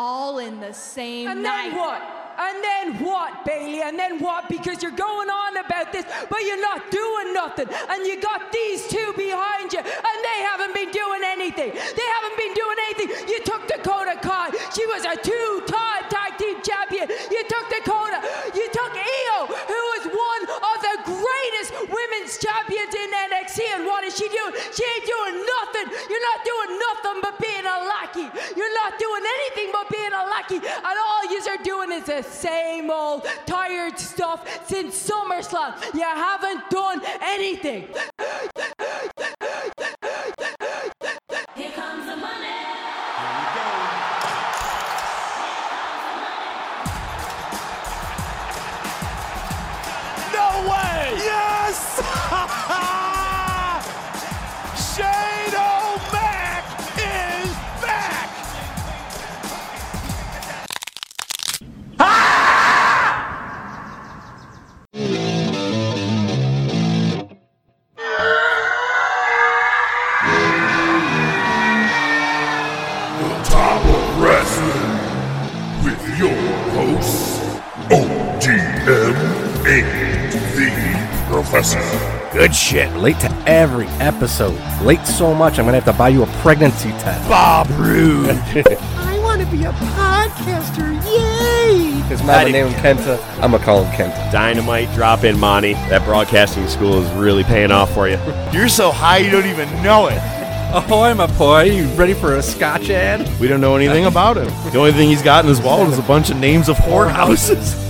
all in the same And night. then what? And then what, Bailey? And then what? Because you're going on about this, but you're not doing nothing. And you got these two behind you, and they haven't been doing anything. They haven't been doing anything. You took Dakota Kai. She was a two-time tag team champion. You took Dakota. You took Io, who is one of the greatest women's in NXT. And what is she doing? She ain't doing nothing. You're not doing nothing but being a lackey. You're not doing anything but being a lackey. And all you are doing is the same old tired stuff since SummerSlam. You haven't done anything. The Good shit. Late to every episode. Late so much, I'm going to have to buy you a pregnancy test. Bob Roode. I want to be a podcaster. Yay! His mother named him Kenta. I'm going to call him Kenta. Dynamite drop in, Monty. That broadcasting school is really paying off for you. You're so high you don't even know it. Oh, Ahoy, my boy. You ready for a scotch ad? We don't know anything about him. The only thing he's got in his wallet is a bunch of names of whorehouses.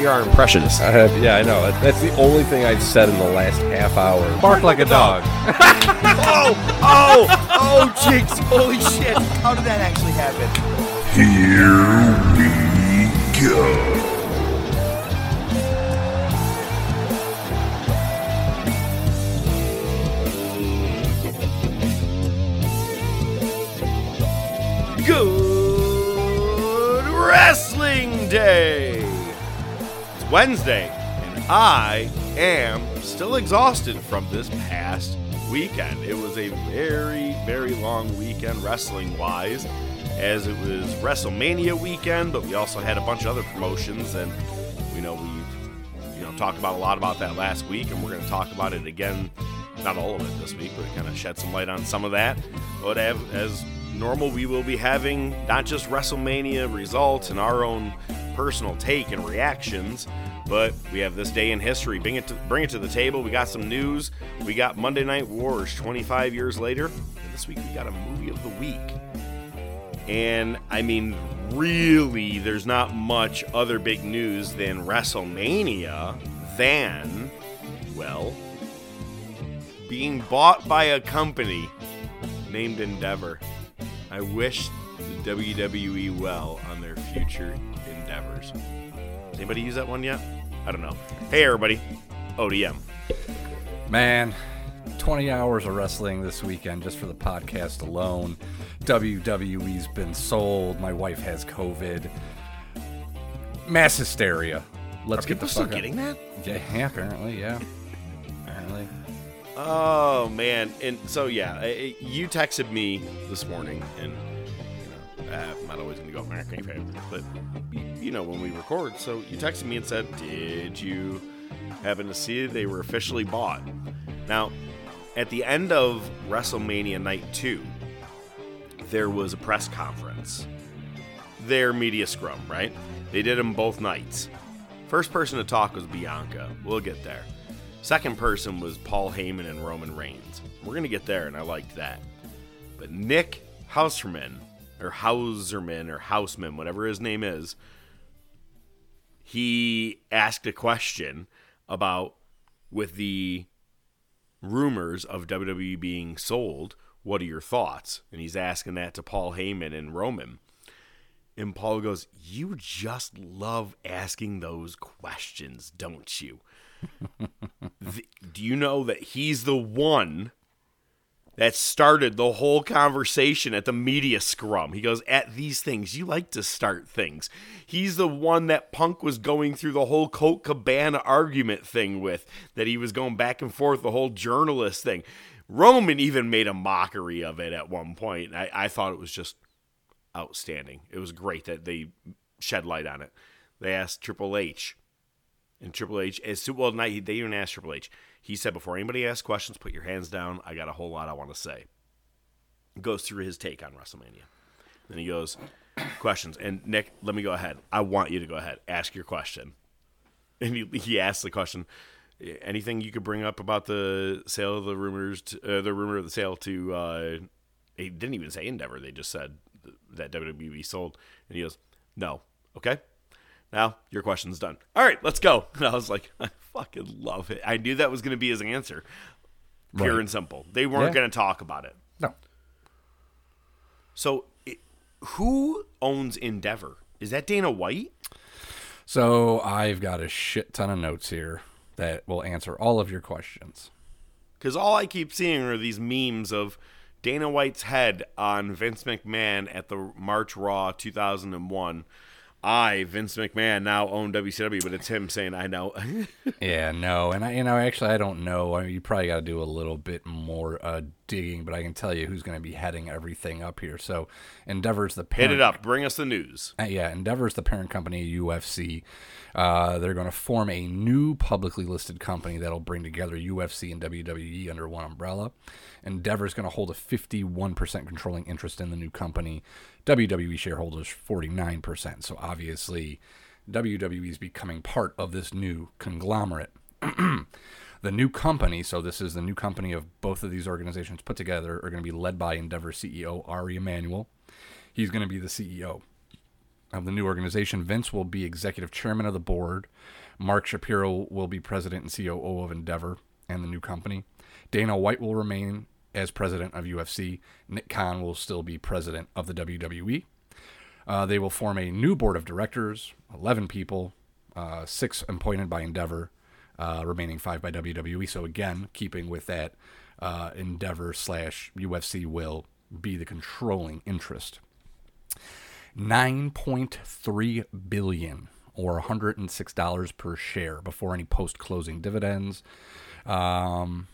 You're our impressionist. I have, yeah, I know. That's the only thing I've said in the last half hour. Bark like a dog. Oh, oh, oh, Jinx. Holy shit. How did that actually happen? Here we go. Good Wrestling Day! Wednesday, and I am still exhausted from this past weekend. It was a very, very long weekend wrestling wise, as it was WrestleMania weekend, but we also had a bunch of other promotions, and we know we you know talked about a lot about that last week, and we're going to talk about it again. Not all of it this week, but kind of shed some light on some of that. But as normal, we will be having not just WrestleMania results and our own personal take and reactions, but we have this day in history. Bring it to bring it to the table. We got some news. We got Monday Night Wars 25 years later, and this week we got a movie of the week. And I mean, really, there's not much other big news than WrestleMania than, well, being bought by a company named Endeavor. I wish the WWE well on their future endeavors. Has anybody use that one yet? I don't know. Hey, everybody. ODM. Man, 20 hours of wrestling this weekend just for the podcast alone. WWE's been sold. My wife has COVID. Mass hysteria. Let's Are get the still fuck out- getting that? Yeah, yeah, apparently, yeah. Apparently. Oh man, and so yeah, I- I- you texted me this morning, and uh, I'm not always gonna go, okay, okay," but you know when we record, so you texted me and said, "Did you happen to see they were officially bought?" Now, at the end of WrestleMania Night Two, there was a press conference. Their media scrum, right? They did them both nights. First person to talk was Bianca. We'll get there. Second person was Paul Heyman and Roman Reigns. We're going to get there, and I liked that. But Nick Hauserman, or Hauserman, or Houseman, whatever his name is, he asked a question about with the rumors of WWE being sold, what are your thoughts? And he's asking that to Paul Heyman and Roman. And Paul goes, You just love asking those questions, don't you? Th- do you know that he's the one that started the whole conversation at the media scrum? He goes, At these things, you like to start things. He's the one that Punk was going through the whole Colt Cabana argument thing with, that he was going back and forth, the whole journalist thing. Roman even made a mockery of it at one point. I, I thought it was just outstanding. It was great that they shed light on it. They asked Triple H, and Triple H, as well, not, they didn't ask Triple H. He said, before anybody asks questions, put your hands down. I got a whole lot I want to say. Goes through his take on WrestleMania. Then he goes, questions. And Nick, let me go ahead. I want you to go ahead. Ask your question. And he, he asked the question, anything you could bring up about the sale of the rumors, to, uh, the rumor of the sale to, uh, he didn't even say Endeavor. They just said that WWE sold. And he goes, no. Okay. Now your question's done. All right, let's go. And I was like, I fucking love it. I knew that was going to be his answer. Pure Right. and simple. They weren't Yeah. going to talk about it. No. So, it, who owns Endeavor? Is that Dana White? So I've got a shit ton of notes here that will answer all of your questions. Because all I keep seeing are these memes of Dana White's head on Vince McMahon at the March Raw 2001. I, Vince McMahon, now own WCW, but it's him saying, I know. Yeah, no, and I, you know, actually, I don't know. I mean, you probably got to do a little bit more uh, digging, but I can tell you who's going to be heading everything up here. So, Endeavor's the Hit it up. Bring us the news. Uh, yeah, Endeavor's the parent company UFC. Uh, they're going to form a new publicly listed company that'll bring together UFC and WWE under one umbrella. Endeavor's going to hold a 51% controlling interest in the new company. WWE shareholders 49%. So obviously, WWE is becoming part of this new conglomerate. the new company, so this is the new company of both of these organizations put together, are going to be led by Endeavor CEO Ari Emanuel. He's going to be the CEO of the new organization. Vince will be executive chairman of the board. Mark Shapiro will be president and COO of Endeavor and the new company. Dana White will remain as president of UFC. Nick Khan will still be president of the WWE. Uh, they will form a new board of directors, 11 people, uh, six appointed by Endeavor, uh, remaining five by WWE. So, again, keeping with that, uh, Endeavor slash UFC will be the controlling interest. 9.3 billion or $106 per share before any post-closing dividends. Um,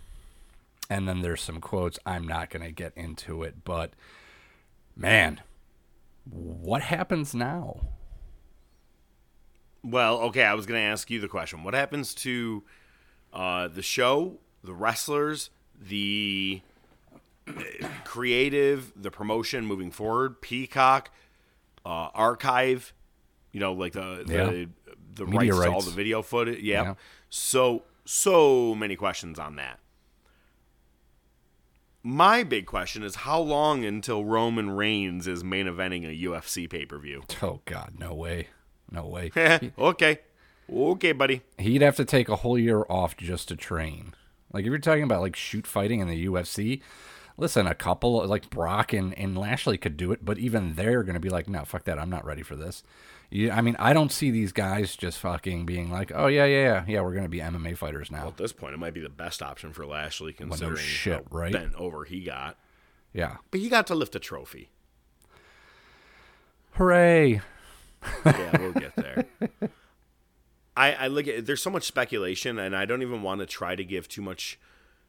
and then there's some quotes. I'm not going to get into it, but man, what happens now? Well, okay, I was going to ask you the question. What happens to uh, the show, the wrestlers, the uh, creative, the promotion moving forward, Peacock, uh, Archive, you know, like the the, Yeah. the Media rights, to all the video footage. Yeah. Yeah. So, so many questions on that. My big question is how long until Roman Reigns is main eventing a UFC pay per view? Oh God, no way, no way. Eh, okay. Okay, buddy. He'd have to take a whole year off just to train. Like if you're talking about like shoot fighting in the UFC, listen, a couple like Brock and, and Lashley could do it, but even they're gonna be like, no, fuck that, I'm not ready for this. You, I mean, I don't see these guys just fucking being like, oh yeah, yeah, yeah, yeah, we're gonna be MMA fighters now. At this point, it might be the best option for Lashley, considering shit, how right? bent over he got. Yeah, But he got to lift a trophy. hooray! Yeah, we'll get there. I, I look at there's so much speculation, and I don't even want to try to give too much,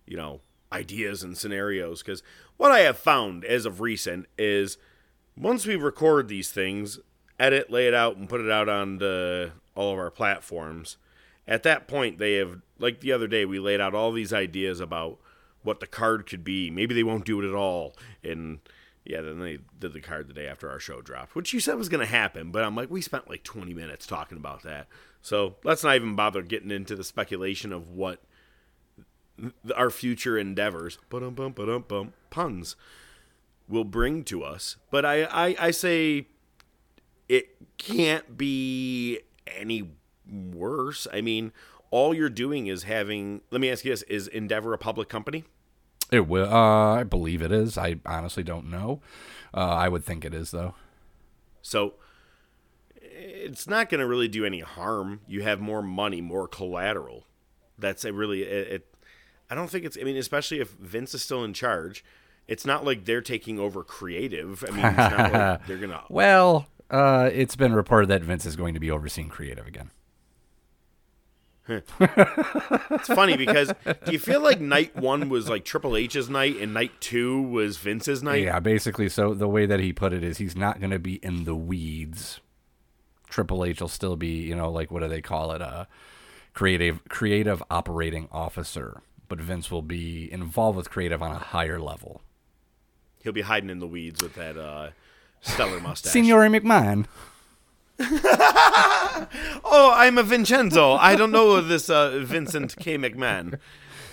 you know, ideas and scenarios because what I have found as of recent is once we record these things, edit, lay it out, and put it out on the, all of our platforms, at that point they have like the other day we laid out all these ideas about what the card could be. Maybe they won't do it at all, and yeah, then they did the card the day after our show dropped, which you said was going to happen. But I'm like, we spent like 20 minutes talking about that. So let's not even bother getting into the speculation of what our future endeavors, bum bum puns, will bring to us. But I, I, I say it can't be any worse. I mean, all you're doing is having. Let me ask you this: Is Endeavor a public company? It will. Uh, I believe it is. I honestly don't know. Uh, I would think it is though. So it's not going to really do any harm. You have more money, more collateral. That's a really it, it. I don't think it's. I mean, especially if Vince is still in charge, it's not like they're taking over creative. I mean, it's not like they're gonna. Well, uh, it's been reported that Vince is going to be overseeing creative again. It's funny because do you feel like night one was like Triple H's night and night two was Vince's night? Yeah, basically. So the way that he put it is he's not going to be in the weeds. Triple H will still be, you know, like what do they call it? A creative creative operating officer. But Vince will be involved with creative on a higher level. He'll be hiding in the weeds with that uh, stellar mustache. Signore McMahon. Oh, I'm a Vincenzo. I don't know this uh, Vincent K. McMahon.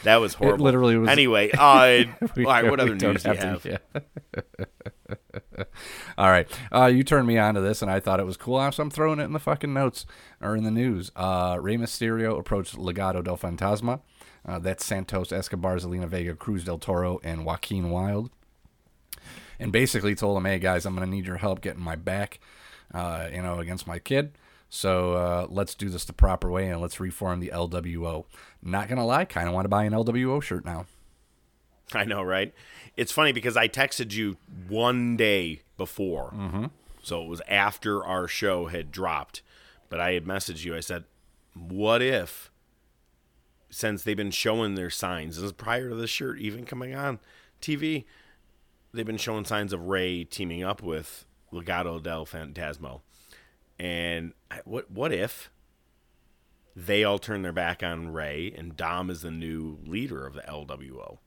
That was horrible. literally was- Anyway, uh, We- all right, what other news do you have? to- yeah. All right. Uh, you turned me on to this, and I thought it was cool, so I'm throwing it in the fucking notes or in the news. Uh, Rey Mysterio approached Legado del Fantasma. Uh, that's Santos Escobar, Zelina Vega, Cruz del Toro, and Joaquin Wilde. And basically told him, hey, guys, I'm going to need your help getting my back, uh, you know, against my kid. So uh, let's do this the proper way and let's reform the LWO. Not going to lie, kind of want to buy an LWO shirt now. I know, right? It's funny because I texted you one day before. Mm-hmm. So it was after our show had dropped. But I had messaged you. I said, what if, since they've been showing their signs, this is prior to the shirt even coming on TV, they've been showing signs of Rey teaming up with Legado del Fantasma, And what what if they all turn their back on Rey and Dom is the new leader of the LWO?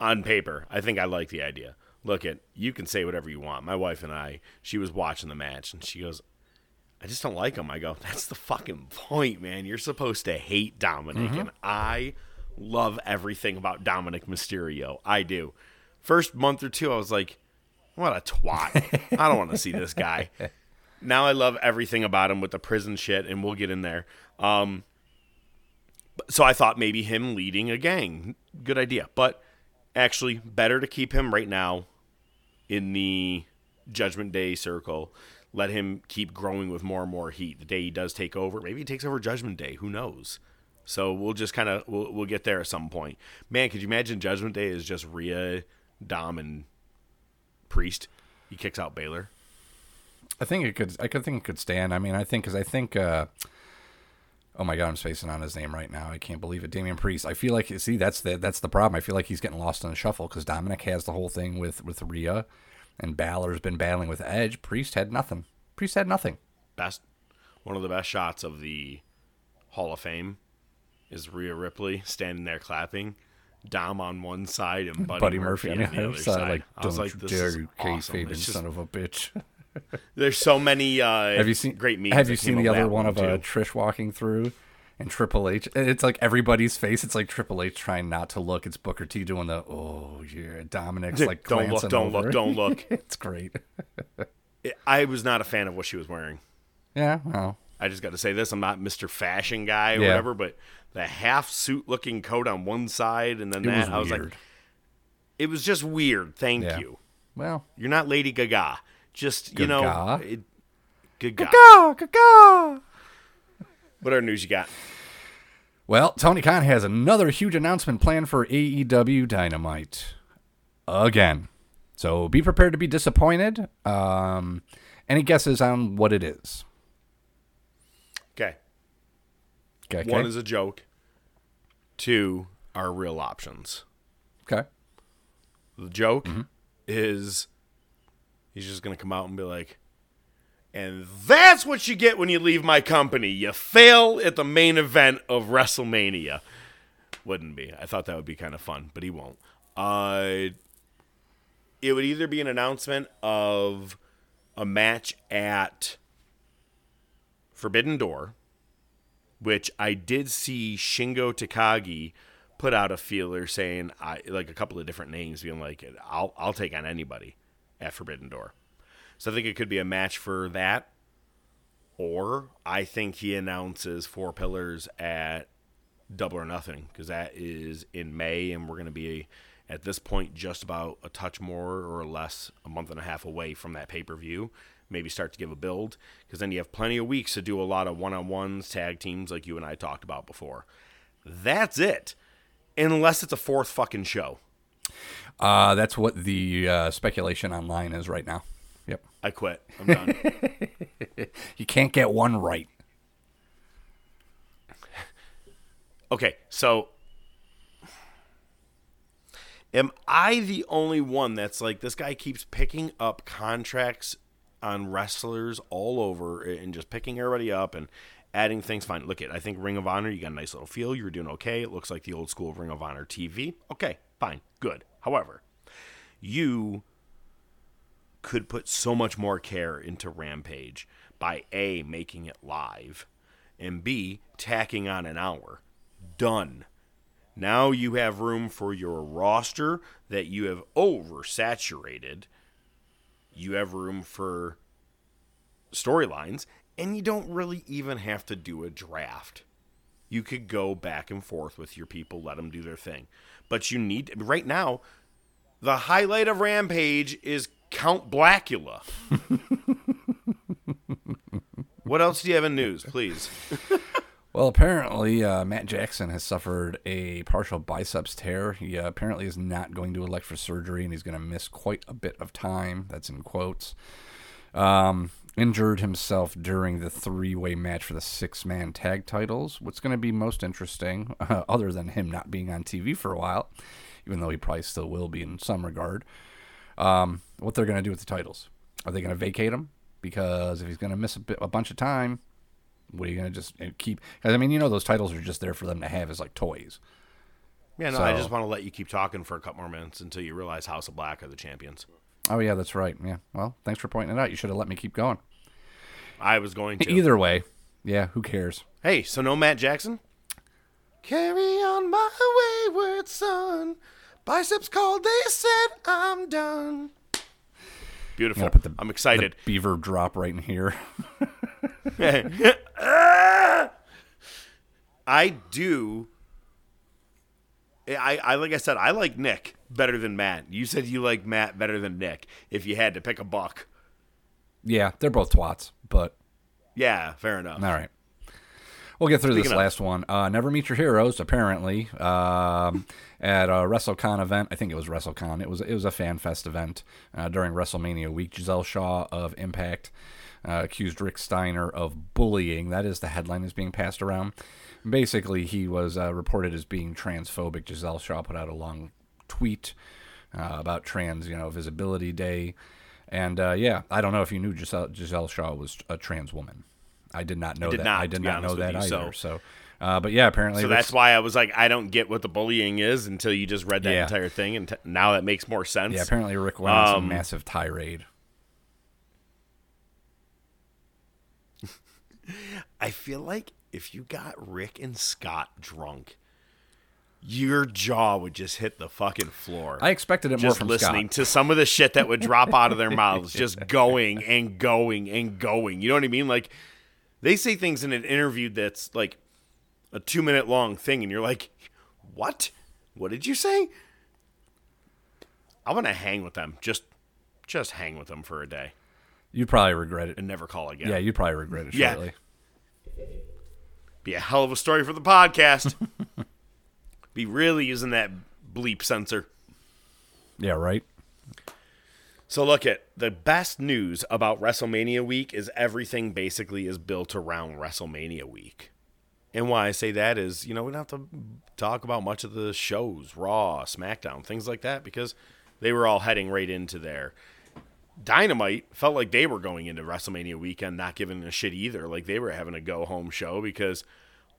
on paper, I think I like the idea. Look at you can say whatever you want. My wife and I, she was watching the match and she goes, I just don't like him. I go, that's the fucking point, man. You're supposed to hate Dominic, mm-hmm. and I love everything about Dominic Mysterio. I do. First month or two, I was like, what a twat. I don't want to see this guy. Now I love everything about him with the prison shit, and we'll get in there. Um, so I thought maybe him leading a gang, good idea. But actually, better to keep him right now in the Judgment Day circle. Let him keep growing with more and more heat. The day he does take over, maybe he takes over Judgment Day. Who knows? So we'll just kind of we'll, we'll get there at some point. Man, could you imagine Judgment Day is just Rhea, Dom, and Priest? He kicks out Balor. I think it could. I could think it could stand. I mean, I think because I think. Uh, oh my god, I'm spacing on his name right now. I can't believe it. Damian Priest. I feel like see that's the that's the problem. I feel like he's getting lost in the shuffle because Dominic has the whole thing with with Rhea, and Balor's been battling with Edge. Priest had nothing. Priest had nothing. Best, one of the best shots of the Hall of Fame is Rhea Ripley standing there clapping. Dom on one side and Buddy, Buddy Murphy, Murphy, on the the other side. like, I was don't like, you this dare is awesome. It's just- son of a bitch. There's so many. Uh, have you seen great memes? Have you seen the other one of uh. Trish walking through? And Triple H, it's like everybody's face. It's like Triple H trying not to look. It's Booker T doing the oh yeah. Dominic's like Don't look, don't look, don't look. it's great. I was not a fan of what she was wearing. Yeah, well, I just got to say this: I'm not Mr. Fashion guy or Yeah. whatever, but the half suit looking coat on one side and then it that was I was like, it was just weird. Thank Yeah. you. well, You're not Lady Gaga. Just you know, Gaga? it, Gaga. Gaga, Gaga. What other news you got? Well, Tony Khan has another huge announcement planned for AEW Dynamite again. So be prepared to be disappointed. Um, any guesses on what it is? Okay. Okay. One is a joke. Two are real options. okay. The joke Mm-hmm. is he's just gonna come out and be like, and that's what you get when you leave my company. You fail at the main event of WrestleMania. Wouldn't be. I thought that would be kind of fun, but he won't. Uh, it would either be an announcement of a match at Forbidden Door, which I did see Shingo Takagi put out a feeler saying I like a couple of different names, being like, "I'll I'll take on anybody at Forbidden Door." So I think it could be a match for that, or I think he announces Four Pillars at Double or Nothing because that is in May, and we're going to be at this point just about a touch more or less a month and a half away from that pay per view. Maybe start to give a build because then you have plenty of weeks to do a lot of one-on-ones, tag teams like you and I talked about before. That's it. Unless it's a fourth fucking show. Uh, that's what the uh, speculation online is right now. Yep. I quit. I'm done. You can't get one right. okay, so am I the only one that's like this guy keeps picking up contracts on wrestlers all over and just picking everybody up and adding things fine. Look at I think Ring of Honor, you got a nice little feel, You're doing okay. It looks like the old school Ring of Honor TV. Okay, fine, good. However, you could put so much more care into Rampage by A, making it live, and B, tacking on an hour. Done. Now you have room for your roster that you have oversaturated. You have room for storylines, and you don't really even have to do a draft. You could go back and forth with your people, let them do their thing. But you need, right now, the highlight of Rampage is Count Blackula. what else do you have in news, please? Well, apparently, uh, Matt Jackson has suffered a partial biceps tear. He uh, apparently is not going to elect for surgery, and he's going to miss quite a bit of time. That's in quotes. Um, injured himself during the three-way match for the six-man tag titles. What's going to be most interesting, uh, other than him not being on TV for a while, even though he probably still will be in some regard, um, what they're going to do with the titles. Are they going to vacate him? Because if he's going to miss a, bit, a bunch of time, what are you going to just keep? Because I mean, you know, those titles are just there for them to have as like toys. Yeah, no, I just want to let you keep talking for a couple more minutes until you realize House of Black are the champions. Oh yeah, that's right. Yeah. Well, thanks for pointing it out. You should have let me keep going. I was going to. Either way, yeah. Who cares? Hey, so no Matt Jackson? Carry on my wayward son. Biceps called, they said I'm done. Beautiful. I'm excited. Beaver drop right in here. I do. I, I like I said, I like Nick better than Matt. You said you like Matt better than Nick. If you had to pick a buck, yeah, they're both twats, but yeah, fair enough. all right. We'll get through Speaking this of- last one. Uh, Never Meet Your Heroes, apparently, um, at a WrestleCon event. I think it was WrestleCon. It was it was a fan fest event uh, during WrestleMania week. Giselle Shaw of Impact uh, accused Rick Steiner of bullying. That is the headline is being passed around. Basically, he was uh, reported as being transphobic. Giselle Shaw put out a long tweet uh, about Trans, you know, Visibility Day, and uh, yeah, I don't know if you knew Giselle, Giselle Shaw was a trans woman. I did not know did that. not, I did not know that you, either. so- So, uh, but yeah, apparently, So that's why I was like, I don't get what the bullying is until you just read that Yeah. entire thing, and t- now that makes more sense. yeah, apparently Rick went on some Um, massive tirade. I feel like if you got Rick and Scott drunk, your jaw would just hit the fucking floor. I expected it more just from listening Scott. to some of the shit that would drop out of their mouths, just going and going and going. You know what I mean? Like they say things in an interview that's like a two minute long thing, and you're like, "What? What did you say?" I want to hang with them. Just, just hang with them for a day You'd probably regret it. and never call again. Yeah, you'd probably regret it Yeah. shortly. Be a hell of a story for the podcast. Be really using that bleep censor. Yeah, right. So look at the best news about WrestleMania week is everything basically is built around WrestleMania week. And why I say that is, you know, we don't have to talk about much of the shows, Raw, SmackDown, things like that, because they were all heading right into there. Dynamite felt like they were going into WrestleMania weekend not giving a shit either. Like they were having a go home show because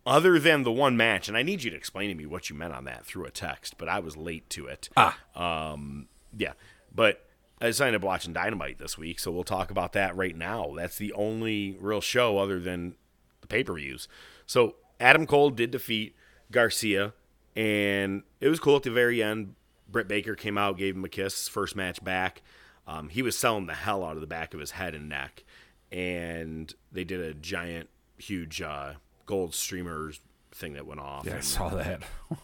other than the one match, and I need you to explain to me what you meant on that through a text, but I was late to it. Ah. Um, yeah. But I signed up watching Dynamite this week, so we'll talk about that right now. That's the only real show other than the pay per views. So Adam Cole did defeat Garcia, and it was cool at the very end. Britt Baker came out, gave him a kiss, first match back. Um, he was selling the hell out of the back of his head and neck, and they did a giant, huge uh, gold streamers thing that went off. Yeah, I saw that.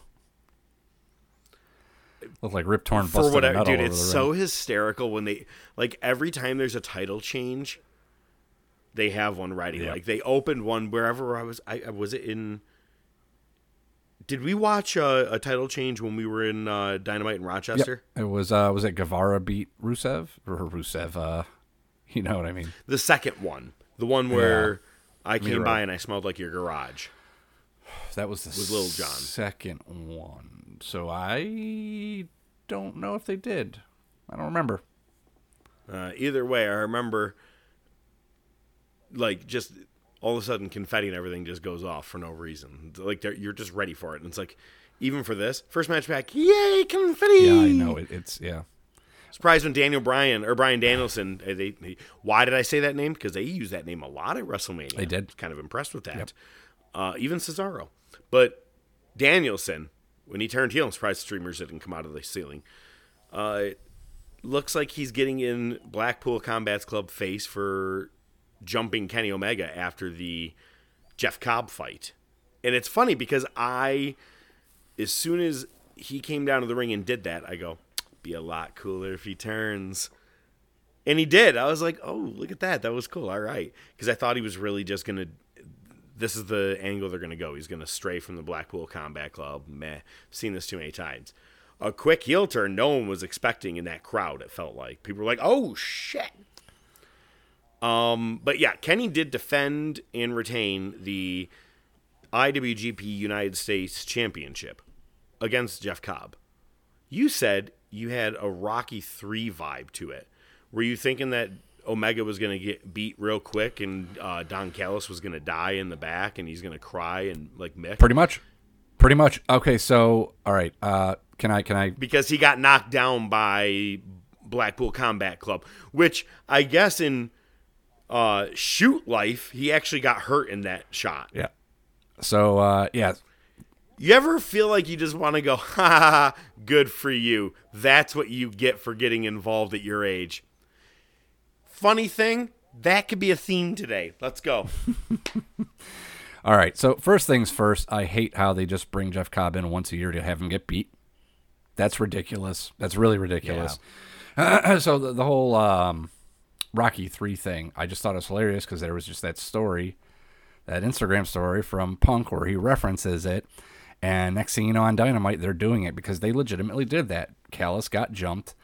Looked like Rip Torn for busted nut dude. It's so hysterical when they like every time there's a title change they have one ready. Yep. Like they opened one wherever I was. I- was it in. Did we watch a, a title change when we were in uh, Dynamite in Rochester? It was uh was it Guevara beat Rusev or Rusev? Uh, you know what I mean? The second one, the one where I You're came by and I smelled like your garage. That was the With Lil Jon. second one. So I don't know if they did. I don't remember. Uh, either way, I remember like just all of a sudden confetti and everything just goes off for no reason. Like you're just ready for it, and it's like even for this first match back, yay confetti! Yeah, I know it, it's yeah. Surprised when Daniel Bryan or Brian Danielson. uh, They, they why did I say that name? Because they use that name a lot at WrestleMania. They did. Kind of impressed with that. Uh, even Cesaro, but Danielson when he turned heel, I'm surprised streamers didn't come out of the ceiling. Uh, looks like he's getting in Blackpool Combat's Club face for jumping Kenny Omega after the Jeff Cobb fight. And it's funny because I, as soon as he came down to the ring and did that, I go, be a lot cooler if he turns. And he did. I was like, oh, look at that. That was cool. All right. Because I thought he was really just going to. This is the angle they're going to go. He's going to stray from the Blackpool Combat Club. Meh. Seen this too many times. A quick heel turn no one was expecting in that crowd, it felt like. People were like, oh, shit. Um, but yeah, Kenny did defend and retain the IWGP United States Championship against Jeff Cobb. You said you had a Rocky 3 vibe to it. Were you thinking that Omega was going to get beat real quick and uh, Don Callis was going to die in the back and he's going to cry and like Mick? Pretty much. Pretty much. Okay, so all right. Uh can I can I because he got knocked down by Blackpool Combat Club, which I guess in uh, shoot life he actually got hurt in that shot. Yeah. So uh yeah, You ever feel like you just want to go, ha, ha, ha, good for you. That's what you get for getting involved at your age. Funny thing, that could be a theme today. Let's go. All right. So first things first, I hate how they just bring Jeff Cobb in once a year to have him get beat. That's ridiculous. That's really ridiculous. so the, the whole um, Rocky Three thing, I just thought it was hilarious because there was just that story, that Instagram story from Punk where he references it, and next thing you know on Dynamite they're doing it because they legitimately did that. Callis got jumped.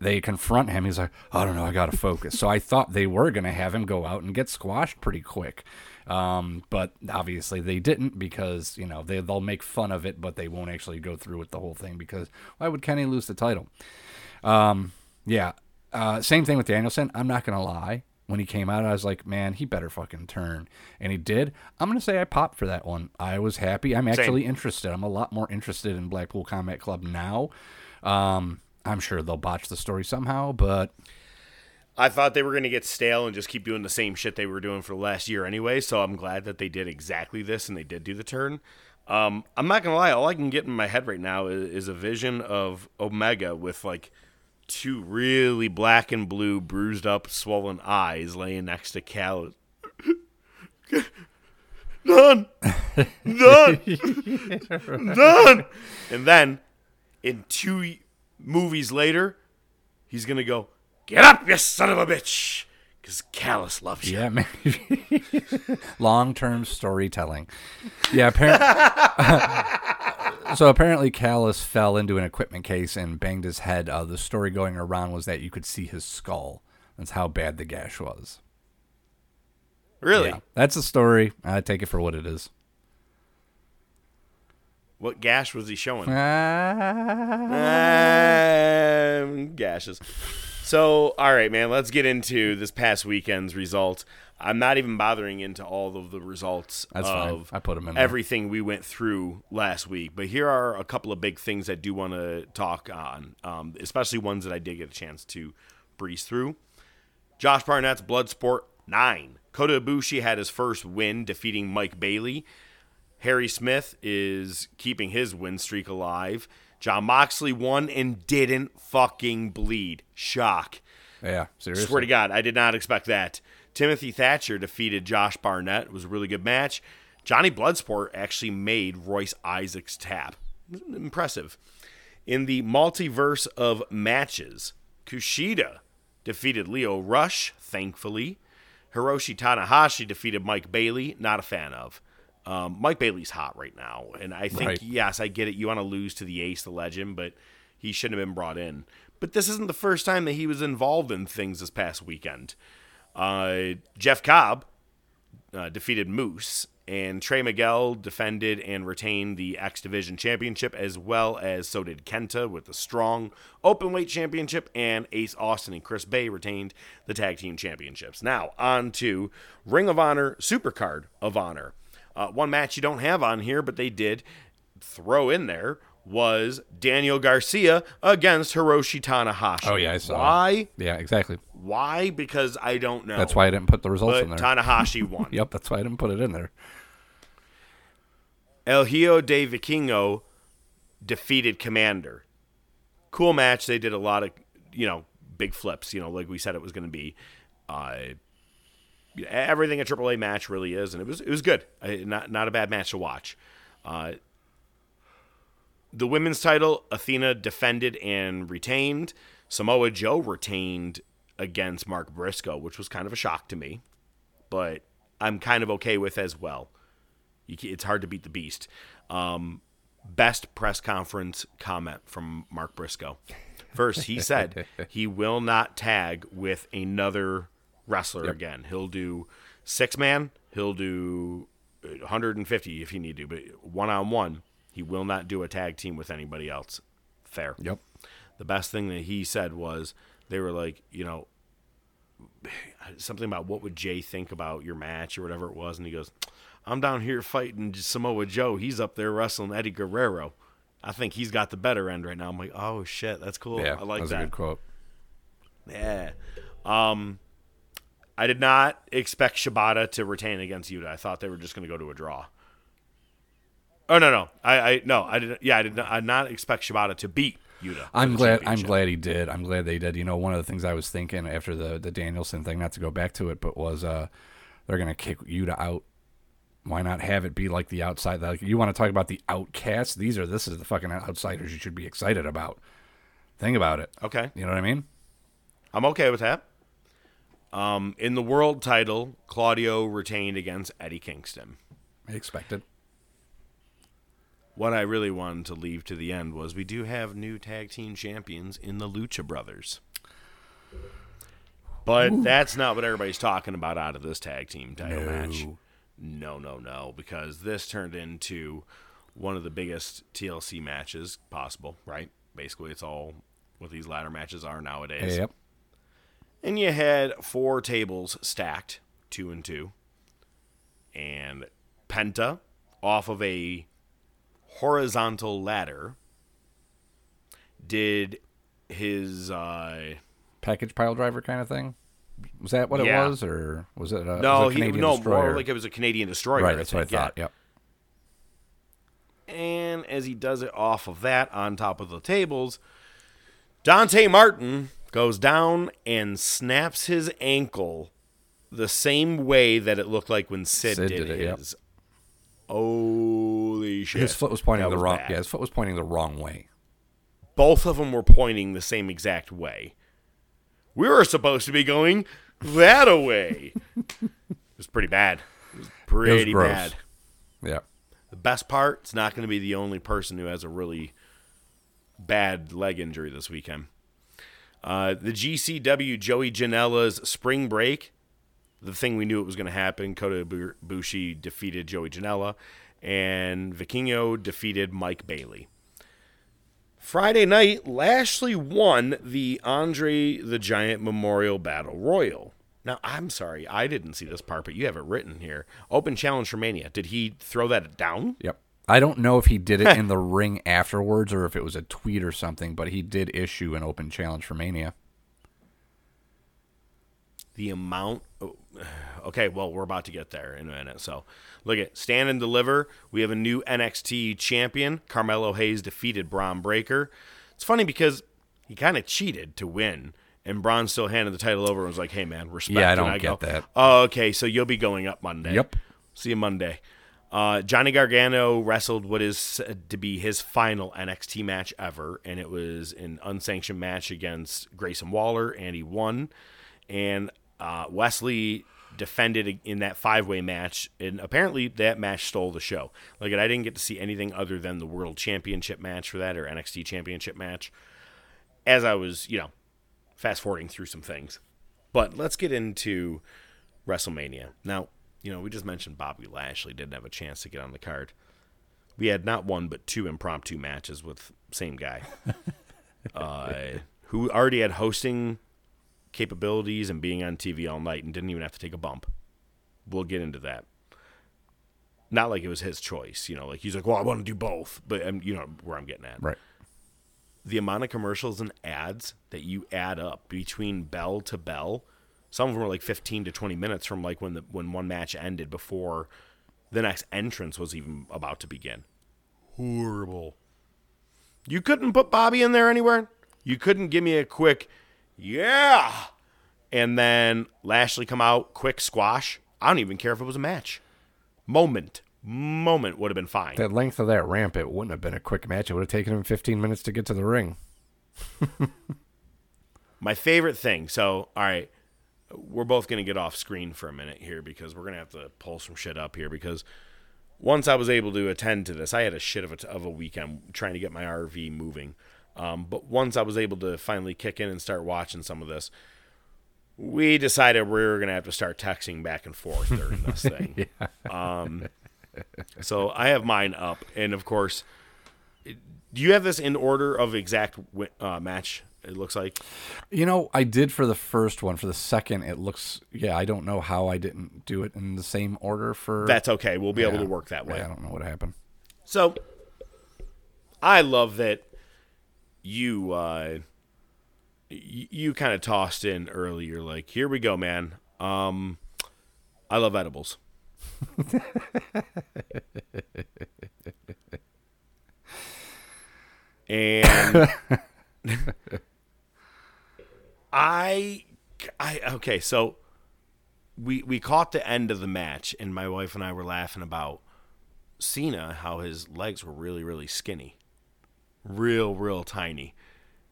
They confront him. He's like, I don't know, I got to focus. so I thought they were going to have him go out and get squashed pretty quick. Um, but obviously they didn't because, you know, they, they'll make fun of it, but they won't actually go through with the whole thing because why would Kenny lose the title? Um, yeah. Uh, same thing with Danielson. I'm not going to lie. When he came out, I was like, man, he better fucking turn. And he did. I'm going to say I popped for that one. I was happy. I'm actually interested. I'm a lot more interested in Blackpool Combat Club now. Um, I'm sure they'll botch the story somehow, but I thought they were going to get stale and just keep doing the same shit they were doing for the last year anyway. So I'm glad that they did exactly this and they did do the turn. Um, I'm not gonna lie, all I can get in my head right now is, is a vision of Omega with like two really black and blue, bruised up, swollen eyes laying next to Cal. Done, done, done. And then, in two movies later, he's gonna go, "Get up, you son of a bitch," because Callis loves you. Yeah, man. Long term storytelling. Yeah, apparently. so apparently, Callis fell into an equipment case and banged his head. Uh, the story going around was that you could see his skull. That's how bad the gash was. Really? Yeah, that's a story. I take it for what it is. What gash was he showing? Um, gashes. So, all right, man, let's get into this past weekend's results. I'm not even bothering into all of the results That's fine. of I put 'em in there. everything we went through last week, but here are a couple of big things I do want to talk on, um, especially ones that I did get a chance to breeze through. Josh Barnett's Bloodsport 9. Kota Ibushi had his first win, defeating Mike Bailey. Harry Smith is keeping his win streak alive. Jon Moxley won and didn't fucking bleed. Shock. Yeah, seriously. Swear to God, I did not expect that. Timothy Thatcher defeated Josh Barnett. It was a really good match. Johnny Bloodsport actually made Royce Isaacs tap. Impressive. In the multiverse of matches, Kushida defeated Lio Rush, thankfully. Hiroshi Tanahashi defeated Mike Bailey. Not a fan of. Um, Mike Bailey's hot right now, and I think Right. yes, I get it. You want to lose to the Ace, the Legend, but he shouldn't have been brought in. But this isn't the first time that he was involved in things this past weekend. Uh, Jeff Cobb uh, defeated Moose, and Trey Miguel defended and retained the X Division Championship, as well as so did Kenta with the strong Openweight Championship, and Ace Austin and Chris Bey retained the Tag Team Championships. Now, on to Ring of Honor Supercard of Honor. Uh, one match you don't have on here, but they did throw in there was Daniel Garcia against Hiroshi Tanahashi. Oh, yeah, I saw. Why? Yeah, exactly. Why? Because I don't know. That's why I didn't put the results But in there. Tanahashi won. Yep, that's why I didn't put it in there. El Hijo de Vikingo defeated Komander. Cool match. They did a lot of, you know, big flips, you know, like we said it was going to be. Uh, everything a AAA match really is, and it was it was good. Not not a bad match to watch. Uh, the women's title, Athena defended and retained. Samoa Joe retained against Mark Briscoe, which was kind of a shock to me, but I'm kind of okay with as well. You, it's hard to beat the beast. Um, best press conference comment from Mark Briscoe. First, he said he will not tag with another wrestler again. He'll do six man. He'll do 150 if he need to, but one on one, he will not do a tag team with anybody else. Fair. Yep. The best thing that he said was they were like, you know, something about what would Jay think about your match or whatever it was, and he goes, "I'm down here fighting Samoa Joe. He's up there wrestling Eddie Guerrero. I think he's got the better end right now." I'm like, "Oh shit, that's cool. Yeah, I like that was that." a good quote. Yeah. Um, I did not expect Shibata to retain against Yuta. I thought they were just going to go to a draw. Oh no no I I no I didn't yeah I did not I did not expect Shibata to beat Yuta. I'm glad. I'm glad he did. I'm glad they did. You know, one of the things I was thinking after the the Danielson thing, not to go back to it, but was uh, they're gonna kick Yuta out. Why not have it be like the outside? Like you want to talk about the outcasts? These are this is the fucking outsiders you should be excited about. Think about it. Okay. You know what I mean? I'm okay with that. Um, in the world title, Claudio retained against Eddie Kingston. I expected. What I really wanted to leave to the end was we do have new tag team champions in the Lucha Brothers. But that's not what everybody's talking about out of this tag team title match. No, no, no, because this turned into one of the biggest TLC matches possible, right? Basically, it's all what these ladder matches are nowadays. Yep. And you had four tables stacked, two and two. And Penta, off of a horizontal ladder, did his. Uh, Package pile driver kind of thing. Was that what Yeah. it was, or was it? A, no, was it a he, no, destroyer? more like it was a Canadian destroyer. right. That's what I yeah. thought. Yep. And as he does it off of that on top of the tables, Dante Martin goes down and snaps his ankle the same way that it looked like when Sid, Sid did, did it, his. Holy shit. His foot was pointing That the wrong. bad. Yeah, his foot was pointing the wrong way. Both of them were pointing the same exact way. We were supposed to be going that away. it was pretty bad. It was pretty gross. bad. Yeah. The best part, it's not going to be the only person who has a really bad leg injury this weekend. Uh, the GCW Joey Janela's spring break, the thing we knew it was going to happen. Kota Ibushi defeated Joey Janela, and Vikingo defeated Mike Bailey. Friday night, Lashley won the Andre the Giant Memorial Battle Royal. Now, I'm sorry, I didn't see this part, but you have it written here. Open challenge for Mania. Did he throw that down? Yep. I don't know if he did it in the ring afterwards or if it was a tweet or something, but he did issue an open challenge for Mania. the amount oh, okay well we're about to get there in a minute. So look at stand and deliver. We have a new nxt champion. Carmelo hayes defeated Bron Breakker. It's funny because he kind of cheated to win and Bron still handed the title over and was like hey man respect Yeah, I don't go, get that. oh okay so you'll be going up monday. Yep. see you monday. Uh, Johnny Gargano wrestled what is said to be his final NXT match ever, and it was an unsanctioned match against Grayson Waller, and he won. And uh, Wes Lee defended in that five way match, and apparently that match stole the show. Like, I didn't get to see anything other than the World Championship match for that or NXT Championship match as I was, you know, fast forwarding through some things. But let's get into WrestleMania. Now, you know, we just mentioned Bobby Lashley didn't have a chance to get on the card. We had not one but two impromptu matches with same guy, uh, who already had hosting capabilities and being on TV all night and didn't even have to take a bump. We'll get into that. Not like it was his choice, you know. Like he's like, well, I want to do both, but um, you know where I'm getting at Right. the amount of commercials and ads that you add up between bell to bell. Some of them were like 15 to 20 minutes from like when the when one match ended before the next entrance was even about to begin. Horrible. You couldn't put Bobby in there anywhere. You couldn't give me a quick yeah. And then Lashley come out, quick squash. I don't even care if it was a match. Moment. Moment would have been fine. That length of that ramp, it wouldn't have been a quick match. It would have taken him 15 minutes to get to the ring. my favorite thing. So, all right, we're both going to get off screen for a minute here because we're going to have to pull some shit up here because once I was able to attend to this, I had a shit of a, of a weekend trying to get my RV moving. Um, but once I was able to finally kick in and start watching some of this, we decided we were going to have to start texting back and forth during this thing. Um, so I have mine up, and of course, do you have this in order of exact uh, match? It looks like. You know, I did for the first one. For the second, it looks, yeah, I don't know how I didn't do it in the same order for. That's okay. We'll be able to work that way. Yeah, I don't know what happened. So I love that you uh you kind of tossed in early. You're like, "Here we go, man. Um I love edibles." and I I okay, so we we caught the end of the match and my wife and I were laughing about Cena how his legs were really really skinny, real real tiny,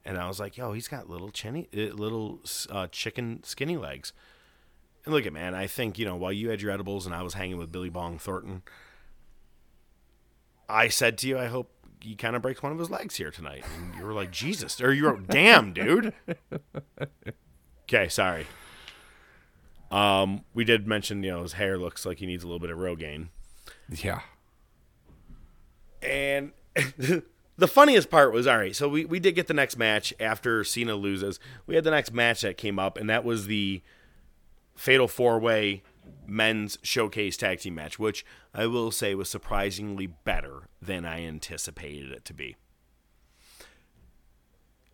and I was like, yo, he's got little chinny uh, little uh, chicken skinny legs. And look at man, I think you know while you had your edibles and I was hanging with Billy Bong Thornton, I said to you, I hope he kind of breaks one of his legs here tonight, and you were like, Jesus, or you wrote, damn, dude. Okay, sorry. Um, we did mention, you know, his hair looks like he needs a little bit of Rogaine. Yeah. And the funniest part was all right. So we, we did get the next match after Cena loses. We had the next match that came up, and that was the Fatal Four Way Men's Showcase Tag Team match, which I will say was surprisingly better than I anticipated it to be.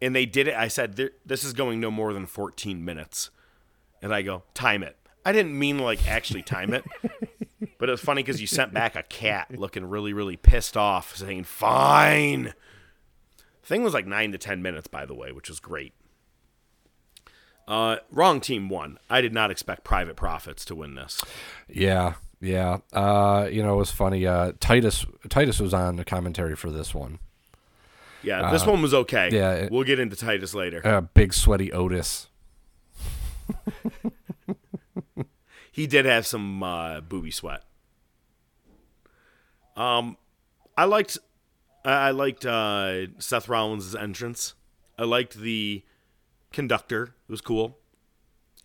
And they did it. I said, This is going no more than 14 minutes. And I go, Time it. I didn't mean like actually time it. But it was funny because you sent back a cat looking really, really pissed off, saying, Fine. Thing was like nine to 10 minutes, by the way, which was great. Uh, wrong team won. I did not expect Private Profits to win this. Yeah. Yeah. Uh, you know, it was funny. Uh, Titus Titus was on the commentary for this one. Yeah, this one was okay. yeah, it- we'll get into Titus later. Uh, big sweaty Otis. he did have some uh, booby sweat. Um, I liked, I liked uh, Seth Rollins' entrance. I liked the conductor; it was cool.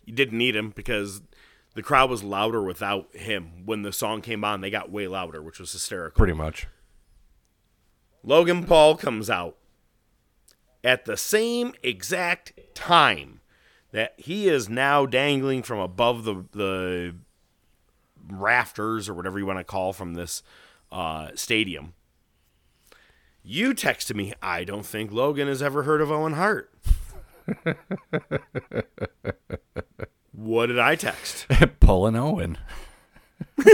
You didn't need him because the crowd was louder without him. When the song came on, they got way louder, which was hysterical. Pretty much. Logan Paul comes out at the same exact time that he is now dangling from above the the rafters or whatever you want to call from this uh, stadium. You texted me, I don't think Logan has ever heard of Owen Hart. what did I text? Pulling Owen.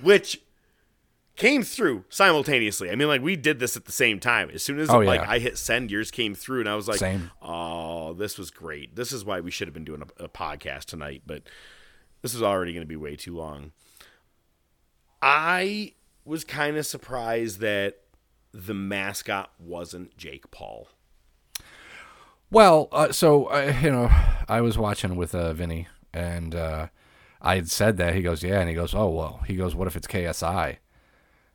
which came through simultaneously. I mean, like we did this at the same time. As soon as Oh, like yeah. I hit send, yours came through, and I was like, Same. "Oh, this was great. This is why we should have been doing a, a podcast tonight." But this is already going to be way too long. I was kind of surprised that the mascot wasn't Jake Paul. Well, uh, so uh, you know, I was watching with uh, Vinny, and uh, I had said that. He goes, "Yeah," and he goes, "Oh well." He goes, "What if it's KSI?"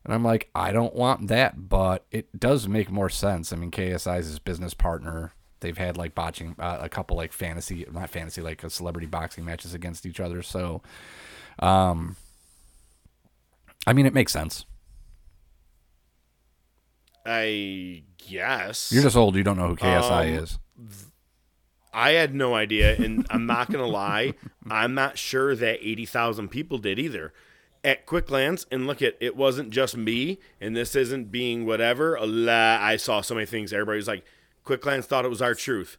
And I'm like, I don't want that, but it does make more sense. I mean, KSI is his business partner. They've had like botching uh, a couple like fantasy, not fantasy, like a celebrity boxing matches against each other. So, um, I mean, it makes sense. I guess. You're just old. You don't know who KSI Um, is. I had no idea, and I'm not gonna lie, I'm not sure that eighty thousand people did either. At quick glance, and look at it wasn't just me, and this isn't being whatever. I saw so many things. Everybody's like, quick glance thought it was R-Truth.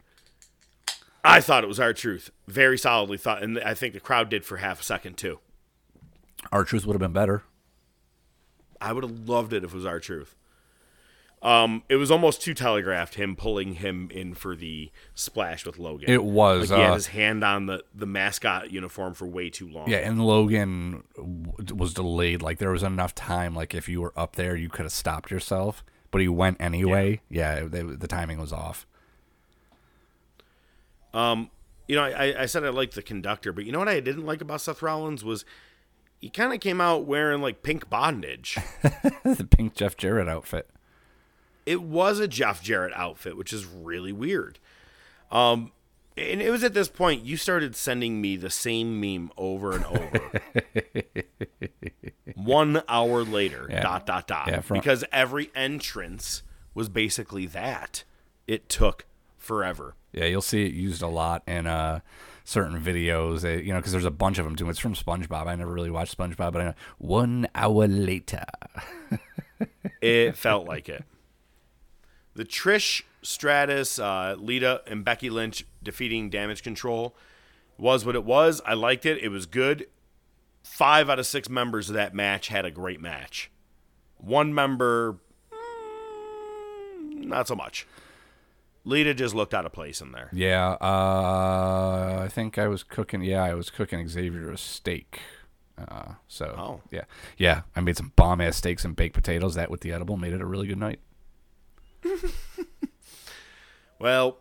I thought it was R-Truth. Very solidly thought, and I think the crowd did for half a second too. R-Truth would have been better. I would have loved it if it was R-Truth. Um, it was almost too telegraphed him pulling him in for the splash with Logan. It was, like he had uh, his hand on the the mascot uniform for way too long. Yeah, and Logan w- was delayed. Like there was enough time. Like if you were up there, you could have stopped yourself, but he went anyway. Yeah, they, the timing was off. Um, you know, I, I said I liked the conductor, but you know what I didn't like about Seth Rollins was he kind of came out wearing like pink bondage. the pink Jeff Jarrett outfit. It was a Jeff Jarrett outfit, which is really weird. Um, and it was at this point you started sending me the same meme over and over. One hour later, Yeah. dot dot dot, Yeah, from- because every entrance was basically that. It took forever. Yeah, you'll see it used a lot in uh, certain videos. uh, you know, because there's a bunch of them too. It's from SpongeBob. I never really watched SpongeBob, but I know one hour later. It felt like it. The Trish Stratus, uh, Lita, and Becky Lynch defeating Damage Control was what it was. I liked it. It was good. Five out of six members of that match had a great match. One member, mm, not so much. Lita just looked out of place in there. Yeah, uh, I think I was cooking. Yeah, I was cooking Xavier a steak. Uh, so Oh. yeah, yeah, I made some bomb ass steaks and baked potatoes. That with the edible made it a really good night. Well,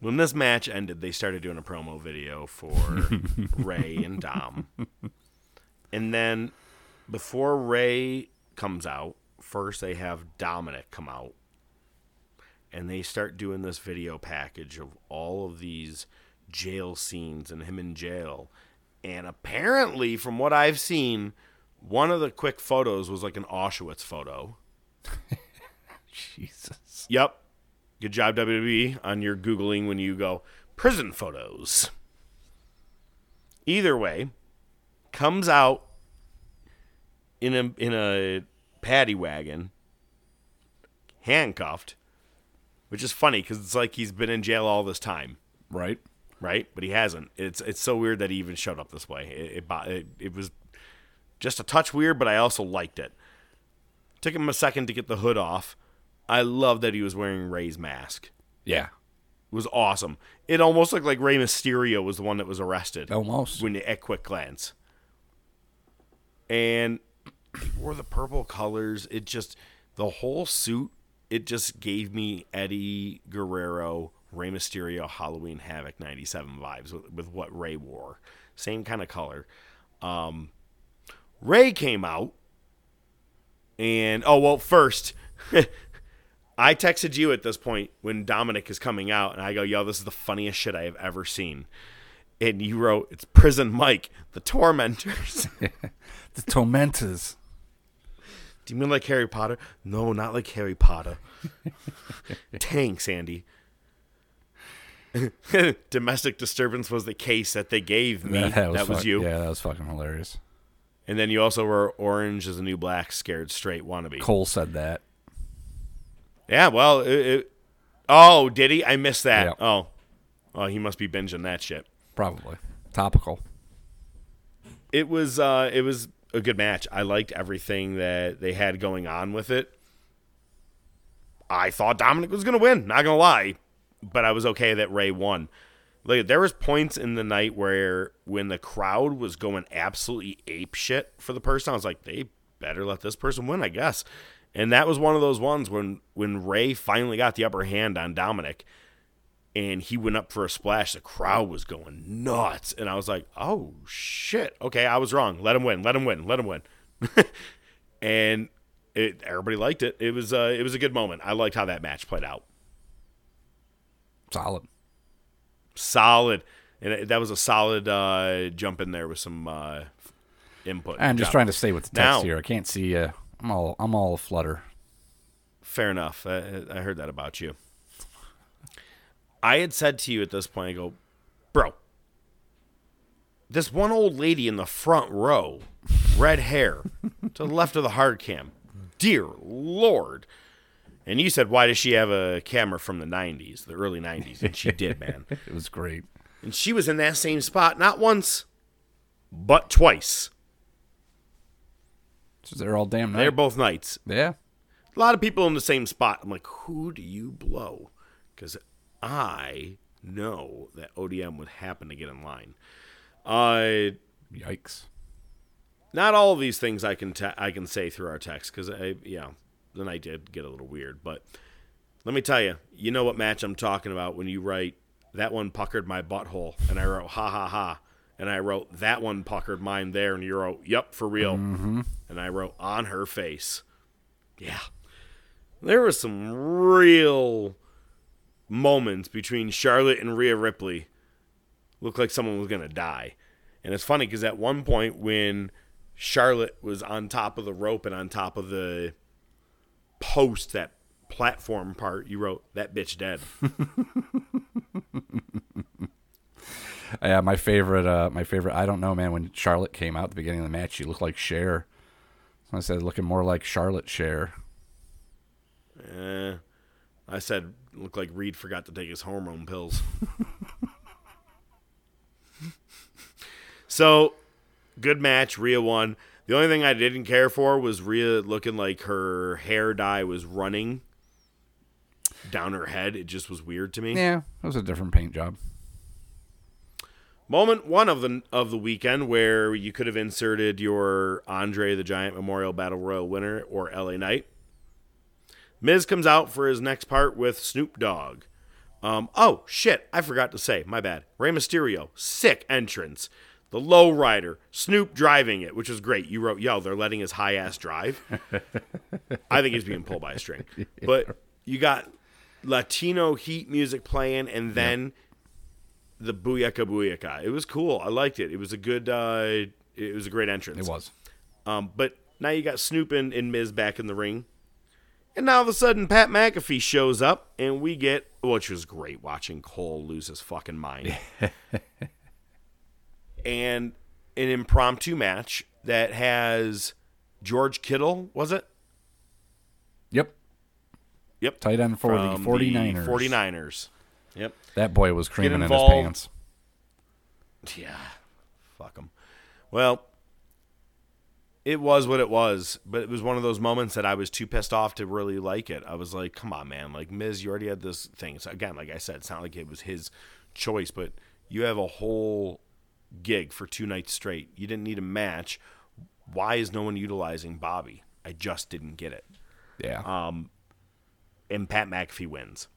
when this match ended, they started doing a promo video for Rey and Dom. And then before Rey comes out, first they have Dominic come out. And they start doing this video package of all of these jail scenes and him in jail. And apparently, from what I've seen, one of the quick photos was like an Auschwitz photo. Jesus. Yep. Good job, WWE, on your Googling when you go prison photos. Either way, comes out in a in a paddy wagon, handcuffed, which is funny because it's like he's been in jail all this time, Right. right? But he hasn't. It's it's so weird that he even showed up this way. It it, it, it was just a touch weird, but I also liked it. Took him a second to get the hood off. I love that he was wearing Rey's mask. Yeah. It was awesome. It almost looked like Rey Mysterio was the one that was arrested. Almost. When at quick glance. And he wore the purple colors. It just the whole suit. It just gave me Eddie Guerrero, Rey Mysterio, Halloween Havoc '97 vibes with, with what Rey wore. Same kind of color. Um, Ray came out, and oh well, first. I texted you at this point when Dominic is coming out, and I go, "Yo, this is the funniest shit I have ever seen." And you wrote, "It's Prison Mike, the tormentors." The tormentors. Do you mean like Harry Potter? No, not like Harry Potter. Tanks, Andy. Domestic disturbance was the case that they gave me. That was, fuck- you. Yeah, that was fucking hilarious. And then you also were orange is the new black, scared straight wannabe. Cole said that. Yeah, well, it, it, oh, did he? I missed that. Yeah. Oh, oh, he must be binging that shit. Probably. Topical. it was uh it was a good match. I liked everything that they had going on with it. I thought Dominic was gonna win, not gonna lie. But I was okay that Rey won. Like there was points in the night where when the crowd was going absolutely ape shit for the person, I was like, they better let this person win, I guess. And that was one of those ones when when Rey finally got the upper hand on Dominic. and he went up for a splash. The crowd was going nuts, and I was like, "Oh shit! Okay, I was wrong. Let him win. Let him win. Let him win." and it, everybody liked it. It was uh, it was a good moment. I liked how that match played out. Solid. Solid, and it, that was a solid uh, jump in there with some uh, input. I'm just Job. trying to stay with the text Now- here. I can't see. I'm all I'm all aflutter. Fair enough. I, I heard that about you. I had said to you at this point, I go, bro, this one old lady in the front row, red hair, to the left of the hard cam, dear Lord. And you said, why does she have a camera from the 90s, the early 90s? And she did, man. It was great. And she was in that same spot not once, but twice. They're all damn night. They're both nights. yeah. a lot of people in the same spot. I'm like, who do you blow? Because I know that ODM would happen to get in line. Uh, Yikes. not all of these things I can te- I can say through our text because I yeah the night did get a little weird. But let me tell you, you know what match I'm talking about when you write that one puckered my butthole and I wrote ha ha ha. And I wrote that one puckered mine there, and you wrote, "Yep, for real." Mm-hmm. And I wrote on her face. Yeah, there was some real moments between Charlotte and Rhea Ripley. Looked like someone was gonna die, and it's funny because at one point when Charlotte was on top of the rope and on top of the post, that platform part, you wrote that bitch dead. Yeah, my favorite. Uh, my favorite. I don't know, man. When Charlotte came out at the beginning of the match, she looked like Cher. I said, looking more like Charlotte Cher. Eh, I said looked like Reed forgot to take his hormone pills. so, good match. Rhea won. The only thing I didn't care for was Rhea looking like her hair dye was running down her head. It just was weird to me. Yeah, it was a different paint job. Moment one of the of the weekend where you could have inserted your Andre the Giant Memorial Battle Royal winner or LA Knight. Miz comes out for his next part with Snoop Dogg. Um, oh shit, I forgot to say, my bad. Rey Mysterio, sick entrance. The low rider, Snoop driving it, which was great. You wrote, yo, they're letting his high ass drive. I think he's being pulled by a string. But you got Latino heat music playing, and then the Booyaka Booyaka. It was cool. I liked it. It was a good. Uh, it was a great entrance. It was. Um, but now you got Snoop and, and Miz back in the ring, and now all of a sudden Pat McAfee shows up, and we get which was great watching Cole lose his fucking mind, and an impromptu match that has George Kittle. Was it? Yep. Yep. Tight end for the From 49ers. 49ers. Yep. That boy was creaming in his pants. Yeah, fuck him. Well, it was what it was, but it was one of those moments that I was too pissed off to really like it. I was like, "Come on, man! Like Miz, you already had this thing." So again, like I said, it's not like it was his choice, but you have a whole gig for two nights straight. You didn't need a match. Why is no one utilizing Bobby? I just didn't get it. Yeah. Um, And Pat McAfee wins.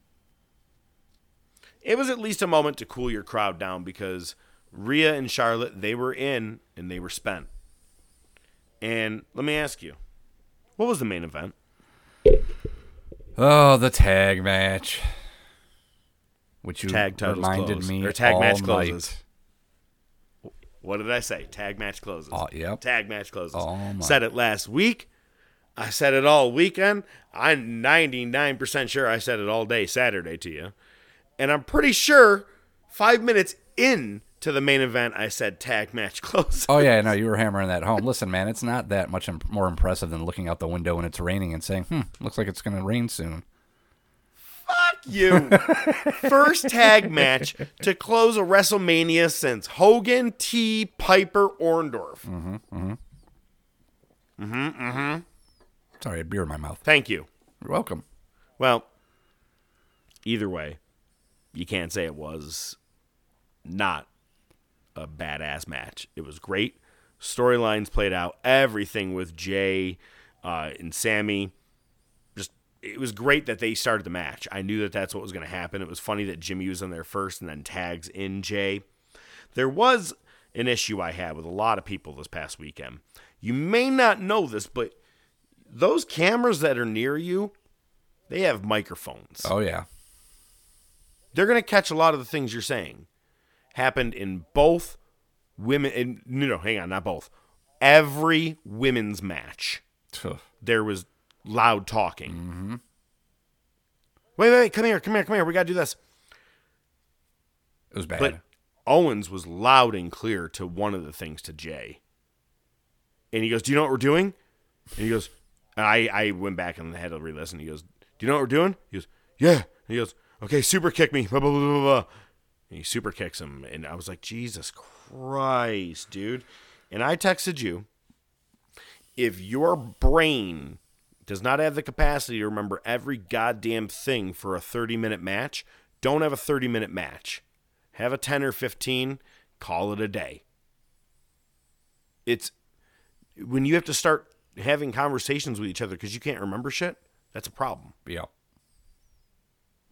It was at least a moment to cool your crowd down because Rhea and Charlotte, they were in and they were spent. And let me ask you, what was the main event? oh, the tag match. Which you Tag titles reminded close. me Or tag match night. closes. What did I say? Tag match closes. Oh, yep. Tag match closes. Oh. Said it last week. I said it all weekend. I'm 99% sure I said it all day Saturday to you. And I'm pretty sure five minutes in to the main event, I said tag match close. Oh yeah, no, you were hammering that home. Listen, man, it's not that much imp- more impressive than looking out the window when it's raining and saying, "Hmm, looks like it's going to rain soon." Fuck you. First tag match to close a WrestleMania since Hogan T. Piper Orndorff. Mm. Sorry, I had beer in my mouth. Thank you. You're welcome. Well, either way, you can't say it was not a badass match. It was great. Storylines played out. Everything with Jey uh, and Sammy, just it was great that they started the match. I knew that that's what was going to happen. It was funny that Jimmy was in there first and then tags in Jey. There was an issue I had with a lot of people this past weekend. You may not know this, but those cameras that are near you, they have microphones. Oh yeah. They're going to catch a lot of the things you're saying. Happened in both women. In, no, no, hang on, not both. Every women's match, Tuh. there was loud talking. Mm-hmm. Wait, wait, wait, come here, come here, come here. We got to do this. It was bad. But Owens was loud and clear to one of the things to Jey. And he goes, Do you know what we're doing? And he goes, and I, I went back and had to re listen. He goes, Do you know what we're doing? He goes, Yeah. And he goes, Okay, super kick me. Blah, blah, blah, blah, blah. And he super kicks him. And I was like, Jesus Christ, dude. And I texted you if your brain does not have the capacity to remember every goddamn thing for a 30 minute match, don't have a 30 minute match. Have a 10 or 15, call it a day. It's when you have to start having conversations with each other because you can't remember shit, that's a problem. yeah.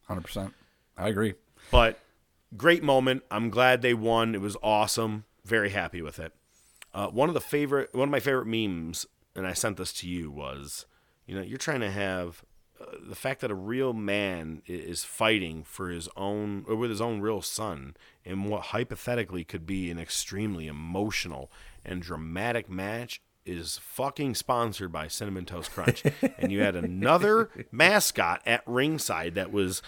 Hundred percent. I agree. But great moment. I'm glad they won. It was awesome. Very happy with it. Uh, one of the favorite, one of my favorite memes, and I sent this to you was, you know, you're trying to have uh, the fact that a real man is fighting for his own, or with his own real son, in what hypothetically could be an extremely emotional and dramatic match. Is fucking sponsored by Cinnamon Toast Crunch, and you had another mascot at ringside that was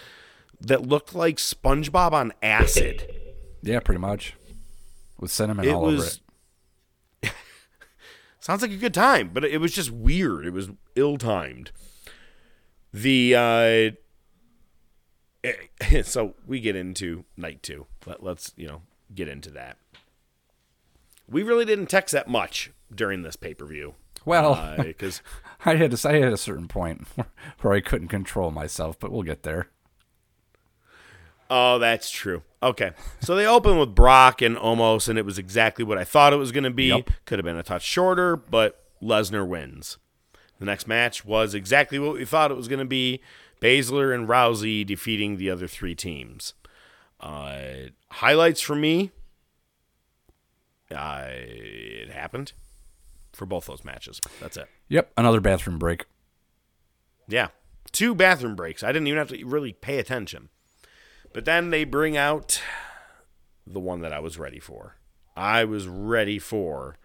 that looked like SpongeBob on acid. Yeah, pretty much. With cinnamon It all over was- it. Sounds like a good time, but it was just weird. It was ill-timed. The uh so we get into night 2. Let, let's, you know, get into that. We really didn't text that much during this pay-per-view. Well, because I had to. I had a certain point where I couldn't control myself, but we'll get there. Oh, that's true. Okay. So they open with Brock and Omos, and it was exactly what I thought it was going to be. Yep. Could have been a touch shorter, but Lesnar wins. The next match was exactly what we thought it was going to be Baszler and Rousey defeating the other three teams. Uh, highlights for me uh, it happened for both those matches. That's it. Yep, another bathroom break. Yeah. Two bathroom breaks. I didn't even have to really pay attention. But then they bring out the one that I was ready for. I was ready for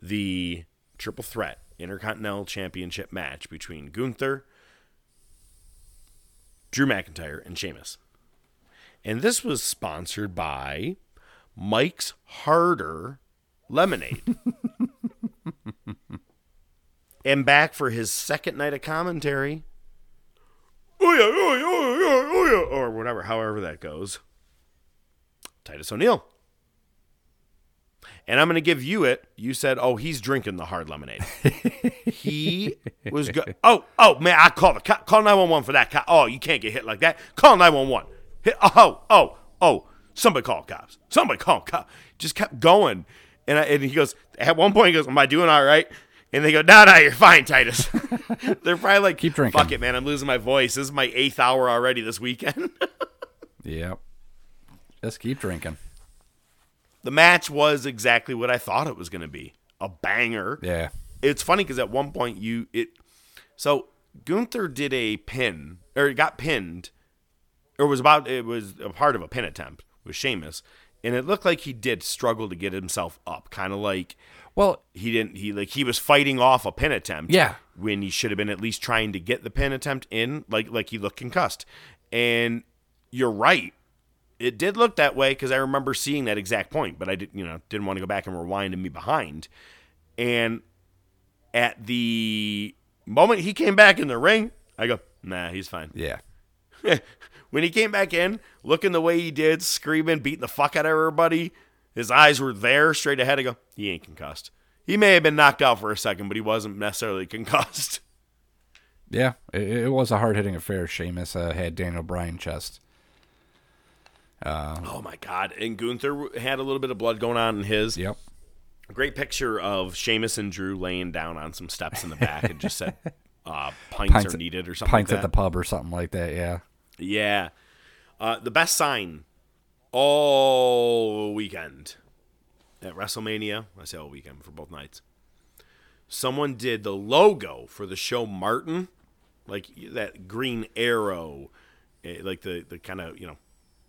the triple threat Intercontinental Championship match between Gunther, Drew McIntyre, and Sheamus. And this was sponsored by Mike's Harder Lemonade. and back for his second night of commentary. Oh yeah, oh yeah, oh yeah, oh yeah, or whatever, however that goes. Titus O'Neil. And I'm going to give you it. You said, "Oh, he's drinking the hard lemonade." he was go- Oh, oh man, I call the co- call 911 for that. Co- oh, you can't get hit like that. Call 911. Hit, oh, oh, oh, oh. Somebody call cops. Somebody call cops. Just kept going. And, I, and he goes, at one point, he goes, Am I doing all right? And they go, No, no, you're fine, Titus. They're probably like, Keep drinking. Fuck it, man. I'm losing my voice. This is my eighth hour already this weekend. Yep. Just keep drinking. the match was exactly what I thought it was going to be a banger. Yeah. It's funny because at one point you it so Gunther did a pin or got pinned or was about it was a part of a pin attempt with Sheamus and it looked like he did struggle to get himself up kind of like Well, he didn't he like he was fighting off a pin attempt Yeah. when he should have been at least trying to get the pin attempt in like like he looked concussed and you're right it did look that way because I remember seeing that exact point, but I didn't, you know, didn't want to go back and rewind and be behind. And at the moment he came back in the ring, I go, nah, he's fine. yeah. when he came back in, looking the way he did, screaming, beating the fuck out of everybody, his eyes were there, straight ahead. I go, he ain't concussed. He may have been knocked out for a second, but he wasn't necessarily concussed. Yeah. It, it was a hard hitting affair. Sheamus uh, had Daniel Bryan chest. Oh my god! And Gunther had a little bit of blood going on in his. Yep. Great picture of Sheamus and Drew laying down on some steps in the back and just said, uh, pints, Pints- are needed or something Pints like at the pub or something like that. Yeah. Yeah. Uh, the best sign all weekend at WrestleMania. I say all weekend for both nights. Someone did the logo for the show Martin, like that green arrow, eh, like the, the kind of, you know,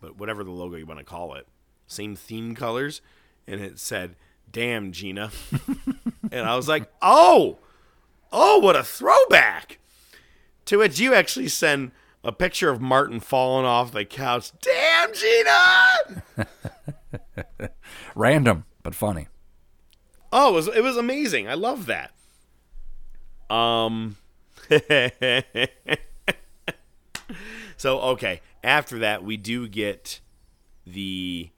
but whatever the logo you want to call it. Same theme colors. And it said, Damn, Gina. and I was like, Oh, oh, what a throwback. To which you actually send a picture of Martin falling off the couch. Damn, Gina! Random, but funny. Oh, it was, it was amazing. I love that. Um. so okay, after that we do get the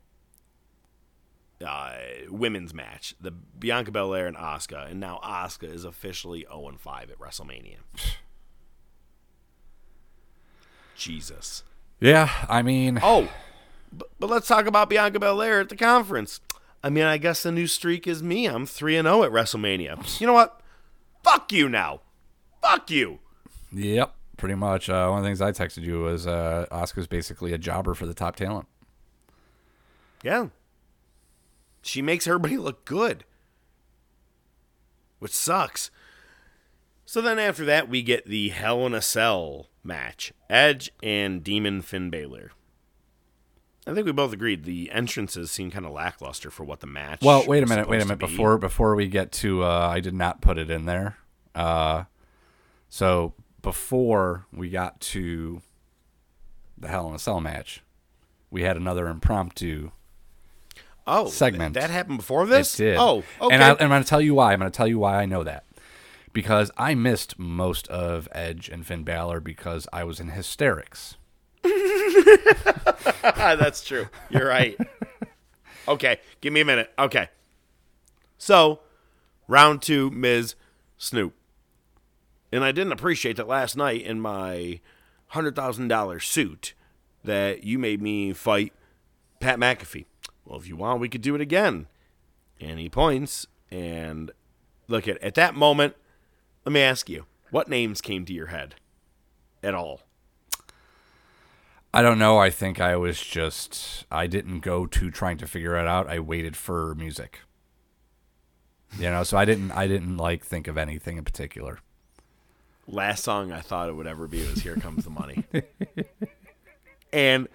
uh, women's match, the Bianca Belair and Asuka, and now Asuka is officially 0 and 5 at WrestleMania. Jesus. Yeah, I mean, Oh, but, but let's talk about Bianca Belair at the conference. I mean, I guess the new streak is me. I'm 3 and 0 at WrestleMania. You know what? Fuck you now. Fuck you. yep, pretty much. Uh, one of the things I texted you was uh, Asuka's basically a jobber for the top talent. Yeah. She makes everybody look good, which sucks. So then after that, we get the Hell in a Cell match Edge and Demon Finn Balor. I think we both agreed the entrances seem kind of lackluster for what the match. Well, wait a minute, wait a minute. be. Before before we get to, uh, I did not put it in there. Uh, so before we got to the Hell in a Cell match, we had another impromptu. oh segment. that happened before this. It did. Oh, okay. And, I, and I'm going to tell you why. I'm going to tell you why I know that. Because I missed most of Edge and Finn Balor because I was in hysterics. That's true. You're right. okay, give me a minute. Okay. So, round two, Miz, Snoop. And I didn't appreciate that last night in my $100,000 suit that you made me fight Pat McAfee. Well, if you want, we could do it again. And he points, and look at at that moment. Let me ask you, what names came to your head at all? I don't know. I think I was just I didn't go to trying to figure it out. I waited for music. You know, so I didn't I didn't like think of anything in particular. last song I thought it would ever be was Here Comes the Money. and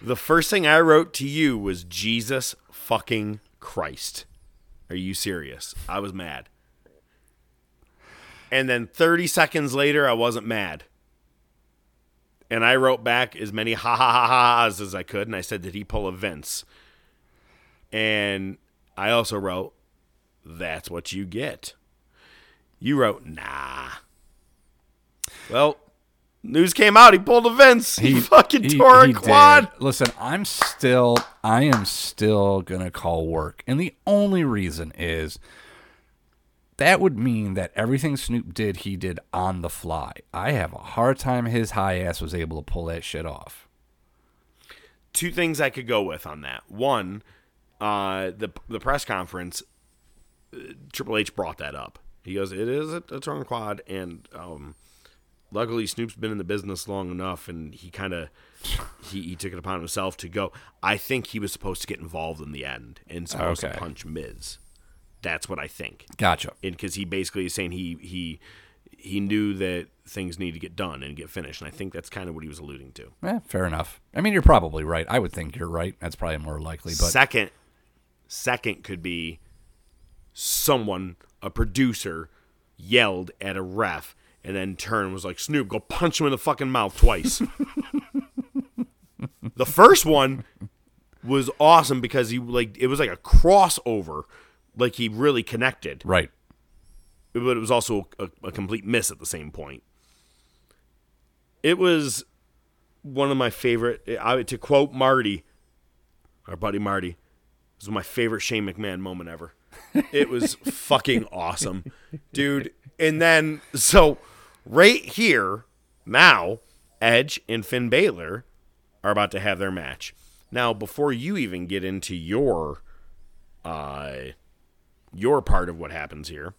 the first thing I wrote to you was Jesus fucking Christ. Are you serious? I was mad. And then 30 seconds later, I wasn't mad. And I wrote back as many ha ha ha ha's as I could. And I said, Did he pull a Vince? And I also wrote, That's what you get. You wrote, Nah. Well, news came out. He pulled a Vince. He, fucking he- tore he a quad. did. Listen, I'm still I am still gonna call work. And the only reason is that would mean that everything Snoop did, he did on the fly. I have a hard time his high ass was able to pull that shit off. Two things I could go with on that. One, uh, the the press conference, uh, Triple H brought that up. He goes, "It is a, a torn quad," and um, luckily Snoop's been in the business long enough, and he kind of he, he took it upon himself to go. I think he was supposed to get involved in the end and supposed Okay. to punch Miz. That's what I think. Gotcha. and because he basically is saying he he he knew that things need to get done and get finished, and I think that's kind of what he was alluding to. Eh, fair enough. I mean, you're probably right. I would think you're right. That's probably more likely. But second, second could be someone, a producer, yelled at a ref and then turned and was like, "Snoop, go punch him in the fucking mouth twice." the first one was awesome because he like it was like a crossover, like he really connected. right. but it was also a, a complete miss at the same point. It was one of my favorite. I, to quote Marty, our buddy Marty, this was my favorite Shane McMahon moment ever. It was fucking awesome, dude. And then so right here now, Edge and Finn Balor are about to have their match. Now, before you even get into your uh your part of what happens here,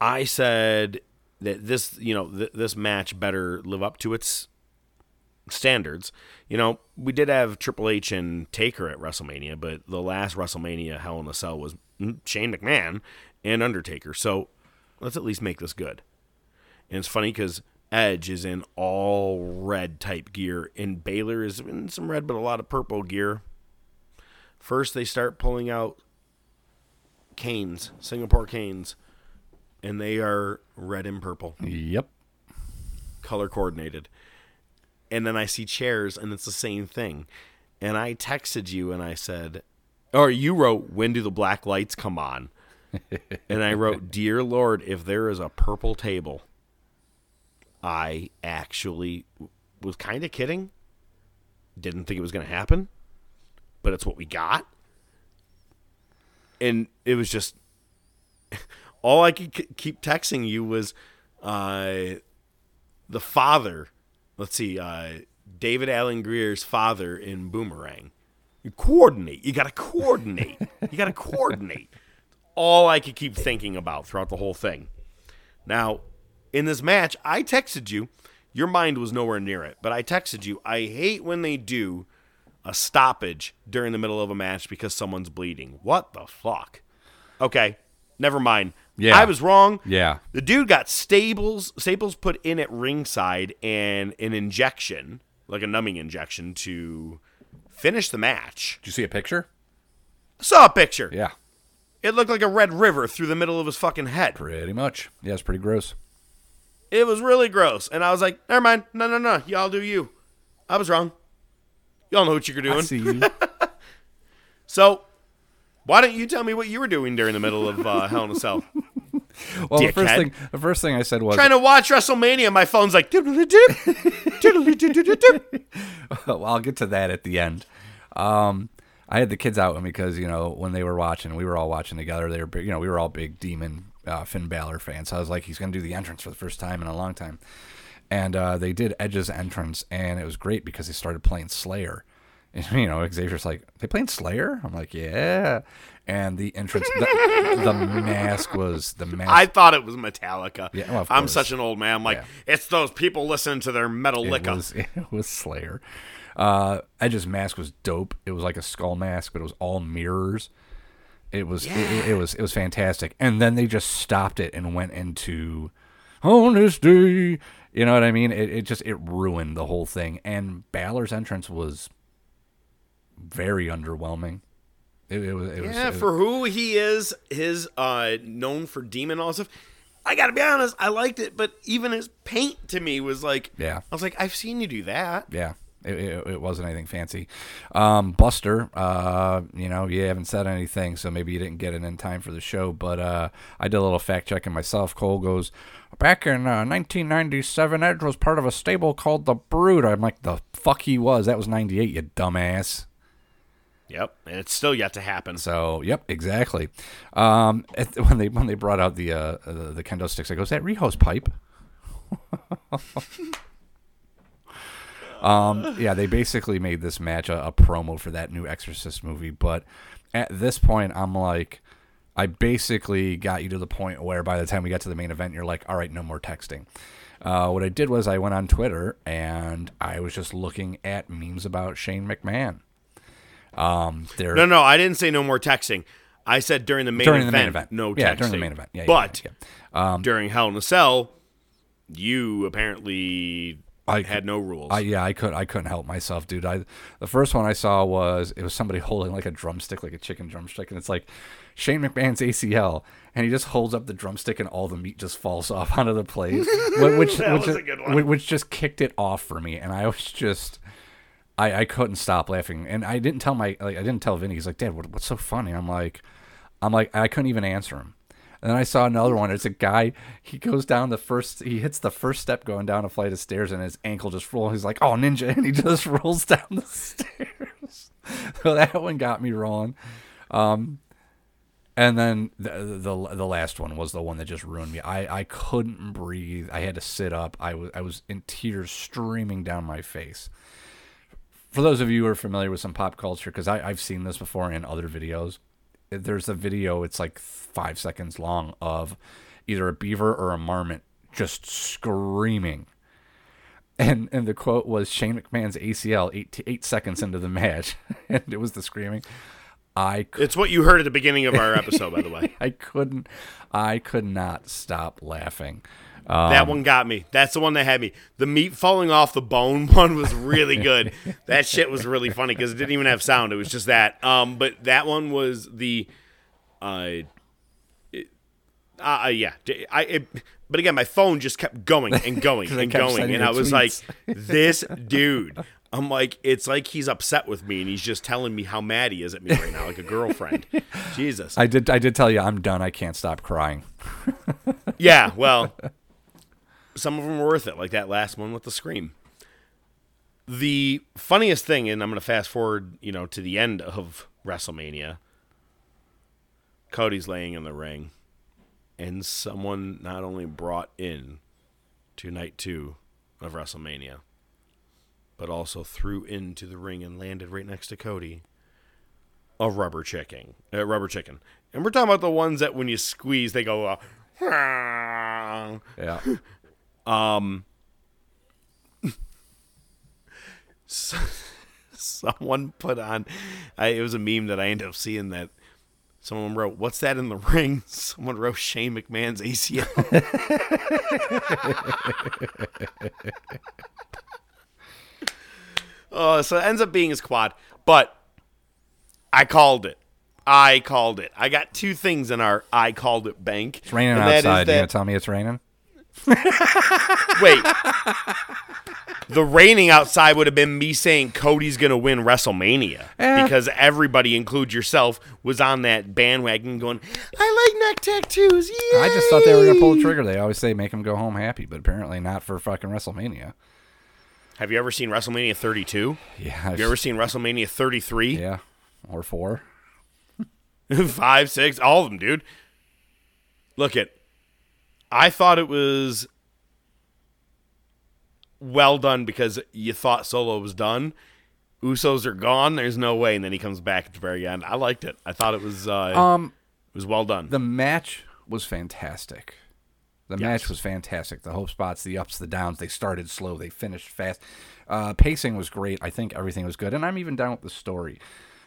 I said that this, you know, th- this match better live up to its standards. You know, we did have Triple H and Taker at WrestleMania, but the last WrestleMania Hell in a Cell was mm, Shane McMahon and Undertaker. So let's at least make this good. And it's funny because Edge is in all red type gear, and Balor is in some red but a lot of purple gear. First, they start pulling out canes, Singapore canes, and they are red and purple Yep. color coordinated. And then I see chairs and it's the same thing. And I texted you and I said, or you wrote, when do the black lights come on? and I wrote, Dear Lord, if there is a purple table, I actually was kind of kidding. Didn't think it was going to happen, but it's what we got. And it was just all I could keep texting you was uh, the father. Let's see, uh, David Alan Grier's father in Boomerang. You coordinate. You got to coordinate. you got to coordinate. All I could keep thinking about throughout the whole thing. Now, in this match, I texted you. Your mind was nowhere near it, but I texted you. I hate when they do a stoppage during the middle of a match because someone's bleeding. What the fuck? Okay, never mind. Yeah. I was wrong. Yeah. The dude got staples staples put in at ringside and an injection, like a numbing injection, to finish the match. Did you see a picture? Saw a picture. Yeah. It looked like a red river through the middle of his fucking head. Pretty much. Yeah, it's pretty gross. It was really gross. And I was like, never mind. No, no, no. Y'all do you. I was wrong. Y'all know what you're doing. I see you. So, why don't you tell me what you were doing during the middle of uh, Hell in a Cell? Well, the first thing the first thing I said was Trying to watch WrestleMania. My phone's like, well, I'll get to that at the end. Um, I had the kids out with me because you know when they were watching, we were all watching together. They were big, you know, we were all big Demon uh, Finn Balor fans. So I was like, he's going to do the entrance for the first time in a long time, and uh, they did Edge's entrance, and it was great because they started playing Slayer. And, you know, Xavier's like, they playing Slayer? I'm like, yeah. And the entrance, the, the mask was the mask. I thought it was Metallica. Yeah, well, I'm such an old man. I'm like, it's those people listening to their metal it was, it was Slayer. Uh, Edge's mask was dope. It was like a skull mask, but it was all mirrors. It was it- it, it was it was fantastic. And then they just stopped it and went into day. You know what I mean? It, it just it ruined the whole thing. And Balor's entrance was very underwhelming. It, it was it was, yeah, was- for who he is, his uh, known for demon all stuff. I gotta be honest, I liked it, but even his paint to me was like, Yeah. I was like, I've seen you do that. Yeah, it, it, it wasn't anything fancy. Um, Buster, uh, you know, you haven't said anything, so maybe you didn't get it in time for the show. But uh, I did a little fact checking myself. Cole goes, back in uh, 1997, Edge was part of a stable called the Brood. I'm like, the fuck he was. That was 98, you dumbass. Yep, and it's still yet to happen. So, yep, exactly. Um, at- when they when they brought out the uh, the, the kendo sticks, I go, "Is that Riho's pipe?" um, yeah, they basically made this match a, a promo for that new Exorcist movie. But at this point, I'm like, I basically got you to the point where by the time we got to the main event, you're like, all right, no more texting. Uh, what I did was I went on Twitter and I was just looking at memes about Shane McMahon. Um, there, No, no, I didn't say no more texting. I said during the main During event. the main event. No texting. Yeah, during the main event. Yeah, yeah, but yeah, Um, during Hell in a Cell, you apparently I had no rules. I yeah, I could I couldn't help myself, dude. I the first one I saw was it was somebody holding like a drumstick, like a chicken drumstick, and it's like Shane McMahon's ACL, and he just holds up the drumstick and all the meat just falls off onto the plate, whi- which which, was is- a good one. whi- which just kicked it off for me, and I was just. I, I couldn't stop laughing, and I didn't tell my like I didn't tell Vinny. He's like, "Dad, what, what's so funny?" I'm like, I'm like, I couldn't even answer him. And then I saw another one. It's a guy. He goes down the first. He hits the first step going down a flight of stairs, and his ankle just rolls. He's like, "Oh, ninja!" And he just rolls down the stairs. so that one got me wrong. Um, and then the, the the last one was the one that just ruined me. I, I couldn't breathe. I had to sit up. I was I was in tears streaming down my face. For those of you who are familiar with some pop culture, because I've seen this before in other videos, eh, there's a video. It's like five seconds long of either a beaver or a marmot, just screaming. And and the quote was Shane McMahon's ACL eight eight seconds into the match, and it was the screaming. I It's what you heard at the beginning of our episode, by the way. I couldn't I could not stop laughing. Um, that one got me. That's the one that had me. The meat falling off the bone one was really good. that shit was really funny because it didn't even have sound. It was just that. Um, but that one was the, uh, it, uh, uh, yeah. I. It, but again, my phone just kept going and going and going, and I was like, "This dude." I'm like, it's like he's upset with me, and he's just telling me how mad he is at me right now, like a girlfriend. Jesus. I did I did tell you I'm done. I can't stop crying. Yeah, well, some of them were worth it, like that last one with the scream. The funniest thing, and I'm going to fast forward, you know, to the end of WrestleMania. Cody's laying in the ring, and someone not only brought in to night two of WrestleMania, but also threw into the ring and landed right next to Cody a rubber chicken, A rubber chicken, and we're talking about the ones that when you squeeze they go. Uh, Yeah. um, so, someone put on. I, it was a meme that I ended up seeing that someone wrote, "What's that in the ring?" Someone wrote Shane McMahon's ACL. Oh, so it ends up being his quad, but I called it. I called it. I got two things in our I called it bank. It's raining and that outside. You gonna tell me it's raining? Wait. the raining outside would have been me saying Cody's going to win WrestleMania Eh. because everybody, include yourself, was on that bandwagon going, I like neck tattoos. Yeah. I just thought they were gonna pull the trigger. They always say make him go home happy, but apparently not for fucking WrestleMania. Have you ever seen WrestleMania 32? Yeah. Have you ever seen WrestleMania 33? Yeah. Or four. Five, six, all of them, dude. Look at. I thought it was well done because you thought Solo was done. Usos are gone. There's no way, and then he comes back at the very end. I liked it. I thought it was. Uh, Um, it was well done. the match was fantastic. The match was fantastic. The hope spots, the ups, the downs. They started slow. They finished fast. Uh, pacing was great. I think everything was good, and I'm even down with the story.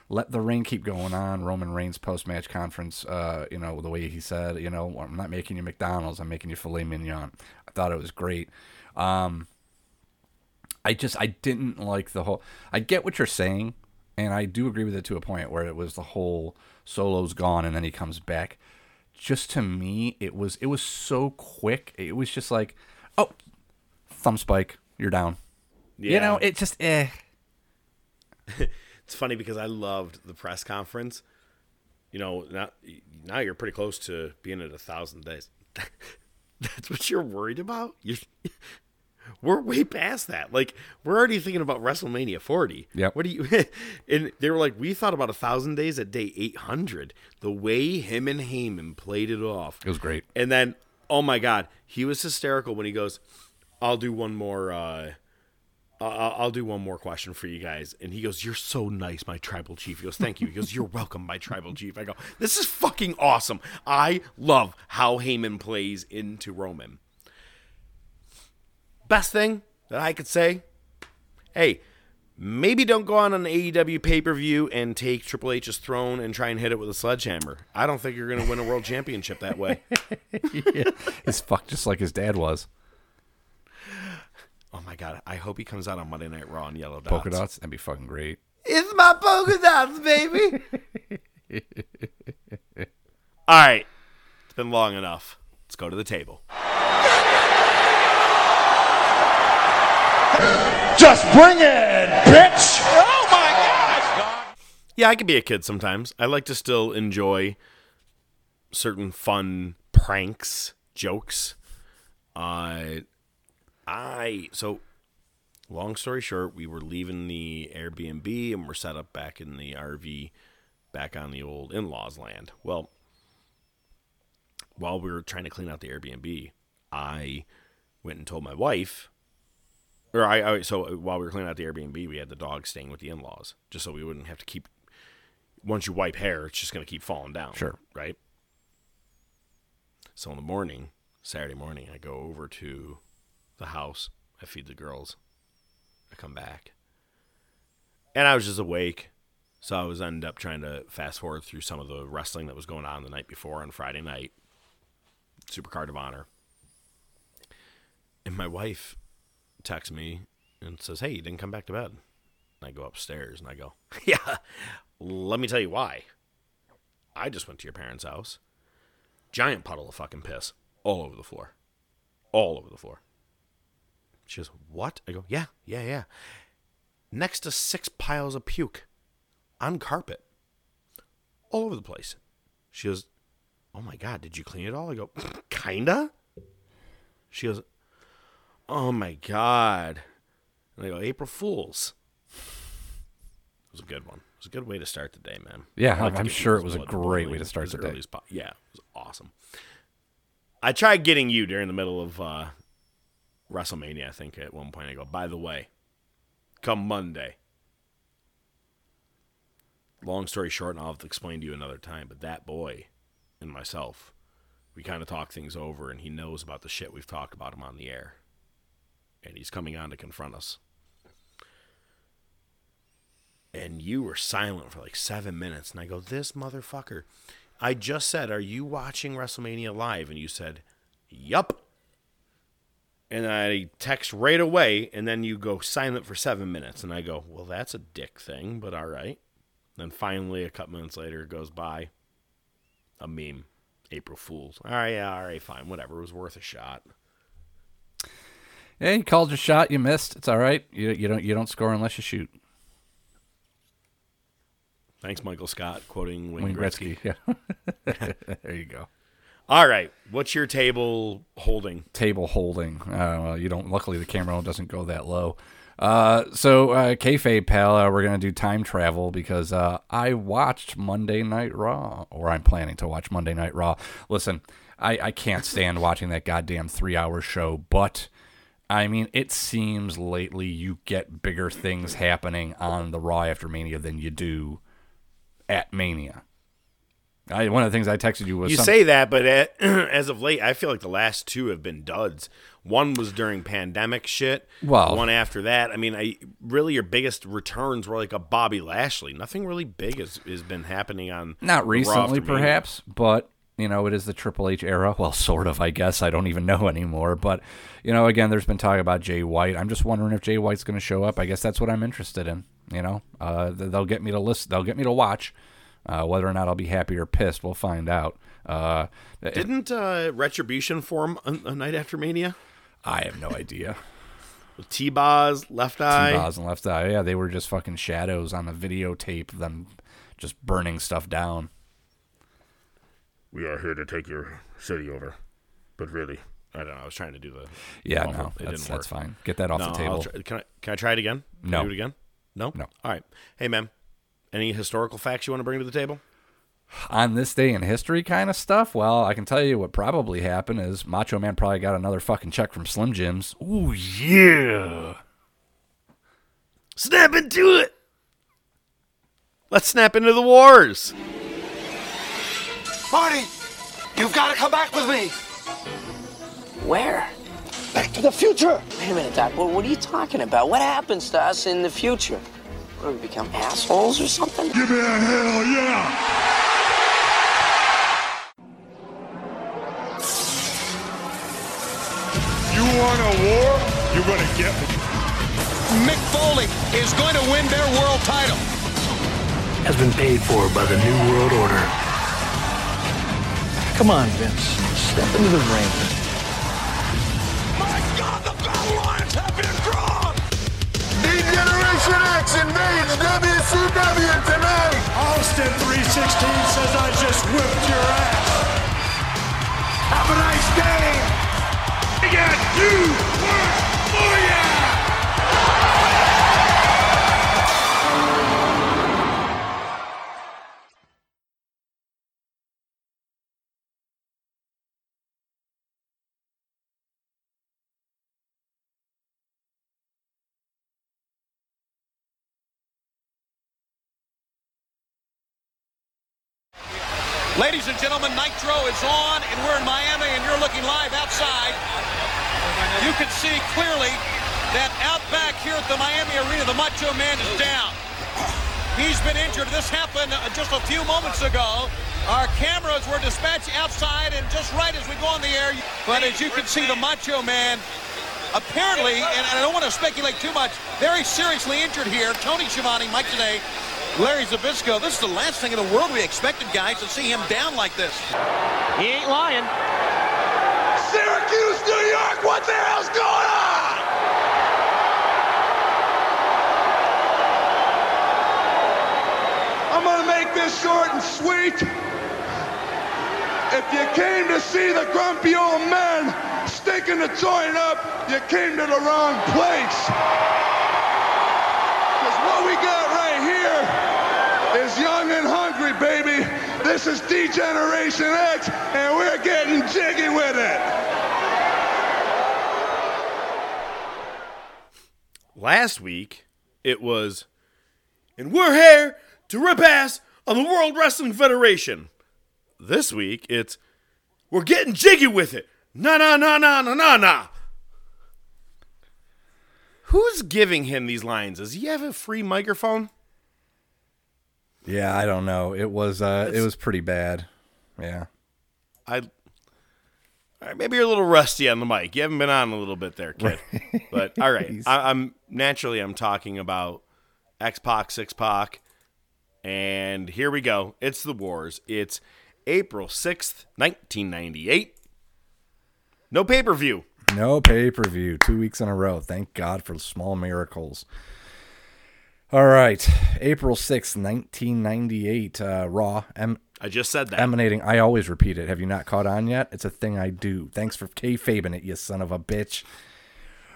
Let the reign keep going on. Roman Reigns post match conference. Uh, you know the way he said, you know, I'm not making you McDonald's. I'm making you filet mignon. I thought it was great. Um, I just I didn't like the whole. I get what you're saying, and I do agree with it to a point where it was the whole solo's gone and then he comes back. Just to me, it was it was so quick. It was just like, oh, thumb spike, you're down. Yeah. You know, it just eh. It's funny because I loved the press conference. You know, now now you're pretty close to being at a thousand days. That's what you're worried about. You, we're way past that. Like we're already thinking about WrestleMania 40. Yeah. What do you? And they were like, we thought about a thousand days at day 800. The way him and Heyman played it off. It was great. And then, oh my God, he was hysterical when he goes, "I'll do one more. Uh, I'll, I'll do one more question for you guys." And he goes, "You're so nice, my tribal chief." He goes, "Thank you." He goes, "You're welcome, my tribal chief." I go, "This is fucking awesome. I love how Heyman plays into Roman." Best thing that I could say, hey. Maybe don't go on an AEW pay per view and take Triple H's throne and try and hit it with a sledgehammer. I don't think you're going to win a world championship that way. He's fucked just like his dad was. Oh my god! I hope he comes out on Monday Night Raw in yellow dots. Polka dots, that'd be fucking great. It's my polka dots, baby. All right, it's been long enough. Let's go to the table. Just bring it, bitch! Oh my god! Yeah, I can be a kid sometimes. I like to still enjoy certain fun pranks, jokes. Uh, I so long story short, we were leaving the Airbnb and we're set up back in the RV, back on the old in-laws land. Well, while we were trying to clean out the Airbnb, I went and told my wife. Or I, I so while we were cleaning out the Airbnb, we had the dog staying with the in-laws, just so we wouldn't have to keep. Once you wipe hair, it's just going to keep falling down. Sure. right? So in the morning, Saturday morning, I go over to the house. I feed the girls. I come back. And I was just awake. So I was ended up trying to fast forward through some of the wrestling that was going on the night before on Friday night. Supercard of Honor. And my wife texts me and says, Hey, you didn't come back to bed. And I go upstairs and I go, Yeah, let me tell you why. I just went to your parents' house. Giant puddle of fucking piss all over the floor. All over the floor. She goes, What? I go, Yeah, yeah, yeah. Next to six piles of puke on carpet. All over the place. She goes, Oh my God, did you clean it all? I go, Kinda. She goes, Oh my God. And I go, April Fools. It was a good one. It was a good way to start the day, man. Yeah, I like i'm sure it was a great way to start the day. po- yeah, it was awesome. I tried getting you during the middle of uh, WrestleMania, I think, at one point. I go, by the way, come Monday. Long story short, and I'll have to explain to you another time, but that boy and myself, we kind of talk things over, and he knows about the shit we've talked about him on the air. And he's coming on to confront us. And you were silent for like seven minutes. And I go, This motherfucker. I just said, Are you watching WrestleMania live? And you said, Yup. And I text right away, and then you go silent for seven minutes. And I go, Well, that's a dick thing, but all right. Then finally, a couple minutes later, it goes by. A meme. April Fools. All right, yeah, all right, fine, whatever. It was worth a shot. Yeah, you called your shot. You missed. It's all right. You you don't you don't score unless you shoot. Thanks, Michael Scott, quoting Wayne, Wayne Gretzky. Gretzky. Yeah. there you go. All right, what's your table holding? Table holding. Uh, well, you don't. Luckily, the camera doesn't go that low. Uh, so uh, kayfabe pal, uh, we're gonna do time travel because uh, I watched Monday Night Raw, or I'm planning to watch Monday Night Raw. Listen, I, I can't stand watching that goddamn three-hour show, but I mean, it seems lately you get bigger things happening on the Raw after Mania than you do at Mania. I, one of the things I texted you was You some- say that, but at, as of late, I feel like the last two have been duds. One was during pandemic shit. Well- one after that. I mean, I really your biggest returns were like a Bobby Lashley. Nothing really big has, has been happening on Not Raw recently, perhaps, but you know, it is the Triple H era. Well, sort of, I guess. I don't even know anymore. But you know, again, there's been talk about Jay White. I'm just wondering if Jay White's going to show up. I guess that's what I'm interested in. You know, uh, they'll get me to list. They'll get me to watch. Uh, whether or not I'll be happy or pissed, we'll find out. Uh, Didn't uh, Retribution form a, a night after Mania? I have no idea. T-Boz, Left Eye. T-Boz and Left Eye. Yeah, they were just fucking shadows on the videotape. of Them just burning stuff down. We are here to take your city over, but really, I don't know. I was trying to do the Yeah, bumper. no, it that's, that's fine. Get that off No, the table. try- can I can I try it again? Can I No. do it again. No. No. All right. Hey, man. Any historical facts you want to bring to the table? on this day in history kind of stuff, well, I can tell you what probably happened is Macho Man probably got another fucking check from Slim Jims. Ooh, yeah. Snap into it. Let's snap into the wars. Marty, you've got to come back with me. Where? Back to the future. Wait a minute, Doc. What, what are you talking about? What happens to us in the future? What, do we become assholes or something? Give me a hell yeah. You want a war? You're gonna get me. Mick Foley is going to win their world title. has been paid for by the New World Order. Come on, Vince. Step into the ring. My God, the battle lines have been drawn. D-Generation X invades WCW tonight. Austin 316 says I just whipped your ass. Have a nice day. We got you work for ya. Gentlemen, Nitro is on, and we're in Miami, and you're looking live outside. You can see clearly that out back here at the Miami Arena, the Macho Man is down. He's been injured. This happened uh, just a few moments ago. Our cameras were dispatched outside, and just right as we go on the air, but as you can see, the Macho Man apparently, and I don't want to speculate too much, very seriously injured here. Tony Schiavone, Mike Tenay, Larry Zbyszko. This is the last thing in the world we expected, guys, to see him down like this. He ain't lying. Syracuse, New York, what the hell's going on? I'm gonna make this short and sweet. If you came to see the grumpy old man stinking the joint up, you came to the wrong place. Because what we got right here is young and hungry, baby. This is D-Generation X, and we're getting jiggy with it. Last week, it was, and we're here to rip ass on the World Wrestling Federation. This week, it's, we're getting jiggy with it. Na na na na na na na. Who's giving him these lines? Does he have a free microphone? Yeah, I don't know. It was uh, it was pretty bad. Yeah. I. all right, maybe you're a little rusty on the mic. You haven't been on a little bit there, kid. But all right, I, I'm naturally I'm talking about X Pac, Six Pac, and here we go. It's the Wars. It's April sixth, nineteen ninety eight. No pay per view. No pay per view. Two weeks in a row. Thank God for small miracles. All right. April 6th, 1998. Uh, Raw. Em- I just said that. Emanating. I always repeat it. Have you not caught on yet? It's a thing I do. Thanks for kayfabing it, you son of a bitch.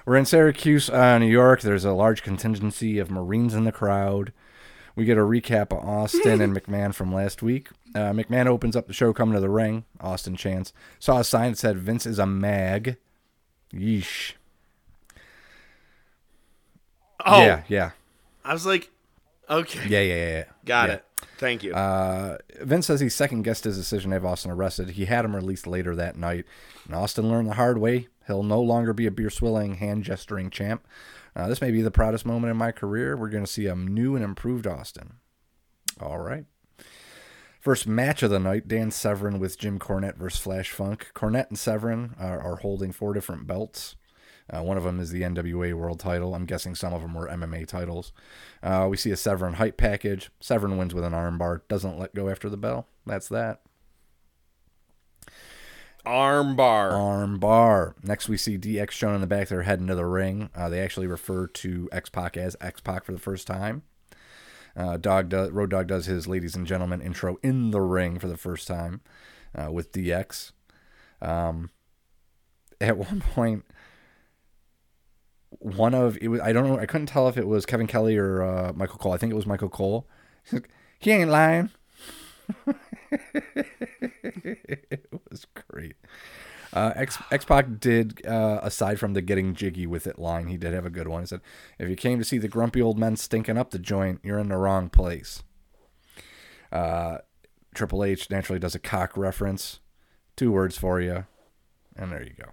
We're in Syracuse, uh, New York. There's a large contingency of Marines in the crowd. We get a recap of Austin and McMahon from last week. Uh, McMahon opens up the show coming to the ring. Austin chants. Saw a sign that said Vince is a mag. Yeesh. Oh, Yeah, yeah. I was like, okay, Yeah, yeah, yeah. yeah. got Yeah. it. Thank you. Uh, Vince says he second guessed his decision to have Austin arrested. He had him released later that night. And Austin learned the hard way. He'll no longer be a beer swilling, hand gesturing champ. Uh, this may be the proudest moment in my career. We're going to see a new and improved Austin. All right. First match of the night Dan Severn with Jim Cornette versus Flash Funk. Cornette and Severn are, are holding four different belts. Uh, one of them is the NWA World title. I'm guessing some of them were MMA titles. Uh, we see a Severn hype package. Severn wins with an armbar. Doesn't let go after the bell. That's that. Armbar. Armbar. Next, we see DX shown in the back. They're heading to the ring. Uh, they actually refer to X Pac as X Pac for the first time. Uh, Dog does, Road Dog does his ladies and gentlemen intro in the ring for the first time uh, with DX. Um, at one point, one of it was I don't know I couldn't tell if it was Kevin Kelly or uh, Michael Cole. I think it was Michael Cole. He ain't lying. it was great. Uh, X X Pac did uh, aside from the getting jiggy with it line, he did have a good one. He said, "If you came to see the grumpy old men stinking up the joint, you're in the wrong place." Uh, Triple H naturally does a cock reference. Two words for you, and there you go.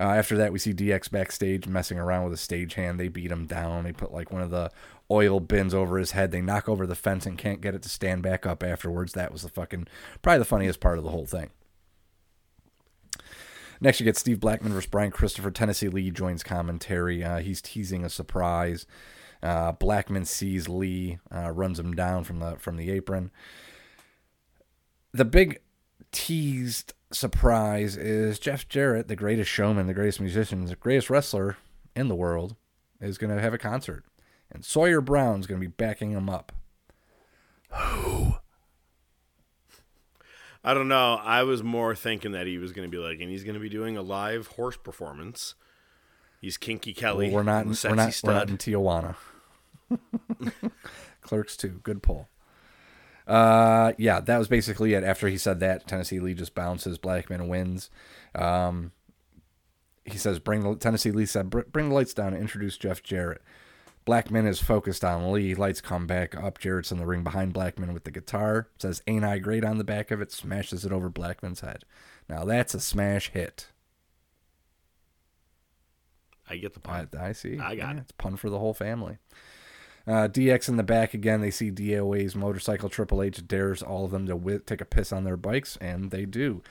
Uh, after that, we see DX backstage messing around with a stagehand. They beat him down. They put like one of the oil bins over his head. They knock over the fence and can't get it to stand back up afterwards. That was the fucking probably the funniest part of the whole thing. Next, you get Steve Blackman versus Brian Christopher. Tennessee Lee joins commentary. Uh, he's teasing a surprise. Uh, Blackman sees Lee, uh, runs him down from the from the apron. The big teased surprise is Jeff Jarrett, the greatest showman, the greatest musician, the greatest wrestler in the world, is going to have a concert, and Sawyer Brown's going to be backing him up. Who? I don't know. I was more thinking that he was going to be like, and he's going to be doing a live horse performance. He's Kinky Kelly. Well, we're not. In, sexy we're not. We're not stud. in Tijuana. Clerks too. Good pull. Uh, yeah, that was basically it. After he said that, Tennessee Lee just bounces. Blackman wins. Um, he says, "Bring the Tennessee Lee said, bring the lights down and introduce Jeff Jarrett." Blackman is focused on Lee. Lights come back up. Jarrett's in the ring behind Blackman with the guitar. Says, Ain't I great on the back of it? Smashes it over Blackman's head. Now that's a smash hit. I get the pun. I, I see. I got Yeah, it. It's pun for the whole family. Uh, DX in the back again. They see DOA's motorcycle. Triple H dares all of them to wi- take a piss on their bikes, and they do.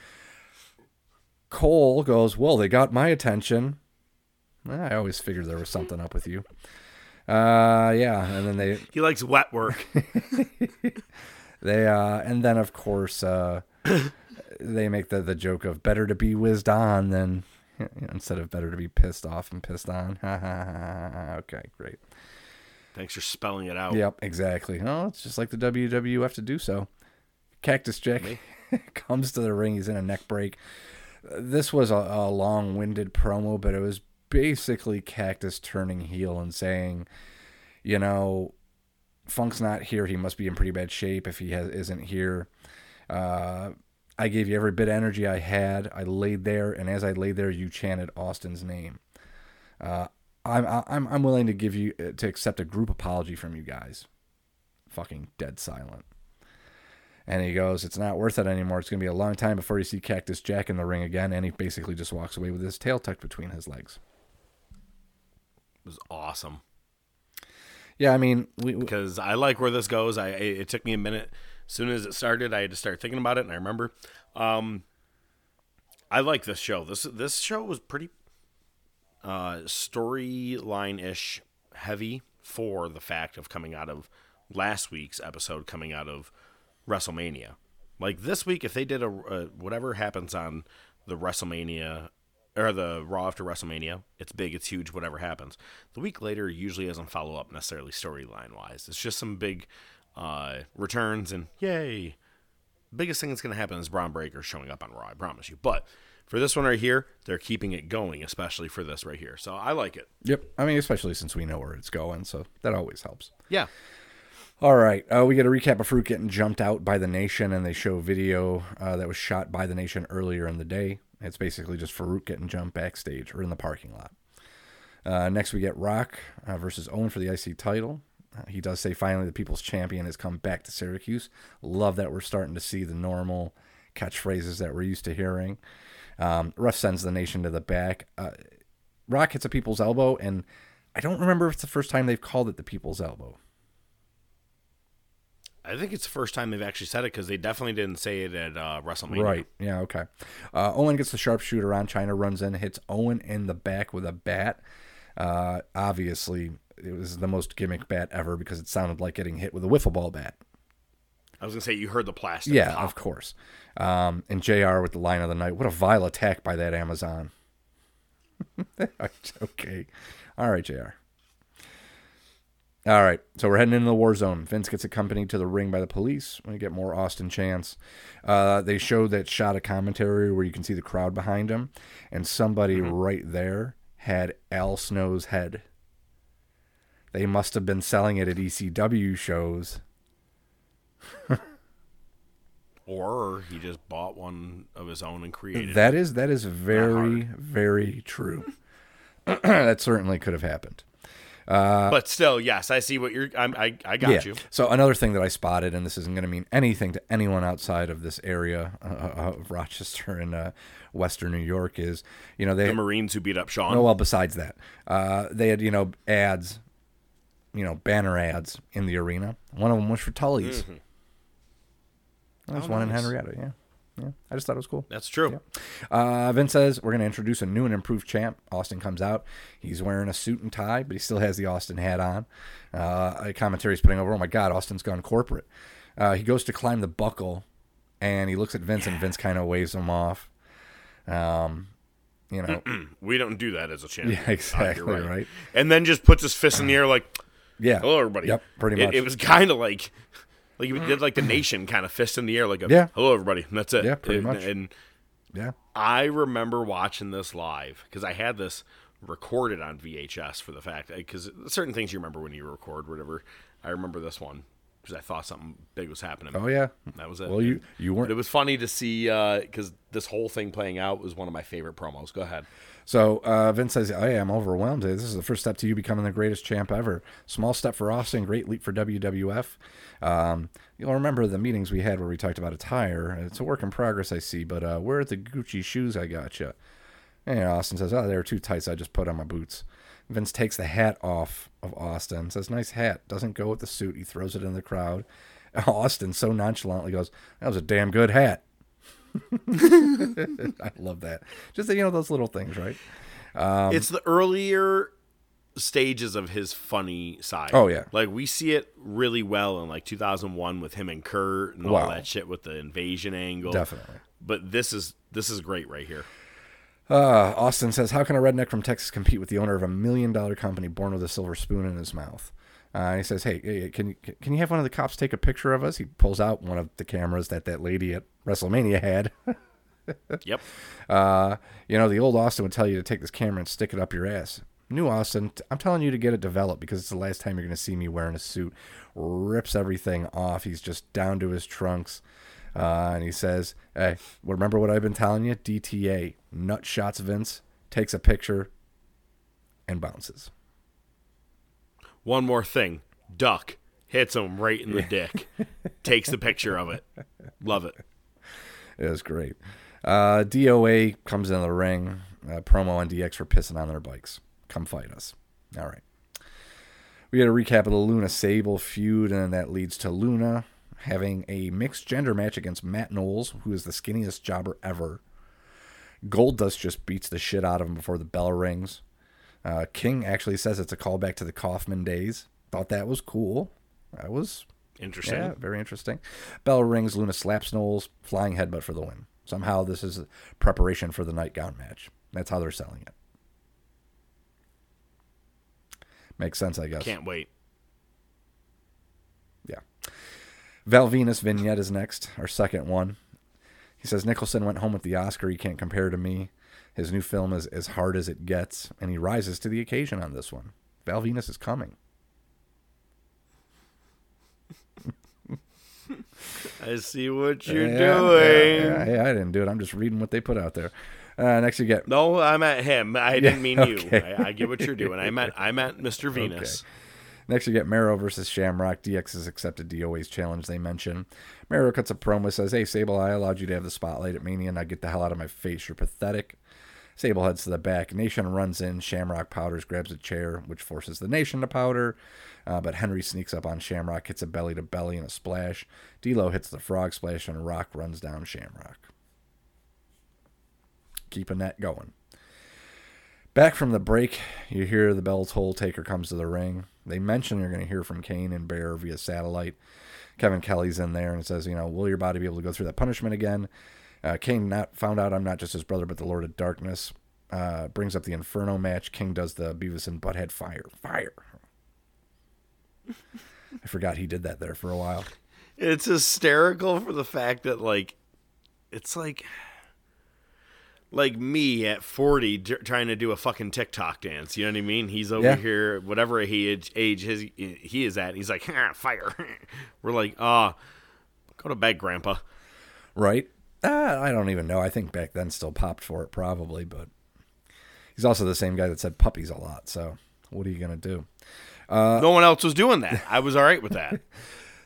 Cole goes, Well, they got my attention. I always figured there was something up with you. Uh, yeah, and then they He likes wet work. they uh, and then of course uh, they make the the joke of better to be whizzed on than you know, instead of better to be pissed off and pissed on. okay, great. Thanks for spelling it out. Yep, exactly. Oh, it's just like the WWF to do so. Cactus Jack comes to the ring. He's in a neck break. This was a, a long winded promo, but it was basically Cactus turning heel and saying, you know, Funk's not here. He must be in pretty bad shape if he has, isn't here. Uh, I gave you every bit of energy I had. I laid there, and as I laid there, you chanted Austin's name. Uh, I'm I'm I'm willing to give you to accept a group apology from you guys. Fucking dead silent. And he goes, "It's not worth it anymore. It's gonna be a long time before you see Cactus Jack in the ring again." And he basically just walks away with his tail tucked between his legs. It was awesome. Yeah, I mean, we, because I like where this goes. I it, it took me a minute. As soon as it started, I had to start thinking about it, and I remember. Um, I like this show. This this show was pretty uh, storyline ish heavy for the fact of coming out of last week's episode, coming out of WrestleMania. Like this week, if they did a, a whatever happens on the WrestleMania or the Raw after WrestleMania, it's big, it's huge, whatever happens. The week later usually doesn't follow up necessarily storyline wise. It's just some big uh, returns and yay. Biggest thing that's going to happen is Bron Breakker showing up on Raw, I promise you. But for this one right here, they're keeping it going, especially for this right here. So I like it. Yep. I mean, especially since we know where it's going, so that always helps. Yeah. All right. Uh, we get a recap of Faarooq getting jumped out by the Nation, and they show video uh, that was shot by the Nation earlier in the day. It's basically just Faarooq getting jumped backstage or in the parking lot. Uh, next, we get Rock uh, versus Owen for the IC title. Uh, he does say finally the People's Champion has come back to Syracuse. Love that we're starting to see the normal catchphrases that we're used to hearing. Um, ref sends the Nation to the back. Uh, Rock hits a People's Elbow, and I don't remember if it's the first time they've called it the People's Elbow. I think it's the first time they've actually said it because they definitely didn't say it at uh, WrestleMania. Right. Yeah. Okay. Uh, Owen gets the sharpshooter on. Chyna runs in, hits Owen in the back with a bat. Uh, obviously, it was the most gimmick bat ever because it sounded like getting hit with a wiffle ball bat. I was gonna say you heard the plastic. Yeah, pop. of course. Um, and Jr. with the line of the night. What a vile attack by that Amazon. okay. All right, Jr. All right, so we're heading into the war zone. Vince gets accompanied to the ring by the police. We get more Austin Chance. Uh, they show that shot of commentary where you can see the crowd behind him, and somebody right there had Al Snow's head. They must have been selling it at ECW shows. Or he just bought one of his own and created. That is that is very very true. that certainly could have happened. Uh, but still, yes, I see what you're. I'm, I I got yeah. you. So another thing that I spotted, and this isn't going to mean anything to anyone outside of this area uh, of Rochester and uh, Western New York, is you know they The Marines who beat up Sean. Oh well, besides that, uh, they had you know ads, you know banner ads in the arena. One of them was for Tully's. Mhm. There's Oh, one nice. in Henrietta. Yeah, yeah. I just thought it was cool. That's true. Uh, Vince says we're going to introduce a new and improved champ. Austin comes out. He's wearing a suit and tie, but he still has the Austin hat on. Uh, a commentary's putting over. Oh my God, Austin's gone corporate. Uh, he goes to climb the buckle, and he looks at Vince, and Vince kind of waves him off. Um, you know, we don't do that as a champ. Yeah, exactly, you're right. And then just puts his fist in the air like, Yeah. hello everybody. Yep, pretty It- much. It, was kind of like, like you mm. did like the nation kind of fist in the air like, a, Yeah. hello everybody. And that's it. Yeah, pretty And- much. And yeah, I remember watching this live because I had this recorded on VHS for the fact because certain things you remember when you record whatever. I remember this one because I thought something big was happening. Oh, yeah. that was it. Well, you- you weren't- But it was funny to see uh, because this whole thing playing out was one of my favorite promos. Go ahead. So uh, Vince says, "Oh I'm overwhelmed. This is the first step to you becoming the greatest champ ever. Small step for Austin, great leap for WWF. Um, you'll remember the meetings we had where we talked about attire. It's a work in progress, I see, but uh, where are the Gucci shoes I got you?" And Austin says, "Oh, they were too tight, so I just put on my boots." Vince takes the hat off of Austin, says, "Nice hat. Doesn't go with the suit." He throws it in the crowd. Austin so nonchalantly goes, "That was a damn good hat." I love that. Just you know those little things, right? Um, it's the earlier stages of his funny side. Oh, yeah. like we see it really well in like 2001 with him and Kurt and all Wow. that shit with the invasion angle. Definitely. But this is this is great right here. Uh, Austin says, "How can a redneck from Texas compete with the owner of a million dollar company born with a silver spoon in his mouth?" Uh, he says, "Hey, can you can you have one of the cops take a picture of us?" He pulls out one of the cameras that that lady at WrestleMania had. Yep. Uh, you know, the old Austin would tell you to take this camera and stick it up your ass. New Austin, I'm telling you to get it developed because it's the last time you're going to see me wearing a suit. Rips everything off. He's just down to his trunks. Uh, and he says, Hey, remember what I've been telling you? DTA. Nut shots Vince, takes a picture, and bounces. One more thing, duck hits him right in the dick, takes the picture of it. Love it. It was great. Uh, DOA comes into the ring. Uh, promo on DX for pissing on their bikes. Come fight us. All right. We get a recap of the Luna Sable feud, and that leads to Luna having a mixed gender match against Matt Knowles, who is the skinniest jobber ever. Goldust just beats the shit out of him before the bell rings. Uh, King actually says it's a callback to the Kaufman days. Thought that was cool. That was Interesting. Yeah, very interesting. Bell rings. Luna slaps Knowles. Flying headbutt for the win. Somehow this is preparation for the nightgown match. That's how they're selling it. Makes sense, I guess. Can't wait. Yeah. Val Venis vignette is next, our second one. He says Nicholson went home with the Oscar he can't compare to me. His new film is as hard as it gets, and he rises to the occasion on this one. Val Venis is coming. I see what you're Yeah, doing. yeah, yeah. Hey, I didn't do it. I'm just reading what they put out there. Uh, next, you get No, I meant him. I didn't mean okay. you. I, I get what you're doing. I meant I meant Mr. Venis. Next, you get Mero versus Shamrock. DX has accepted DOA's challenge they mention. Mero cuts a promo, says, Hey, Sable, I allowed you to have the spotlight at Mania. and I get the hell out of my face. You're pathetic. Sable heads to the back. Nation runs in. Shamrock powders, grabs a chair, which forces the Nation to powder. Uh, but Henry sneaks up on Shamrock, hits a belly to belly and a splash. D'Lo hits the frog splash, and Rock runs down Shamrock. Keeping that going. Back from the break, you hear the bell toll. Taker comes to the ring. They mention you're going to hear from Kane and Bear via satellite. Kevin Kelly's in there and says, you know, will your body be able to go through that punishment again? Uh, Kane not found out I'm not just his brother, but the Lord of Darkness. Uh, brings up the Inferno match. King does the Beavis and Butthead fire. Fire. I forgot he did that there for a while. It's hysterical for the fact that like it's like like me at 40 j- trying to do a fucking TikTok dance. You know what I mean? He's over Yeah. here, whatever he age, age his, he is at. He's like, "Ah, fire. We're like, ah, go to bed, Grandpa. Right? Uh, I don't even know. I think back then still popped for it probably, but he's also the same guy that said puppies a lot. So what are you going to do? Uh, no one else was doing that. I was all right with that.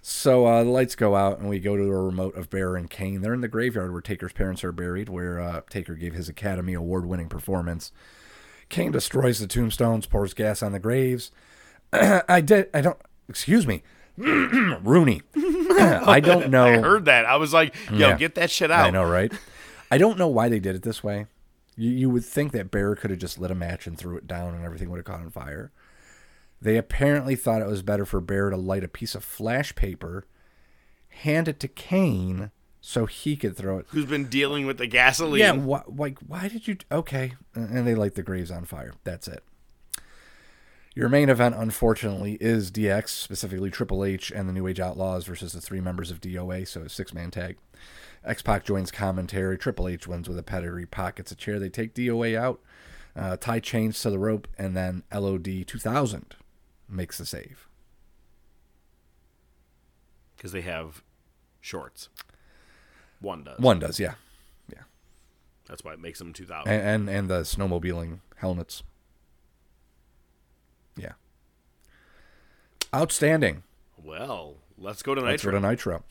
So uh, the lights go out, and we go to a remote of Bear and Kane. They're in the graveyard where Taker's parents are buried, where uh, Taker gave his Academy Award winning performance. Kane destroys the tombstones, pours gas on the graves. I did. I don't. Excuse me, Rooney. I don't know. I heard that. I was like, yo, Yeah. get that shit out. I know, right? I don't know why they did it this way. You, you would think that Bear could have just lit a match and threw it down and everything would have caught on fire. They apparently thought it was better for Bear to light a piece of flash paper, hand it to Kane so he could throw it. Who's been dealing with the gasoline? Yeah, wh- like why did you? Okay, and they light the graves on fire. That's it. Your main event, unfortunately, is DX, specifically Triple H and the New Age Outlaws versus the three members of DOA, so a six man tag. X Pac joins commentary. Triple H wins with a pedigree, pockets a chair. They take DOA out, uh, tie chains to the rope, and then LOD 2000 makes the save. because they have shorts. One does. One does, yeah, Yeah. That's why it makes them two thousand. and and, and the snowmobiling helmets. Yeah. Outstanding. Well, let's go to Let's Nitro. go to Nitro.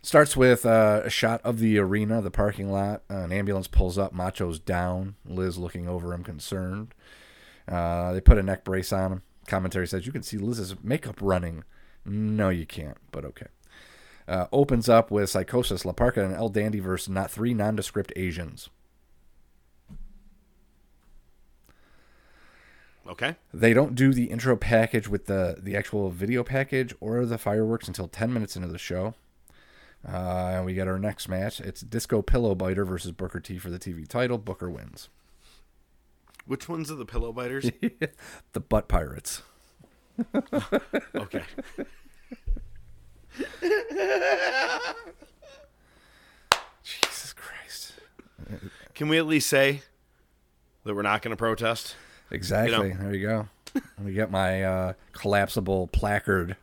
Starts with uh, a shot of the arena, the parking lot. Uh, an ambulance pulls up. Macho's down. Liz looking over him, concerned. Uh, they put a neck brace on him. Commentary says you can see Liz's makeup running. No, you can't, but okay. Uh, opens up with Psicosis, La Parca, and El Dandy versus not three nondescript Asians. Okay. They don't do the intro package with the the actual video package or the fireworks until 10 minutes into the show. Uh, and we get our next match. It's Disco Pillow Biter versus Booker T for the TV title. Booker wins. Which ones are the pillow biters? the Butt Pirates. okay. Jesus Christ. Can we at least say that we're not going to protest? Exactly. You know? There you go. we get my uh, collapsible placard.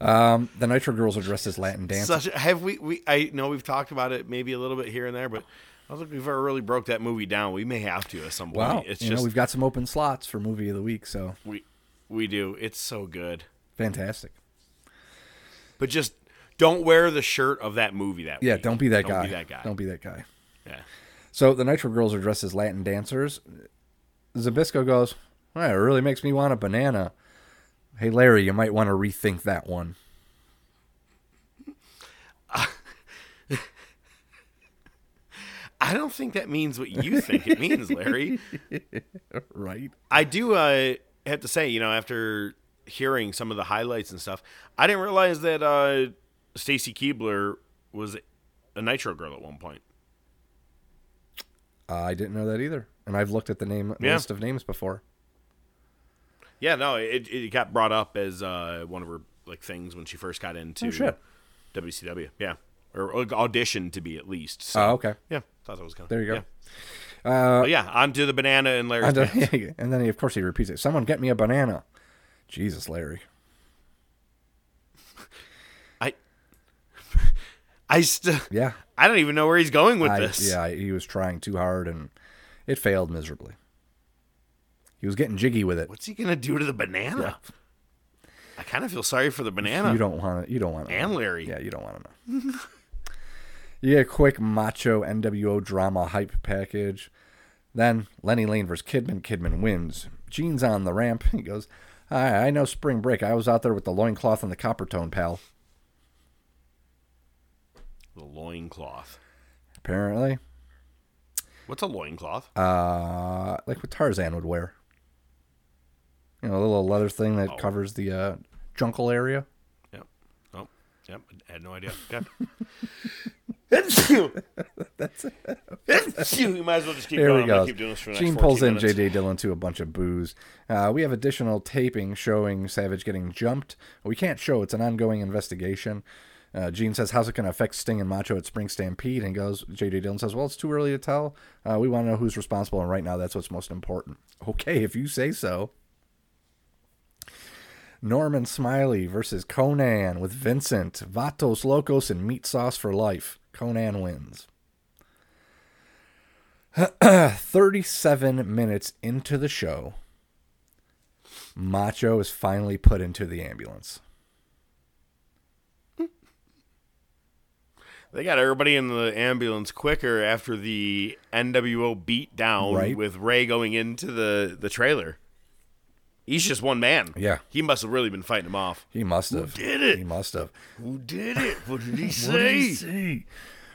Um, the Nitro Girls are dressed as Latin dancers. Such have we, we? I know we've talked about it maybe a little bit here and there, but I don't think we've ever really broke that movie down. We may have to at some point. Wow. it's you just know, we've got some open slots for movie of the week, so we we do. It's so good, fantastic. but just don't wear the shirt of that movie that Yeah, week. don't be that guy. Don't be that guy. Don't be that guy. Yeah. So the Nitro Girls are dressed as Latin dancers. Zbyszko goes, well, it really makes me want a banana. Hey, Larry, you might want to rethink that one. I don't think that means what you think it means, Larry. right. I do uh, have to say, you know, after hearing some of the highlights and stuff, I didn't realize that uh, Stacy Keibler was a Nitro girl at one point. Uh, I didn't know that either. And I've looked at the name Yeah. list of names before. Yeah, no, it, it got brought up as uh, one of her like things when she first got into Oh. WCW. Yeah, or, or auditioned to be at least. So, Oh, okay. Yeah, thought that was kind of There you go. Yeah. Uh, yeah, on to the banana and Larry. and, and then, he, of course, he repeats it. Someone get me a banana. Jesus, Larry. I still, Yeah. I don't even know where he's going with I- this. Yeah, he was trying too hard, and it failed miserably. He was getting jiggy with it. What's he gonna do to the banana? I kind of feel sorry for the banana. You don't want to. You don't want to. And Larry. Yeah, you don't want to know. you get a quick macho NWO drama hype package. Then Lenny Lane versus Kidman. Kidman wins. Gene's on the ramp. He goes, Hi, I know spring break. I was out there with the loincloth and the copper tone, pal. The loincloth. Apparently. What's a loincloth? Uh, like what Tarzan would wear. You know, a little leather thing that Oh. covers the uh, junkle area. Yep. Oh, yep. I had no idea. Okay. That's it. you might as well just keep Here going. we go. keep doing this for the next Gene pulls in minutes. J.J. Dillon to a bunch of booze. Uh, we have additional taping showing Savage getting jumped. We can't show; it's an ongoing investigation. Uh, Gene says, "How's it going to affect Sting and Macho at Spring Stampede?" And goes, J.J. Dillon says, "Well, it's too early to tell. Uh, we want to know who's responsible, and right now, that's what's most important." Okay, if you say so. Norman Smiley versus Konnan with Vincent, Vatos Locos, and Meat Sauce for Life. Konnan wins. 37 minutes into the show, Macho is finally put into the ambulance. They got everybody in the ambulance quicker after the NWO beat down Right. with Ray going into the, the trailer. He's just one man. Yeah. He must have really been fighting him off. He must Who have. did it? He must have. Who did it? What did he What did he say? say?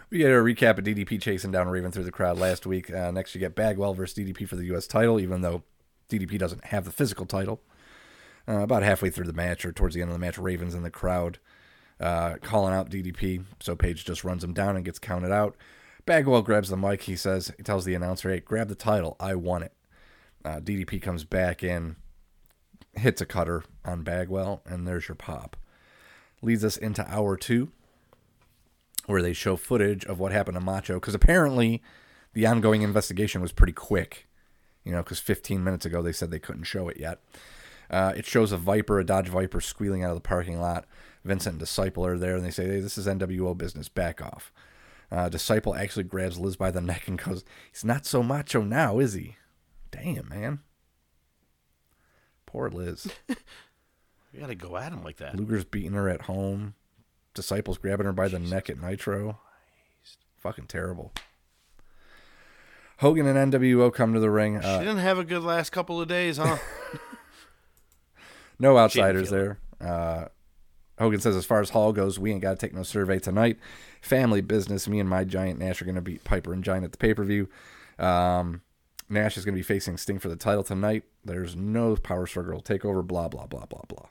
We get a recap of DDP chasing down Raven through the crowd last week. Uh, next, you get Bagwell versus DDP for the U.S. title, even though DDP doesn't have the physical title. Uh, about halfway through the match, or towards the end of the match, Raven's in the crowd uh, calling out DDP. So Page just runs him down and gets counted out. Bagwell grabs the mic. He says, he tells the announcer, "Hey, grab the title. I won it." Uh, DDP comes back in, hits a cutter on Bagwell, and there's your pop. Leads us into hour two, where they show footage of what happened to Macho, because apparently the ongoing investigation was pretty quick. You know, because 15 minutes ago they said they couldn't show it yet. Uh, it shows a Viper, a Dodge Viper, squealing out of the parking lot. Vincent and Disciple are there, and they say, "Hey, this is NWO business. Back off." Uh, Disciple actually grabs Liz by the neck and goes, "He's not so macho now, is he?" Damn, man. Poor Liz. You gotta go at him like that. Luger's beating her at home. Disciples grabbing her by the neck at Nitro. Fucking terrible. Hogan and NWO come to the ring. she Uh, didn't have a good last couple of days, huh? no outsiders there. Uh, Hogan says, as far as Hall goes, we ain't got to take no survey tonight. Family business. Me and my giant Nash are going to beat Piper and Giant at the pay per view. Um, Nash is going to be facing Sting for the title tonight. There's no power struggle takeover. Blah blah blah blah blah.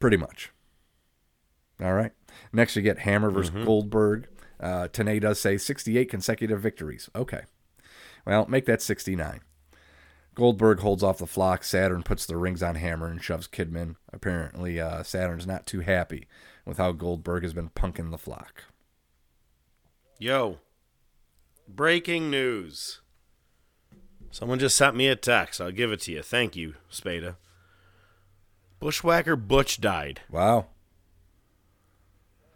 Pretty much. All right. Next, you get Hammer versus Mhm. Goldberg. Uh, Tenay does say 68 consecutive victories. Okay. Well, make that 69. Goldberg holds off the flock. Saturn puts the rings on Hammer and shoves Kidman. Apparently, uh, Saturn's not too happy with how Goldberg has been punking the flock. Yo, breaking news. Someone just sent me a text. I'll give it to you. Thank you, Spada. Bushwhacker Butch died. Wow.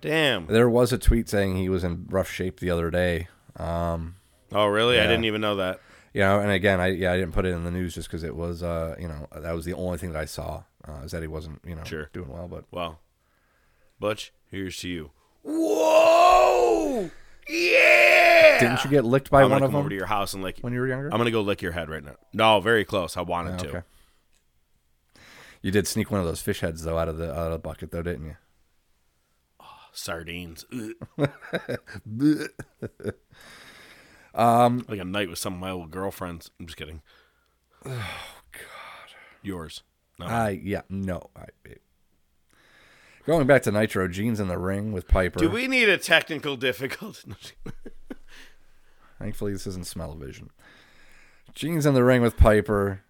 Damn. There was a tweet saying he was in rough shape the other day. Um, Oh, really? I didn't even know that. You know, and again, I yeah, I didn't put it in the news just because it was, uh, you know, that was the only thing that I saw uh, is that he wasn't, you know, Sure. doing well. But Well, Butch, here's to you. Whoa! Yeah! didn't you get licked by I'm one gonna of come them over to your house and lick when you were younger? I'm gonna go lick your head right now. No, very close. I wanted Oh, to. You did sneak one of those fish heads though out of the out of the bucket though, didn't you? Sardines. um, like a night with some of my old girlfriends. I'm just kidding. Oh God. Yours. No. I yeah no. I, it- going back to Nitro, Gene's in the ring with Piper. Do we need a technical difficulty? Thankfully, this isn't smell-o-vision. Gene's in the ring with Piper.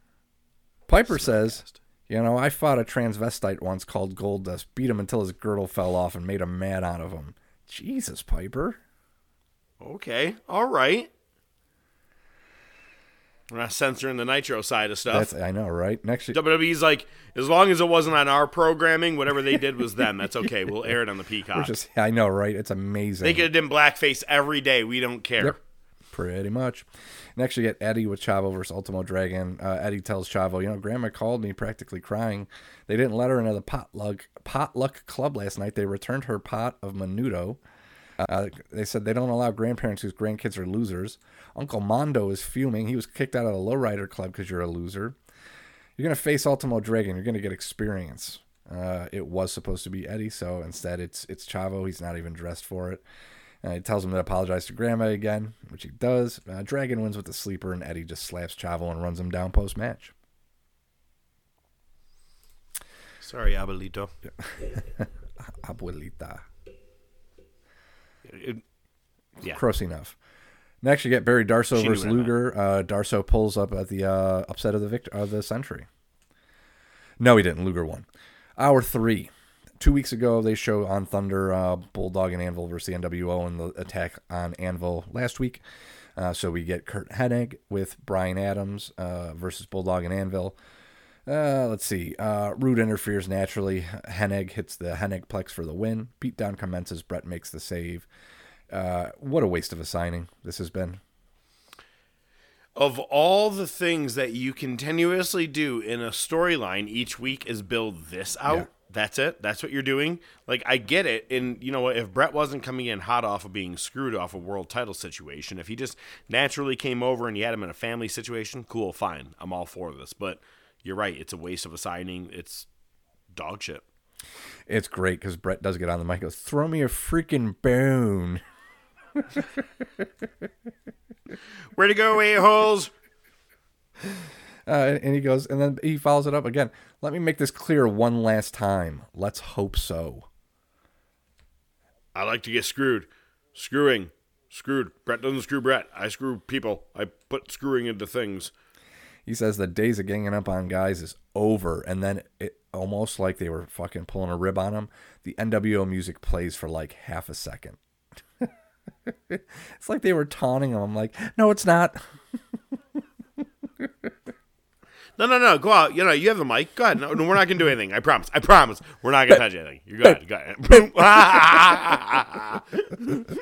Piper says, "You know, I fought a transvestite once called Goldust. Beat him until his girdle fell off and made a man out of him." Jesus, Piper. okay. All right. We're not censoring the Nitro side of stuff. That's I know, right? Next, WWE's like, as long as it wasn't on our programming, whatever they did was them. That's okay. We'll air it on the we're Peacock. just I know, right? It's amazing. They could have done blackface every day. We don't care. Yep. Pretty much. Next, you get Eddie with Chavo versus Ultimo Dragon. Uh, Eddie tells Chavo, you know, Grandma called me practically crying. They didn't let her into the potluck potluck club last night. They returned her pot of menudo. Uh, they said they don't allow grandparents whose grandkids are losers. Uncle Mondo is fuming. He was kicked out of the lowrider club because you're a loser. You're gonna face Ultimo Dragon. You're gonna get experience. Uh, it was supposed to be Eddie, so instead it's it's Chavo. He's not even dressed for it. Uh, he tells him to apologize to Grandma again, which he does. Uh, Dragon wins with the sleeper, and Eddie just slaps Chavo and runs him down post match. Sorry, Abuelito. Abuelita. It- yeah. Close enough. Next, you get Barry Darsow versus what I meant. Luger. Uh, Darso pulls up at the uh, upset of the victor of the century. No, he didn't. Luger won. Hour three. Two weeks ago, they show on Thunder uh, Bulldog and Anvil versus the NWO and the attack on Anvil last week. Uh, so we get Curt Hennig with Brian Adams uh, versus Bulldog and Anvil. Uh, let's see. Uh, Rude interferes naturally. Hennig hits the Hennig plex for the win. Beatdown commences. Bret makes the save. Uh, what a waste of a signing this has been. Of all the things that you continuously do in a storyline each week is build this out. Yeah. That's it. That's what you're doing. Like I get it. And you know what? If Bret wasn't coming in hot off of being screwed off a world title situation, if he just naturally came over and you had him in a family situation, cool, fine. I'm all for this. But you're right. It's a waste of a signing. It's dog shit. It's great because Bret does get on the mic. and Goes, throw me a freaking bone. Where to go, a holes? Uh, and, and he goes, and then he follows it up again. Let me make this clear one last time. Let's hope so. I like to get screwed. Screwing. Screwed. Bret doesn't screw Bret. I screw people. I put screwing into things. He says the days of ganging up on guys is over, and then it almost like they were fucking pulling a rib on him. The NWO music plays for like half a second. it's like they were taunting him. I'm like, no, it's not. No, no, no. Go out. You know, you have the mic. Go ahead. No, no we're not gonna do anything. I promise. I promise. We're not gonna touch anything. You're good. Go ahead. Boom.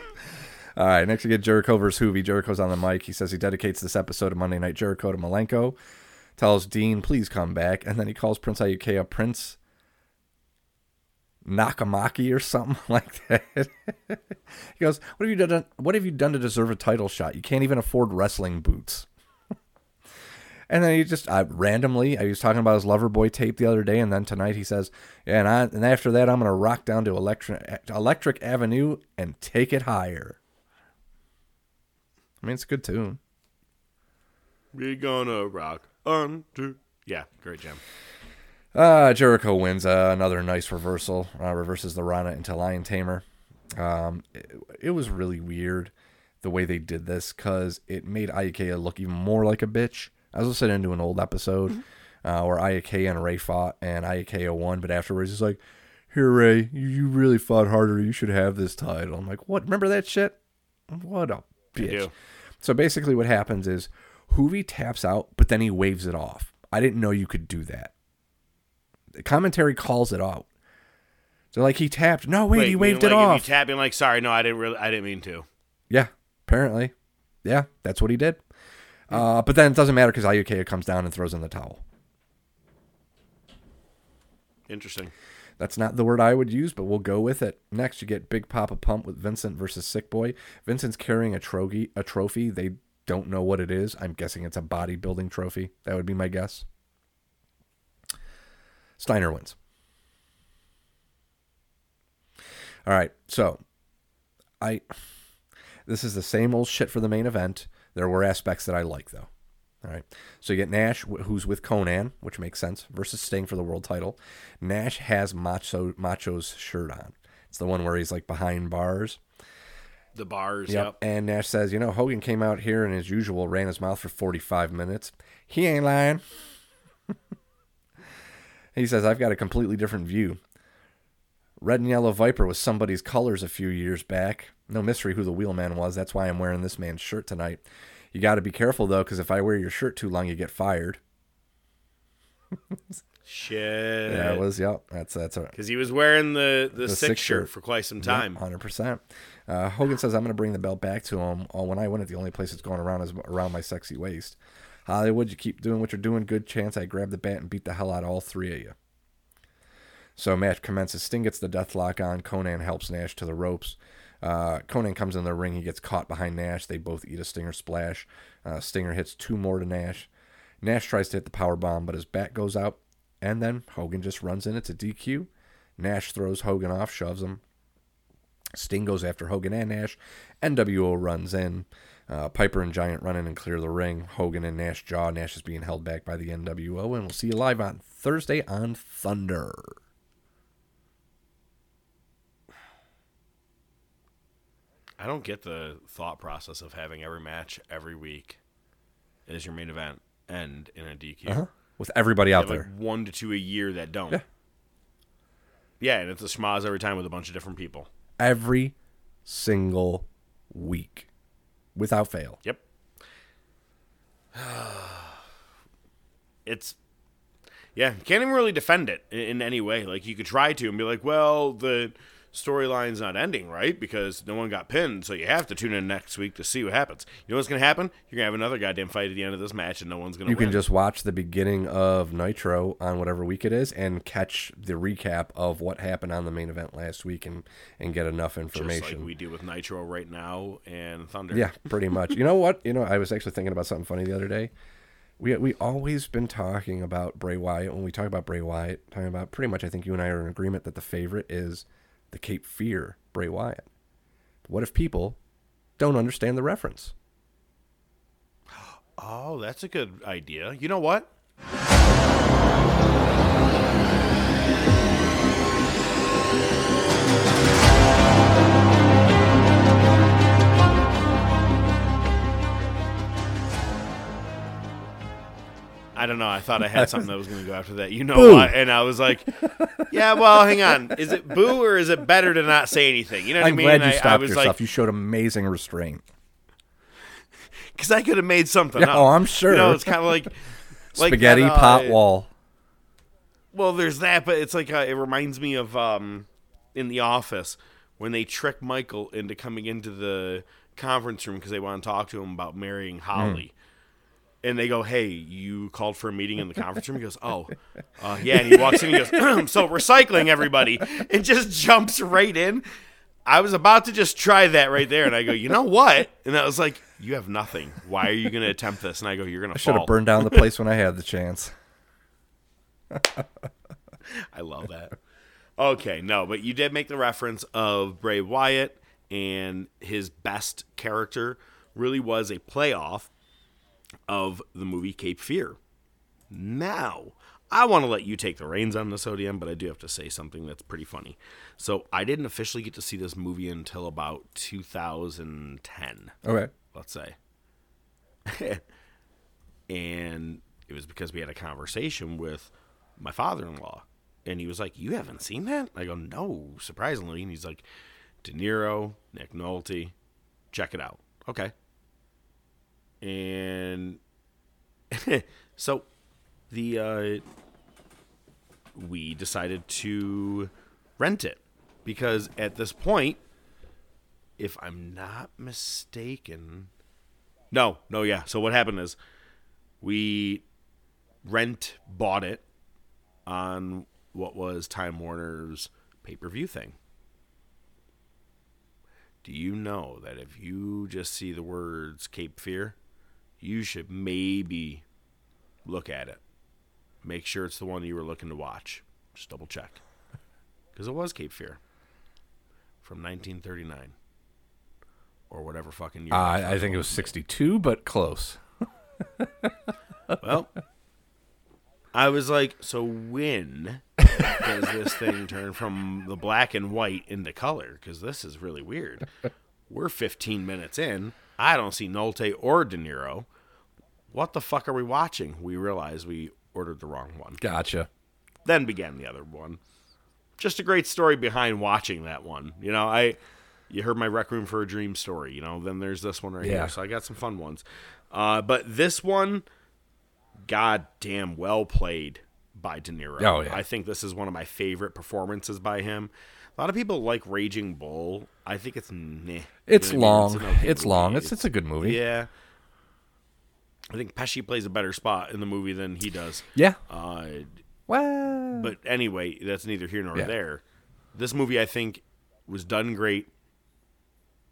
All right, next we get Jericho versus Hoovy. Jericho's on the mic. He says he dedicates this episode of Monday Night Jericho to Malenko. Tells Dean, please come back. And then he calls Prince Iaukea Prince Nakamaki or something like that. he goes, What have you done what have you done to deserve a title shot? You can't even afford wrestling boots. and then he just uh, randomly, I was talking about his lover boy tape the other day, and then tonight he says, yeah, and I and after that I'm gonna rock down to Electric Electric Avenue and take it higher. I mean, it's a good tune. We gonna rock on to yeah, great jam. Uh, Jericho wins uh, another nice reversal. Uh, reverses the Rana into Lion Tamer. Um, it, it was really weird the way they did this because it made Iaukea look even more like a bitch. As I was listening to an old episode uh, where Iaukea and Rey fought, and Iaukea won, but afterwards he's like, "Here, Rey, you, you really fought harder. You should have this title." I'm like, "What? Remember that shit? What a bitch!" So basically, what happens is Hoovy taps out, but then he waves it off. I didn't know you could do that. The commentary calls it out. They're like, he tapped. No, wait, he waved mean, it like, off. Tapping like, sorry, no, I didn't really, I didn't mean to. Yeah, apparently. Yeah, that's what he did. Uh, but then it doesn't matter because Iaukea comes down and throws in the towel. Interesting. That's not the word I would use, but we'll go with it. Next, you get Big Papa Pump with Vincent versus Sick Boy. Vincent's carrying a trophy. A trophy. They don't know what it is. I'm guessing it's a bodybuilding trophy. That would be my guess. Steiner wins. All right, so I this is the same old shit for the main event. There were aspects that I like though. All right, so you get Nash, who's with Konnan, which makes sense, versus Sting for the world title. Nash has Macho Macho's shirt on. It's the one where he's like behind bars. The bars. Yep. Yep. And Nash says, you know, Hogan came out here and as usual ran his mouth for 45 minutes. He ain't lying. he says, I've got a completely different view. Red and yellow Viper was somebody's colors a few years back. No mystery who the wheelman was. That's why I'm wearing this man's shirt tonight. You got to be careful though, because if I wear your shirt too long, you get fired. Shit. Yeah, it was. Yep. That's that's a, Because he was wearing the the, the six, six shirt shirt. for quite some time. Hundred percent. Uh, Hogan says I'm going to bring the belt back to him. Oh, when I win it, the only place it's going around is around my sexy waist. Hollywood, you keep doing what you're doing. Good chance I grab the bat and beat the hell out of all three of you. So match commences. Sting gets the death lock on. Konnan helps Nash to the ropes. Uh, Konnan comes in the ring. He gets caught behind Nash. They both eat a Stinger splash. Uh, Stinger hits two more to Nash. Nash tries to hit the power bomb, but his bat goes out. And then Hogan just runs in. It's a DQ. Nash throws Hogan off, shoves him. Sting goes after Hogan and Nash. NWO runs in. Uh, Piper and Giant run in and clear the ring. Hogan and Nash jaw. Nash is being held back by the NWO. And we'll see you live on Thursday on Thunder. I don't get the thought process of having every match every week as your main event end in a DQ. Uh-huh. With everybody out there. like one to two a year that don't. Yeah. Yeah, and it's a schmoz every time with a bunch of different people. Every single week. Without fail. Yep. it's yeah, can't even really defend it in, in any way. Like you could try to and be like, well, the storyline's not ending, right? Because no one got pinned, so you have to tune in next week to see what happens. You know what's gonna happen? You're gonna have another goddamn fight at the end of this match, and no one's gonna. You win. can just watch the beginning of Nitro on whatever week it is and catch the recap of what happened on the main event last week and, and get enough just information. like we do with Nitro right now and Thunder. Yeah, pretty much. You know what? You know, I was actually thinking about something funny the other day. We we always been talking about Bray Wyatt. When we talk about Bray Wyatt, talking about pretty much, I think you and I are in agreement that the favorite is the Cape Fear Bray Wyatt. What if people don't understand the reference? Oh, that's a good idea. You know what? I don't know. I thought I had something that was going to go after that. You know Boo. what? And I was like, "Yeah, well, hang on. Is it boo or is it better to not say anything?" You know what I'm I mean? glad you I, I stopped was yourself. like, you showed amazing restraint. because I could have made something Yeah, up. oh, I'm sure. You know, it's kind of like Like Spaghetti that, uh, pot wall. Well, there's that, but it's like uh, it reminds me of um, in the office when they trick Michael into coming into the conference room because they want to talk to him about marrying Holly. And they go, "Hey, you called for a meeting in the conference room." He goes, "Oh, uh, yeah." And he walks in. He goes, "So recycling, everybody," and just jumps right in. I was about to just try that right there, and I go, "You know what?" And I was like, "You have nothing. Why are you going to attempt this?" And I go, "You're going I to should have burned down the place when I had the chance. I love that. Okay, no, but you did make the reference of Bray Wyatt and his best character really was a playoff of the movie Cape Fear. Now, I want to let you take the reins on this, ODM, but I do have to say something that's pretty funny. So, I didn't officially get to see this movie until about 2010. Okay. Let's say. and it was because we had a conversation with my father-in-law and he was like you haven't seen that i go no surprisingly and he's like de niro nick nolte check it out okay and so the uh we decided to rent it because at this point if i'm not mistaken no no yeah so what happened is we rent bought it on what was Time Warner's pay per view thing. Do you know that if you just see the words Cape Fear, you should maybe look at it? Make sure it's the one you were looking to watch. Just double check. Because it was Cape Fear from 1939 or whatever fucking year. Uh, I, I think it was 62, but close. well, I was like, so when does this thing turn from the black and white into color? Because this is really weird. We're 15 minutes in. I don't see Nolte or De Niro. What the fuck are we watching? We realize we ordered the wrong one. Gotcha. Then began the other one. Just a great story behind watching that one. You know, I you heard my Requiem for a Dream story. You know, then there's this one right Yeah. here. So I got some fun ones. Uh, but this one, goddamn well played by De Niro. Oh, yeah. I think this is one of my favorite performances by him. A lot of people like Raging Bull. I think it's meh. It's You know what I mean? long. an okay It's movie. long. It's- it's a good movie. Yeah. I think Pesci plays a better spot in the movie than he does. Yeah. Uh, well, but anyway, that's neither here nor Yeah. there. This movie, I think, was done great.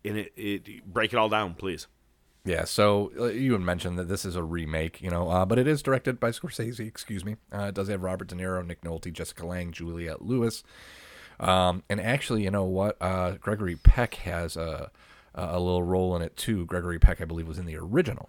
And it, it break it all down, please. Yeah, so uh, you had mentioned that this is a remake, you know, uh, but it is directed by Scorsese. Excuse me. Uh, it does have Robert De Niro, Nick Nolte, Jessica Lange, Juliette Lewis, um, and actually, you know what? Uh, Gregory Peck has a a little role in it too. Gregory Peck, I believe, was in the original.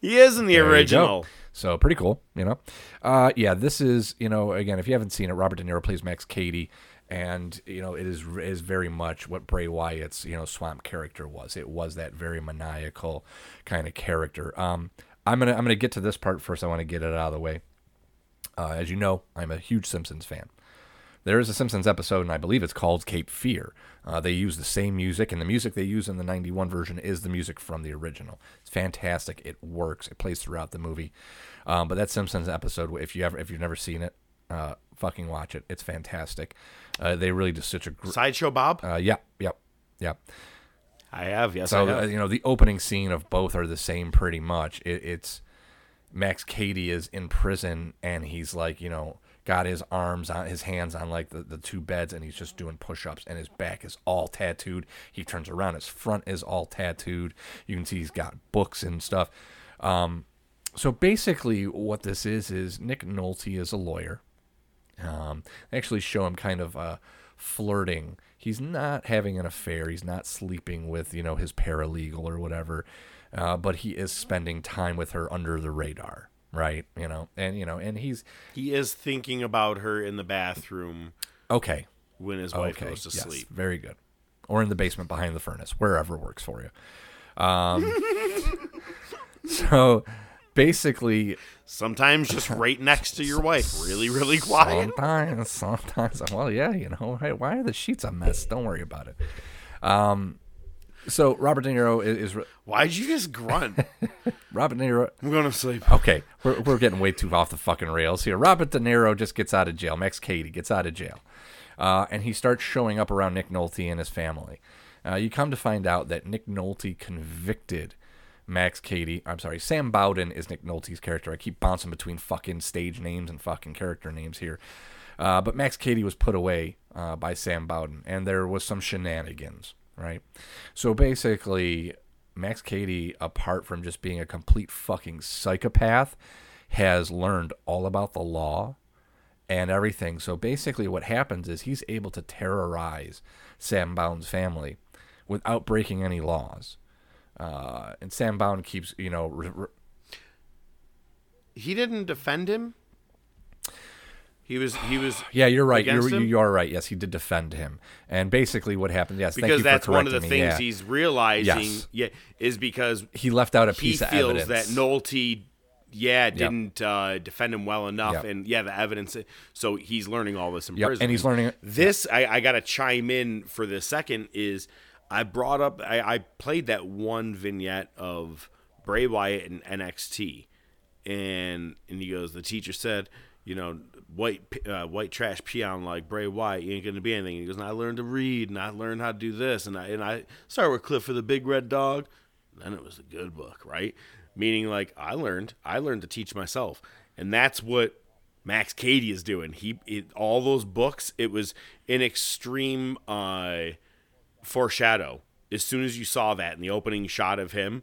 He is in the There original. So pretty cool, you know. Uh, yeah, this is you know again if you haven't seen it, Robert De Niro plays Max Cady, and you know it is is very much what Bray Wyatt's you know swamp character was. It was that very maniacal kind of character. Um, I'm gonna I'm gonna get to this part first. I want to get it out of the way. Uh, as you know, I'm a huge Simpsons fan. There is a Simpsons episode, and I believe it's called Cape Fear. Uh, they use the same music, and the music they use in the 91 version is the music from the original. It's fantastic. It works. It plays throughout the movie. Um, but that Simpsons episode, if you ever if you've never seen it, uh, fucking watch it. It's fantastic. Uh, they really do such a gr- Sideshow Bob. Uh, yep, yep, yep. I have, yes, So I have. uh, you know the opening scene of both are the same pretty much. It, it's Max Cady is in prison and he's like you know got his arms on his hands on like the, the two beds and he's just doing push-ups and his back is all tattooed. He turns around, his front is all tattooed. You can see he's got books and stuff. Um, so basically, what this is is Nick Nolte is a lawyer. Um, they actually show him kind of uh, flirting. He's not having an affair. He's not sleeping with you know his paralegal or whatever, uh, but he is spending time with her under the radar, right? You know, and you know, and he's He is thinking about her in the bathroom okay when his wife okay, goes to yes, sleep. Very good. Or in the basement behind the furnace, wherever works for you. Um, so basically, Sometimes just right next to your wife, really, really quiet. Sometimes, sometimes. Well, yeah, you know, hey, why are the sheets a mess? Don't worry about it. Um, So Robert De Niro is. is Why'd you just grunt? Robert De Niro. I'm going to sleep. Okay, we're, we're getting way too off the fucking rails here. Robert De Niro just gets out of jail. Max Cady gets out of jail. Uh, and he starts showing up around Nick Nolte and his family. Uh, you come to find out that Nick Nolte convicted Max Cady. I'm sorry, Sam Bowden is Nick Nolte's character. I keep bouncing between fucking stage names and fucking character names here. Uh, but Max Cady was put away uh, by Sam Bowden, and there was some shenanigans, right? So basically, Max Cady, apart from just being a complete fucking psychopath, has learned all about the law and everything. So basically, what happens is he's able to terrorize Sam Bowden's family without breaking any laws. Uh, and Sam Bowden keeps, you know, re- re- He didn't defend him. He was. He was. yeah, you're right. You're, him? you are right. Yes, he did defend him. And basically, what happened? Yes, thank because that's one of the me, things yeah. he's realizing. Yes. Yeah, is because He left out a piece of feels evidence. that Nolte, yeah, didn't uh, defend him well enough, Yep. and yeah, the evidence. So he's learning all this in Yep, prison, and he's learning it- This I, I got to chime in for the second is I brought up I, I played that one vignette of Bray Wyatt and NXT, and and he goes, the teacher said, you know, white uh, white trash peon like Bray Wyatt, you ain't gonna be anything. He goes, and I learned to read, and I learned how to do this, and I and I started with Clifford the Big Red Dog. Then it was a good book, right? Meaning, like I learned, I learned to teach myself, and that's what Max Cady is doing. He it, all those books, it was an extreme uh, foreshadow. As soon as you saw that in the opening shot of him,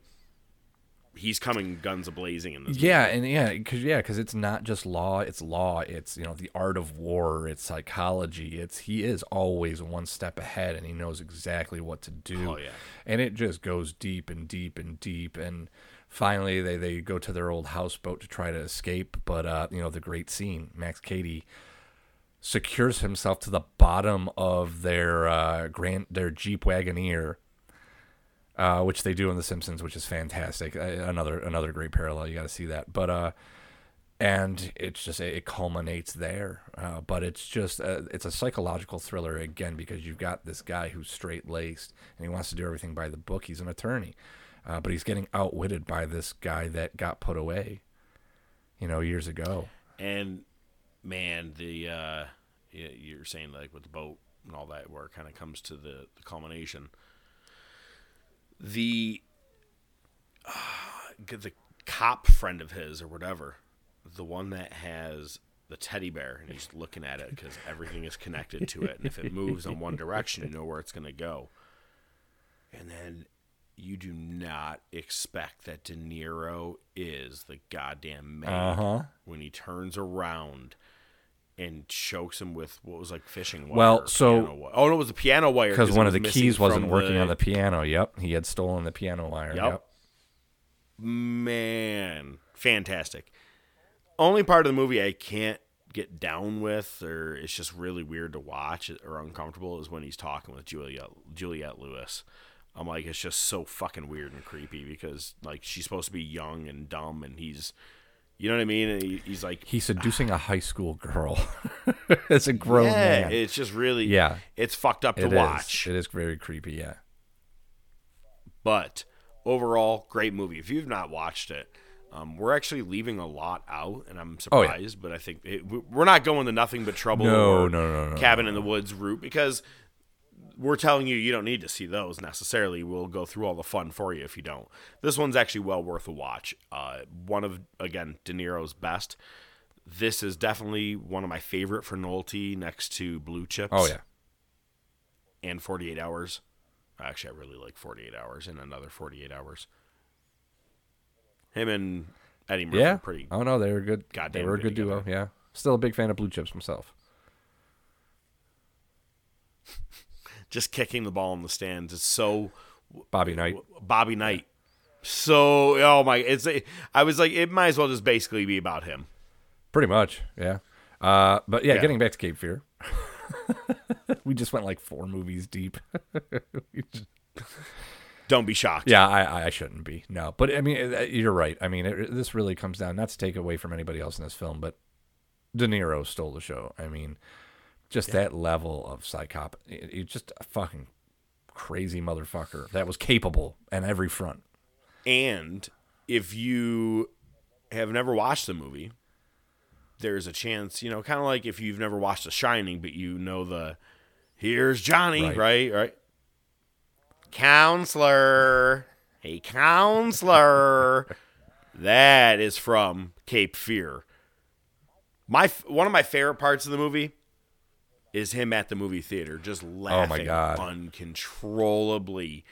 he's coming guns a blazing in this. Yeah, and yeah, because yeah, because it's not just law; it's law. It's you know the art of war. It's psychology. It's he is always one step ahead, and he knows exactly what to do. Oh, yeah. and it just goes deep and deep and deep, and finally they they go to their old houseboat to try to escape. But uh, you know the great scene, Max Cady secures himself to the bottom of their uh, grand their Jeep Wagoneer uh, which they do in The Simpsons, which is fantastic. Another another great parallel. You got to see that. But uh, and it's just it culminates there. Uh, but it's just uh, it's a psychological thriller again because you've got this guy who's straight laced and he wants to do everything by the book. He's an attorney, uh, but he's getting outwitted by this guy that got put away, you know, years ago. And man, the uh, you're saying like with the boat and all that, where it kind of comes to the, the culmination. The uh, the cop friend of his or whatever, the one that has the teddy bear and he's looking at it because everything is connected to it, and if it moves in one direction, you know where it's going to go. And then you do not expect that De Niro is the goddamn man Uh-huh. when he turns around and chokes him with what was like fishing wire. Well, so- piano wi- oh no, it was the piano wire Because one of the keys wasn't working on the piano. Yep, he had stolen the piano wire. Yep. Yep. Man, fantastic. Only part of the movie I can't get down with, or it's just really weird to watch or uncomfortable, is when he's talking with Juliette Juliette Lewis. I'm like, it's just so fucking weird and creepy because like she's supposed to be young and dumb, and he's, you know what I mean? And he, he's like, He's seducing a high school girl. As a grown yeah, man. it's just really, Yeah. it's fucked up to It is. watch. It is very creepy. Yeah. but overall, great movie. If you've not watched it, um, we're actually leaving a lot out, and I'm Oh, yeah. surprised. But I think it, we- we're not going to nothing but trouble No, or no, no, no, cabin in the woods route because we're telling you you don't need to see those necessarily. We'll go through all the fun for you if you don't. This one's actually well worth a watch. Uh, one of again De Niro's best. This is definitely one of my favorite for Nolte next to Blue Chips. Oh yeah. and 48 hours. Actually, I really like 48 hours and another 48 hours. Him and Eddie Murphy Yeah. are pretty. Oh no, they were good. Goddamn they were a good good duo. Yeah. Still a big fan of Blue Chips myself. Just kicking the ball in the stands is so Bobby Knight. Bobby Knight. So oh my, it's I was like it might as well just basically be about him. Pretty much. Yeah. Uh, but yeah, Yeah. getting back to Cape Fear. we just went like four movies deep. Just- Don't be shocked. Yeah, I, I shouldn't be. No, but I mean, uh, you're right. I mean, it, this really comes down not to take away from anybody else in this film, but De Niro stole the show. I mean, just that level of psychop, it just a fucking crazy motherfucker that was capable on every front. And if you have never watched the movie, there's a chance, you know, kind of like if you've never watched The Shining, but you know the here's Johnny, Right. right? Right. Counselor. Hey, counselor. that is from Cape Fear. My one of my favorite parts of the movie is him at the movie theater just laughing Oh my God. uncontrollably.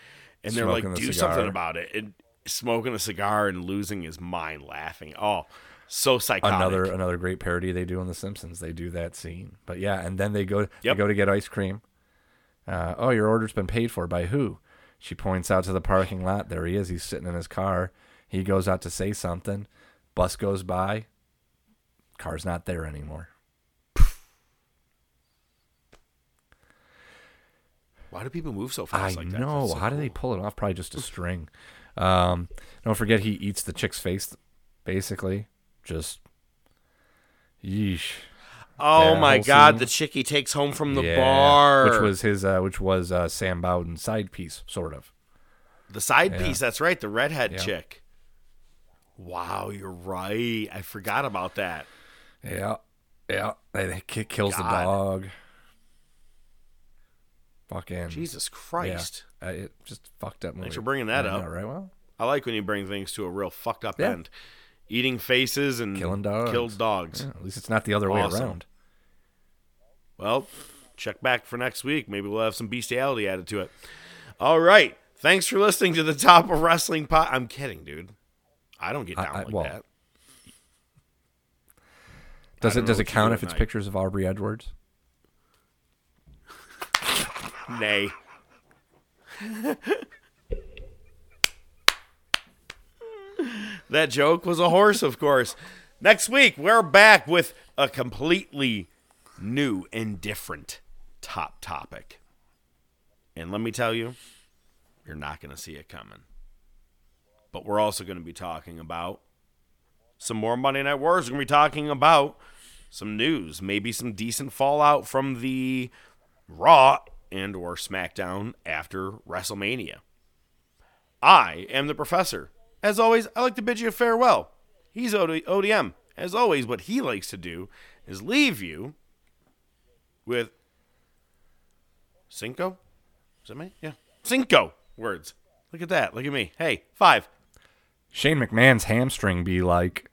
And they're like, do cigar. something about it. And smoking a cigar and losing his mind laughing. Oh, so psychotic. Another another great parody they do on The Simpsons. They do that scene, but yeah, and then they go Yep. they go to get ice cream. Uh, oh, your order's been paid for by who? She points out to the parking lot. There he is. He's sitting in his car. He goes out to say something. Bus goes by. Car's not there anymore. Why do people move so fast I like that? know. So How do they pull it off? Probably just a string. Um, don't forget he eats the chick's face, basically. Just, yeesh. Oh my god, scene. the chick he takes home from the Yeah, bar. which was his, uh, which was uh, Sam Bowden's side piece, sort of. the side Yeah. piece, that's right, the redhead chick. Wow, you're right. I forgot about that. Yeah, yeah. Ki- kills the dog. Fucking Jesus yeah. Christ. Uh, it just fucked up. Movie. Thanks for bringing that up. know, right? Well, I like when you bring things to a real fucked up Yeah. end. Eating faces and killing dogs. killed dogs. Yeah, at least it's not the other way around. Well, check back for next week. Maybe we'll have some bestiality added to it. All right. Thanks for listening to the Top of Wrestling Pot. I'm kidding, dude. I don't get down I- like well, that. Does it does it count if it's night. pictures of Aubrey Edwards? Nay. that joke was a horse, of course. Next week, we're back with a completely new and different top topic. And let me tell you, you're not going to see it coming. But we're also going to be talking about some more Monday Night Wars. We're going to be talking about some news, maybe some decent fallout from the Raw and or SmackDown after WrestleMania. I am the professor. As always, I like to bid you farewell. He's OD- ODM. As always, what he likes to do is leave you with cinco. Is that me? Yeah, cinco words. Look at that. Look at me. Hey, five. Shane McMahon's hamstring be like.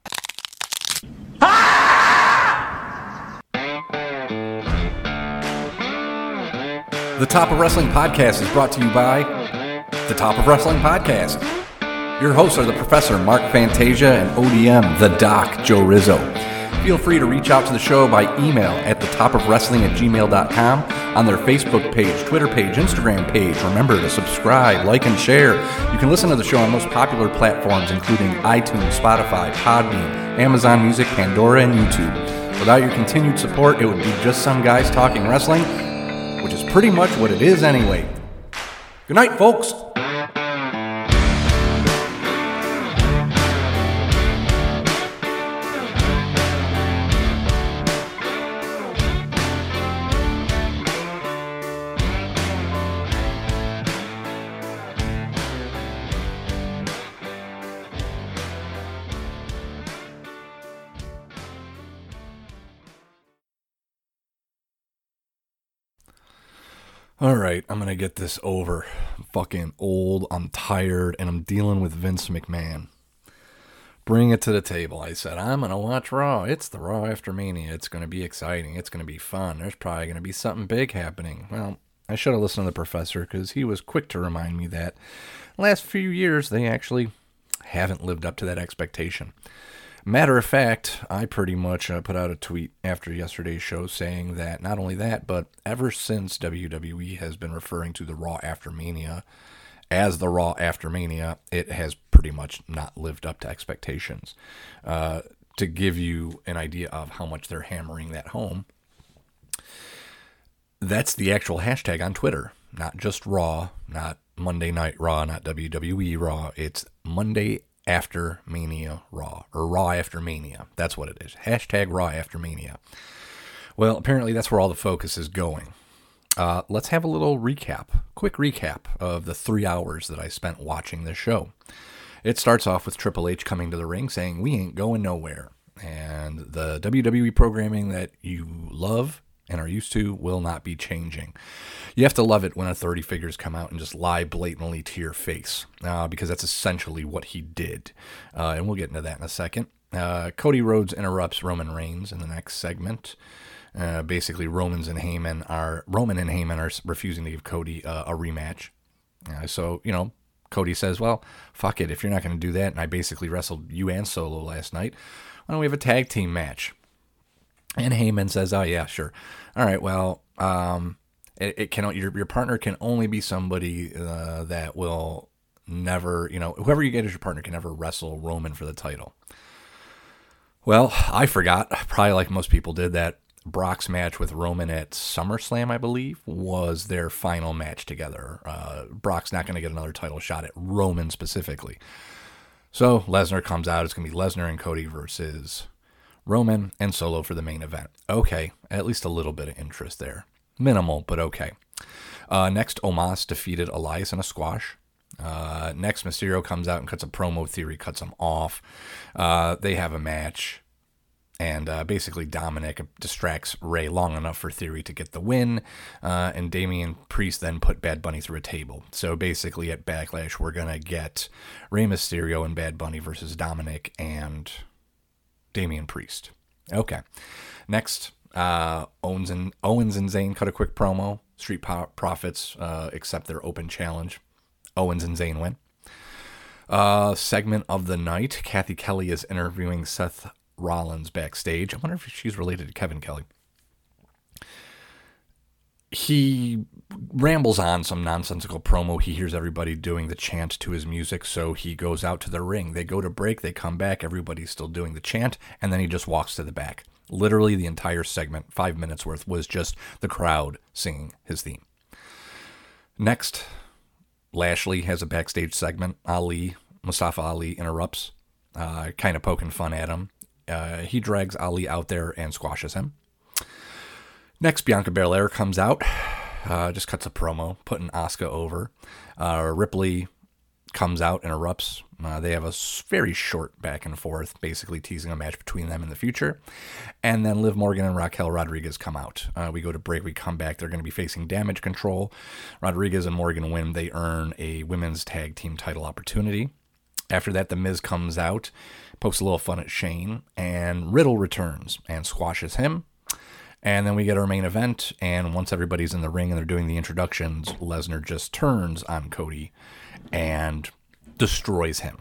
The Top of Wrestling Podcast is brought to you by The Top of Wrestling Podcast. Your hosts are the Professor Mark Fantasia and ODM The Doc Joe Rizzo. Feel free to reach out to the show by email at the top of wrestling at gmail.com, on their Facebook page, Twitter page, Instagram page. Remember to subscribe, like, and share. You can listen to the show on most popular platforms, including iTunes, Spotify, Podbean, Amazon Music, Pandora, and YouTube. Without your continued support, it would be just some guys talking wrestling, which is pretty much what it is anyway. Good night, folks. All right, I'm gonna get this over. I'm fucking old. I'm tired, and I'm dealing with Vince McMahon. Bring it to the table. I said I'm gonna watch Raw. It's the Raw after Mania. It's gonna be exciting. It's gonna be fun. There's probably gonna be something big happening. Well, I should have listened to the professor because he was quick to remind me that last few years they actually haven't lived up to that expectation. Matter of fact, I pretty much uh, put out a tweet after yesterday's show saying that not only that, but ever since WWE has been referring to the Raw After Mania as the Raw After Mania, it has pretty much not lived up to expectations. Uh, to give you an idea of how much they're hammering that home, that's the actual hashtag on Twitter, not just Raw, not Monday Night Raw, not WWE Raw. It's Monday After Mania Raw, or Raw After Mania. That's what it is. Hashtag Raw After Mania. Well, apparently that's where all the focus is going. uh, let's have a little recap, quick recap of the three hours that I spent watching this show. It starts off with Triple H coming to the ring saying, We ain't going nowhere. And the WWE programming that you love and are used to will not be changing. You have to love it when authority figures come out and just lie blatantly to your face, uh, because that's essentially what he did. Uh, and we'll get into that in a second. Uh, Cody Rhodes interrupts Roman Reigns in the next segment. Uh, basically, Romans and Heyman are Roman and Heyman are refusing to give Cody uh, a rematch. Uh, so you know, Cody says, "Well, fuck it. If you're not going to do that, and I basically wrestled you and Solo last night, why don't we have a tag team match?" And Heyman says, "Oh yeah, sure. All right. Well, um, it, it can your your partner can only be somebody uh, that will never, you know, whoever you get as your partner can never wrestle Roman for the title." Well, I forgot, probably like most people did, that Brock's match with Roman at SummerSlam, I believe, was their final match together. Uh, Brock's not going to get another title shot at Roman specifically. So Lesnar comes out. It's going to be Lesnar and Cody versus Roman and Solo for the main event. Okay, at least a little bit of interest there. Minimal, but okay. Uh, next, Omos defeated Elias in a squash. Uh, next, Mysterio comes out and cuts a promo. Theory cuts him off. Uh, they have a match and uh, basically Dominik distracts Rey long enough for Theory to get the win, uh, and Damian Priest then put Bad Bunny through a table. So basically, at Backlash, we're gonna get Rey Mysterio and Bad Bunny versus Dominik and Damian Priest. Okay, next, uh, Owens and Owens and Zayn cut a quick promo. Street Profits uh, accept their open challenge. Owens and Zayn win. Uh, segment of the night. Cathy Kelly is interviewing Seth Rollins backstage. I wonder if she's related to Kevin Kelly. He rambles on some nonsensical promo. He hears everybody doing the chant to his music, so he goes out to the ring. They go to break, they come back, everybody's still doing the chant, and then he just walks to the back. Literally, the entire segment, five minutes worth, was just the crowd singing his theme. Next, Lashley has a backstage segment. Ali, Mustafa Ali, interrupts, uh, kind of poking fun at him. Uh, he drags Ali out there and squashes him. Next, Bianca Belair comes out, uh, just cuts a promo, putting Asuka over. Uh, Ripley comes out, interrupts. Uh, they have a very short back and forth, basically teasing a match between them in the future. And then Liv Morgan and Raquel Rodriguez come out. Uh, we go to break, we come back. They're going to be facing damage control. Rodriguez and Morgan win. They earn a women's tag team title opportunity. After that, The Miz comes out pokes a little fun at Shane, and Riddle returns and squashes him. And then we get our main event, and once everybody's in the ring and they're doing the introductions, Lesnar just turns on Cody and destroys him.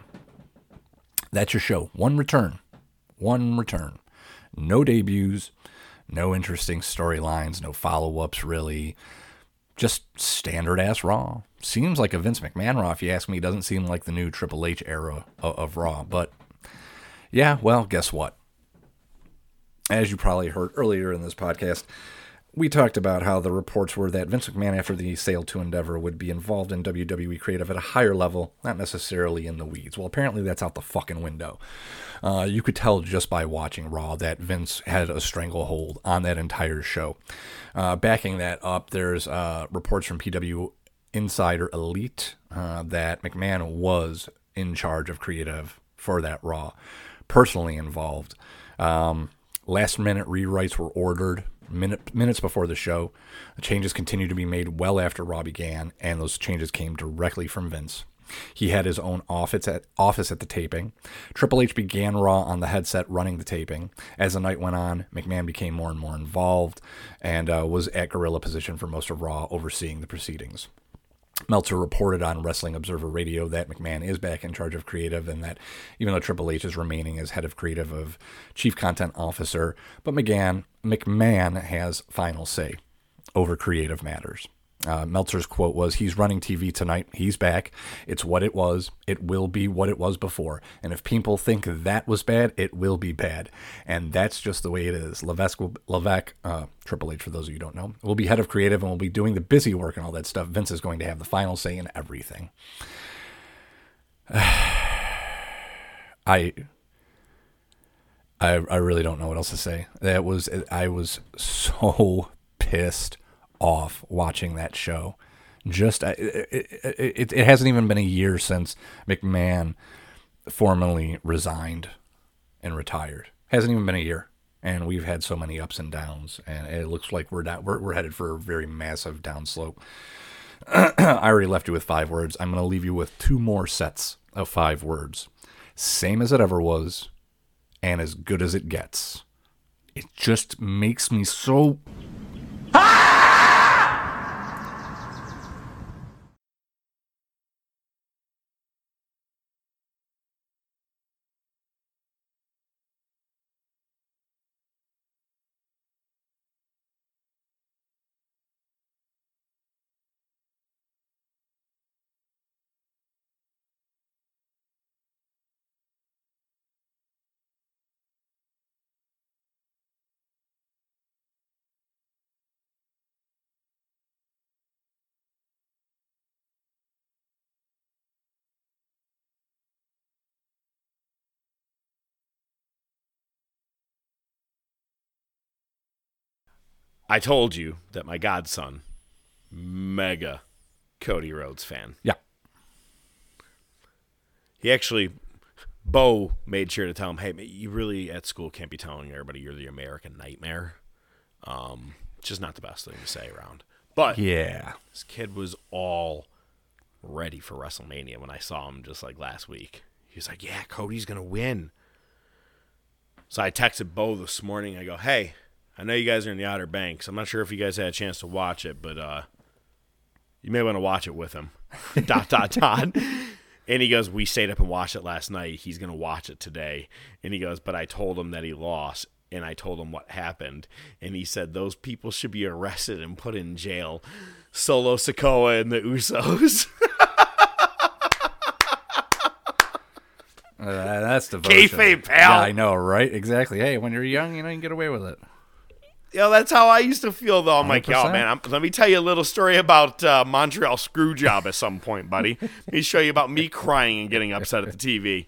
That's your show. One return. One return. No debuts, no interesting storylines, no follow ups, really. Just standard ass Raw. Seems like a Vince McMahon Raw, if you ask me. Doesn't seem like the new Triple H era of, of Raw, but yeah, well, guess what? As you probably heard earlier in this podcast, we talked about how the reports were that Vince McMahon, after the sale to Endeavor, would be involved in WWE creative at a higher level, not necessarily in the weeds. Well, apparently that's out the fucking window. Uh, you could tell just by watching Raw that Vince had a stranglehold on that entire show. Uh, backing that up, there's uh, reports from PW Insider Elite uh, that McMahon was in charge of creative for that Raw personally involved. Um, last minute rewrites were ordered minute, minutes before the show. The changes continued to be made well after Raw began, and those changes came directly from Vince. He had his own office at office at the taping. Triple H began Raw on the headset running the taping. As the night went on, McMahon became more and more involved and uh, was at gorilla position for most of Raw, overseeing the proceedings. Meltzer reported on Wrestling Observer Radio that McMahon is back in charge of creative and that even though Triple H is remaining as head of creative of chief content officer, but McGann, McMahon has final say over creative matters. Uh, Meltzer's quote was, He's running TV tonight. He's back. It's what it was. It will be what it was before. And if people think that was bad, it will be bad. And that's just the way it is. Levesque, will, Levesque uh, Triple H, for those of you who don't know, will be head of creative and will be doing the busy work and all that stuff. Vince is going to have the final say in everything. I. I, I really don't know what else to say. That was I was so pissed off watching that show. Just it, it, it, hasn't even been a year since McMahon formally resigned and retired. Hasn't even been a year, and we've had so many ups and downs, and it looks like we're we're, we're headed for a very massive downslope. I already left you with five words. I'm going to leave you with two more sets of five words. Same as it ever was, and as good as it gets. It just makes me so. Ah! I told you that my godson, mega Cody Rhodes fan. Yeah. He actually, Bo made sure to tell him, hey, you really at school can't be telling everybody you're the American Nightmare. Um, it's just not the best thing to say around. But Yeah. this kid was all ready for WrestleMania when I saw him just like last week. He was like, yeah, Cody's going to win. So I texted Bo this morning. I go, hey, I know you guys are in the Outer Banks. I'm not sure if you guys had a chance to watch it, but uh, you may want to watch it with him. dot, dot, dot. And he goes, We stayed up and watched it last night. He's going to watch it today. And he goes, But I told him that he lost. And I told him what happened. And he said, Those people should be arrested and put in jail. Solo Sikoa and the Usos. Uh, that's devotion. Kayfabe, pal. Yeah, I know, right? Exactly. Hey, when you're young, you know, you can get away with it. Yo, that's how I used to feel, though. I'm like, yo, 100%. man, I'm, let me tell you a little story about uh, Montreal Screwjob at some point, buddy. let me show you about me crying and getting upset at the TV.